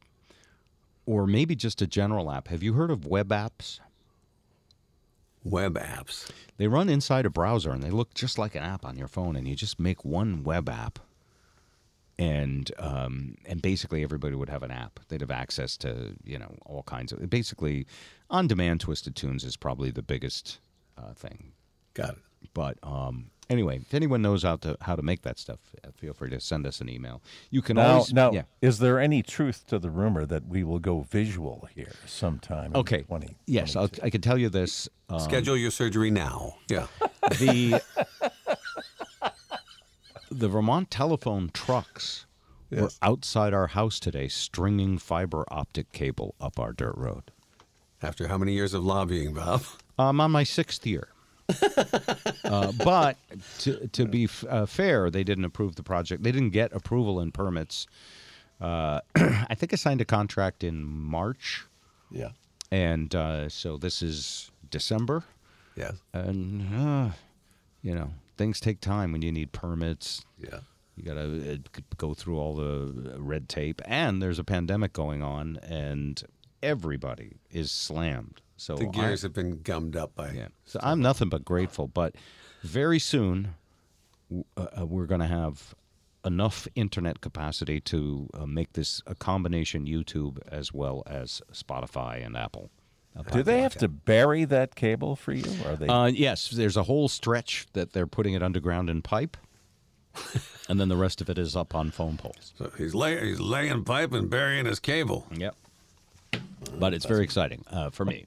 Speaker 4: or maybe just a general app. Have you heard of web apps?
Speaker 5: Web apps.
Speaker 4: They run inside a browser and they look just like an app on your phone, and you just make one web app. And um, and basically everybody would have an app. They'd have access to you know all kinds of basically on demand Twisted Tunes is probably the biggest uh, thing.
Speaker 5: Got it.
Speaker 4: But um, anyway, if anyone knows how to how to make that stuff, uh, feel free to send us an email. You can
Speaker 8: now,
Speaker 4: always
Speaker 8: now
Speaker 4: yeah.
Speaker 8: is there any truth to the rumor that we will go visual here sometime?
Speaker 4: Okay.
Speaker 8: 20,
Speaker 4: Yes, I'll, I can tell you this. Um,
Speaker 5: Schedule your surgery now. Yeah.
Speaker 4: the the Vermont telephone trucks were outside our house today, stringing fiber optic cable up our dirt road.
Speaker 5: After how many years of lobbying, Bob?
Speaker 4: I'm on my sixth year. uh, but to, to be f- uh, fair, they didn't approve the project. They didn't get approval and permits. Uh, I think I signed a contract in March.
Speaker 5: Yeah.
Speaker 4: And uh, so this is December.
Speaker 5: Yes.
Speaker 4: And, uh, you know, things take time when you need permits.
Speaker 5: Yeah.
Speaker 4: You got to go through all the red tape. And there's a pandemic going on, and everybody is slammed. So
Speaker 5: the
Speaker 4: I-
Speaker 5: gears have been gummed up by.
Speaker 4: yeah. So I'm nothing but grateful. But very soon, uh, uh, we're going to have enough internet capacity to uh, make this a combination YouTube as well as Spotify and Apple.
Speaker 8: Do they have to bury that cable for you? Or are they?
Speaker 4: Uh, yes, there's a whole stretch that they're putting it underground in pipe, and then the rest of it is up on phone poles.
Speaker 5: So he's, lay, he's laying pipe and burying his cable.
Speaker 4: Yep. But it's very exciting uh, for me.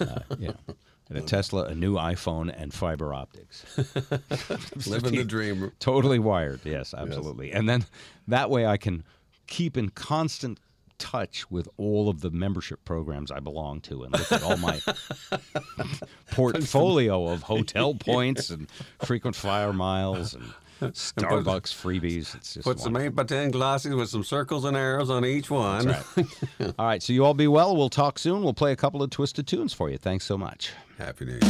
Speaker 4: Uh, you know, and a Tesla, a new iPhone, and fiber optics.
Speaker 5: Living the dream.
Speaker 4: Totally wired. Yes, absolutely. And then that way I can keep in constant touch with all of the membership programs I belong to and look at all my portfolio of hotel points and frequent flyer miles and Starbucks freebies. It's just
Speaker 5: Put some 8 by 10 glasses with some circles and arrows on each one.
Speaker 4: That's All right, so you all be well. We'll talk soon. We'll play a couple of twisted tunes for you. Thanks so much.
Speaker 5: Happy New Year.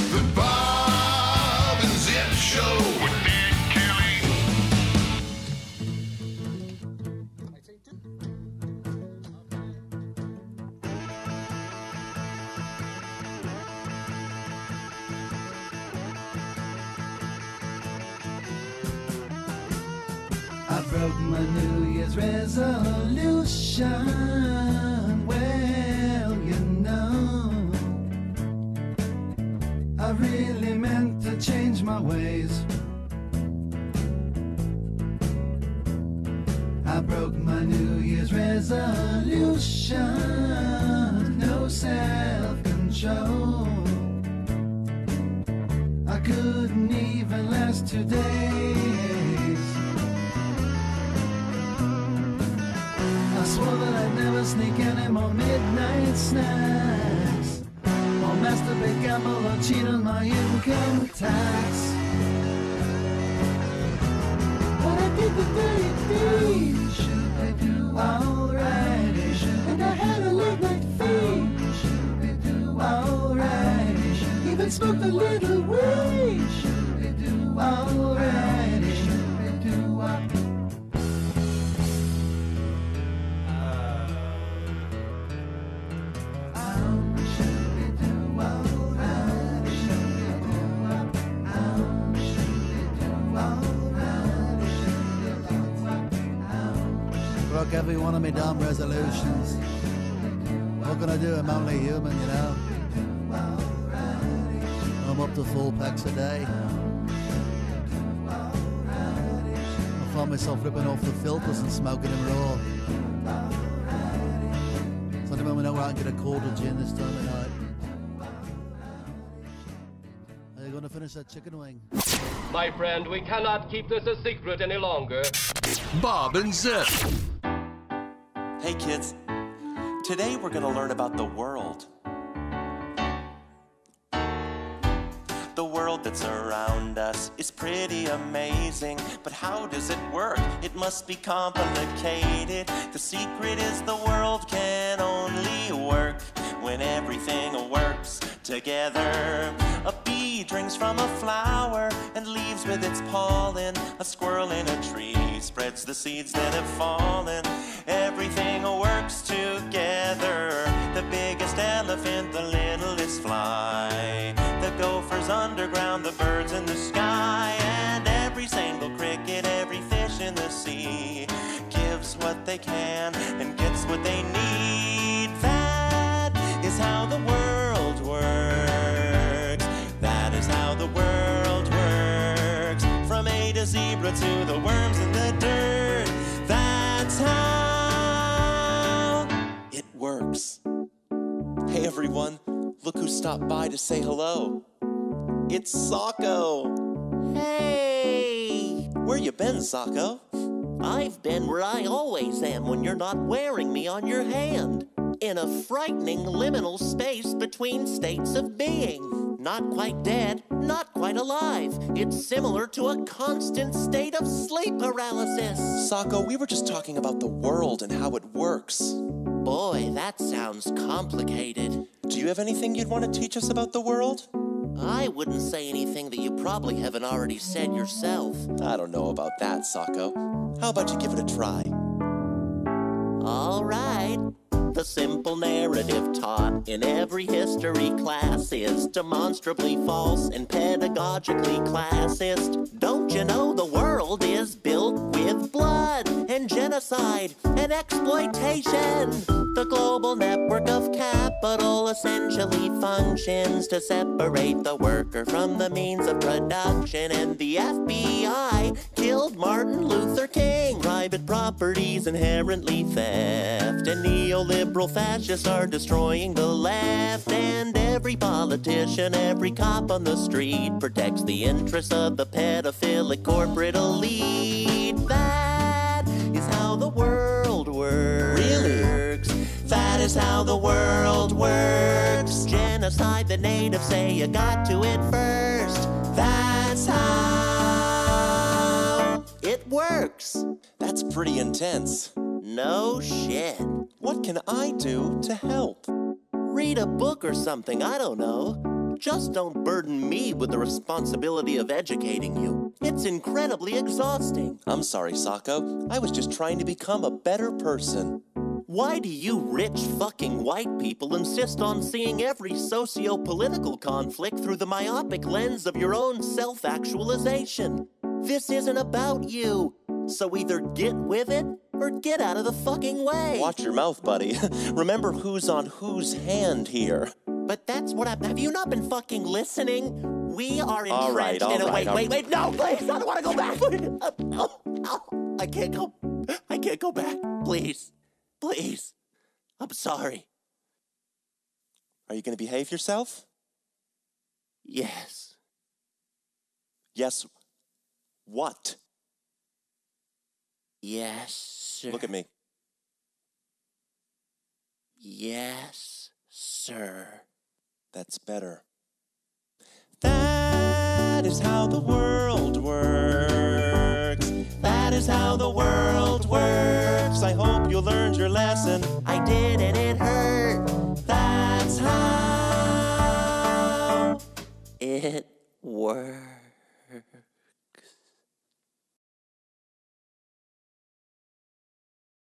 Speaker 13: Are you going to finish that chicken wing?
Speaker 14: My friend, we cannot keep this a secret any longer.
Speaker 1: Bob and Zip.
Speaker 15: Hey kids, today we're going to learn about the world. The world that's around us is pretty amazing, but how does it work? It must be complicated. The secret is the world can only work when everything works together. A bee drinks from a flower and leaves with its pollen. A squirrel in a tree spreads the seeds that have fallen. Everything works together. The biggest elephant, the littlest fly. The gophers underground, the birds in the sky. And every single cricket, every fish in the sea gives what they can and gets what they need. To to the worms in the dirt. That's how it works. Hey everyone, look who stopped by to say hello. It's Socko. Hey! Where you been, Socko?
Speaker 16: I've been where I always am when you're not wearing me on your hand. In a frightening liminal space between states of being. Not quite dead, not quite alive. It's similar to a constant state of sleep paralysis.
Speaker 15: Socko, we were just talking about the world and how it works.
Speaker 16: Boy, that sounds complicated.
Speaker 15: Do you have anything you'd want to teach us about the world?
Speaker 16: I wouldn't say anything that you probably haven't already said yourself.
Speaker 15: I don't know about that, Socko. How about you give it a try?
Speaker 16: All right. The simple narrative taught in every history class is demonstrably false and pedagogically classist. Don't you know the world is built with blood and genocide and exploitation? The global network of capital essentially functions to separate the worker from the means of production, and the FBI killed Martin Luther King. Private property's inherently theft, and neoliberal fascists are destroying the left. And every politician, every cop on the street protects the interests of the pedophilic corporate elite. That is how the world works.
Speaker 15: Really?
Speaker 16: That is how the world works. Genocide, the natives say you got to it first. That's how it works.
Speaker 15: That's pretty intense.
Speaker 16: No shit.
Speaker 15: What can I do to help?
Speaker 16: Read a book or something, I don't know. Just don't burden me with the responsibility of educating you. It's incredibly exhausting.
Speaker 15: I'm sorry, Socko. I was just trying to become a better person.
Speaker 16: Why do you rich fucking white people insist on seeing every socio political conflict through the myopic lens of your own self actualization? This isn't about you. So either get with it or get out of the fucking way.
Speaker 15: Watch your mouth, buddy. Remember who's on whose hand here.
Speaker 16: But that's what I'm. Have you not been fucking listening? We are entrenched
Speaker 15: All right, all
Speaker 16: in a
Speaker 15: right,
Speaker 16: wait,
Speaker 15: all
Speaker 16: wait, wait. No, please, I don't want to go back. Uh, oh, oh, I can't go. I can't go back. Please, please. I'm sorry.
Speaker 15: Are you going to behave yourself?
Speaker 16: Yes.
Speaker 15: Yes. What?
Speaker 16: Yes, sir.
Speaker 15: Look at me.
Speaker 16: Yes, sir.
Speaker 15: That's better. That is how the world works. That is how the world works. I hope you learned your lesson.
Speaker 16: I did, and it hurt.
Speaker 15: That's how
Speaker 16: It works.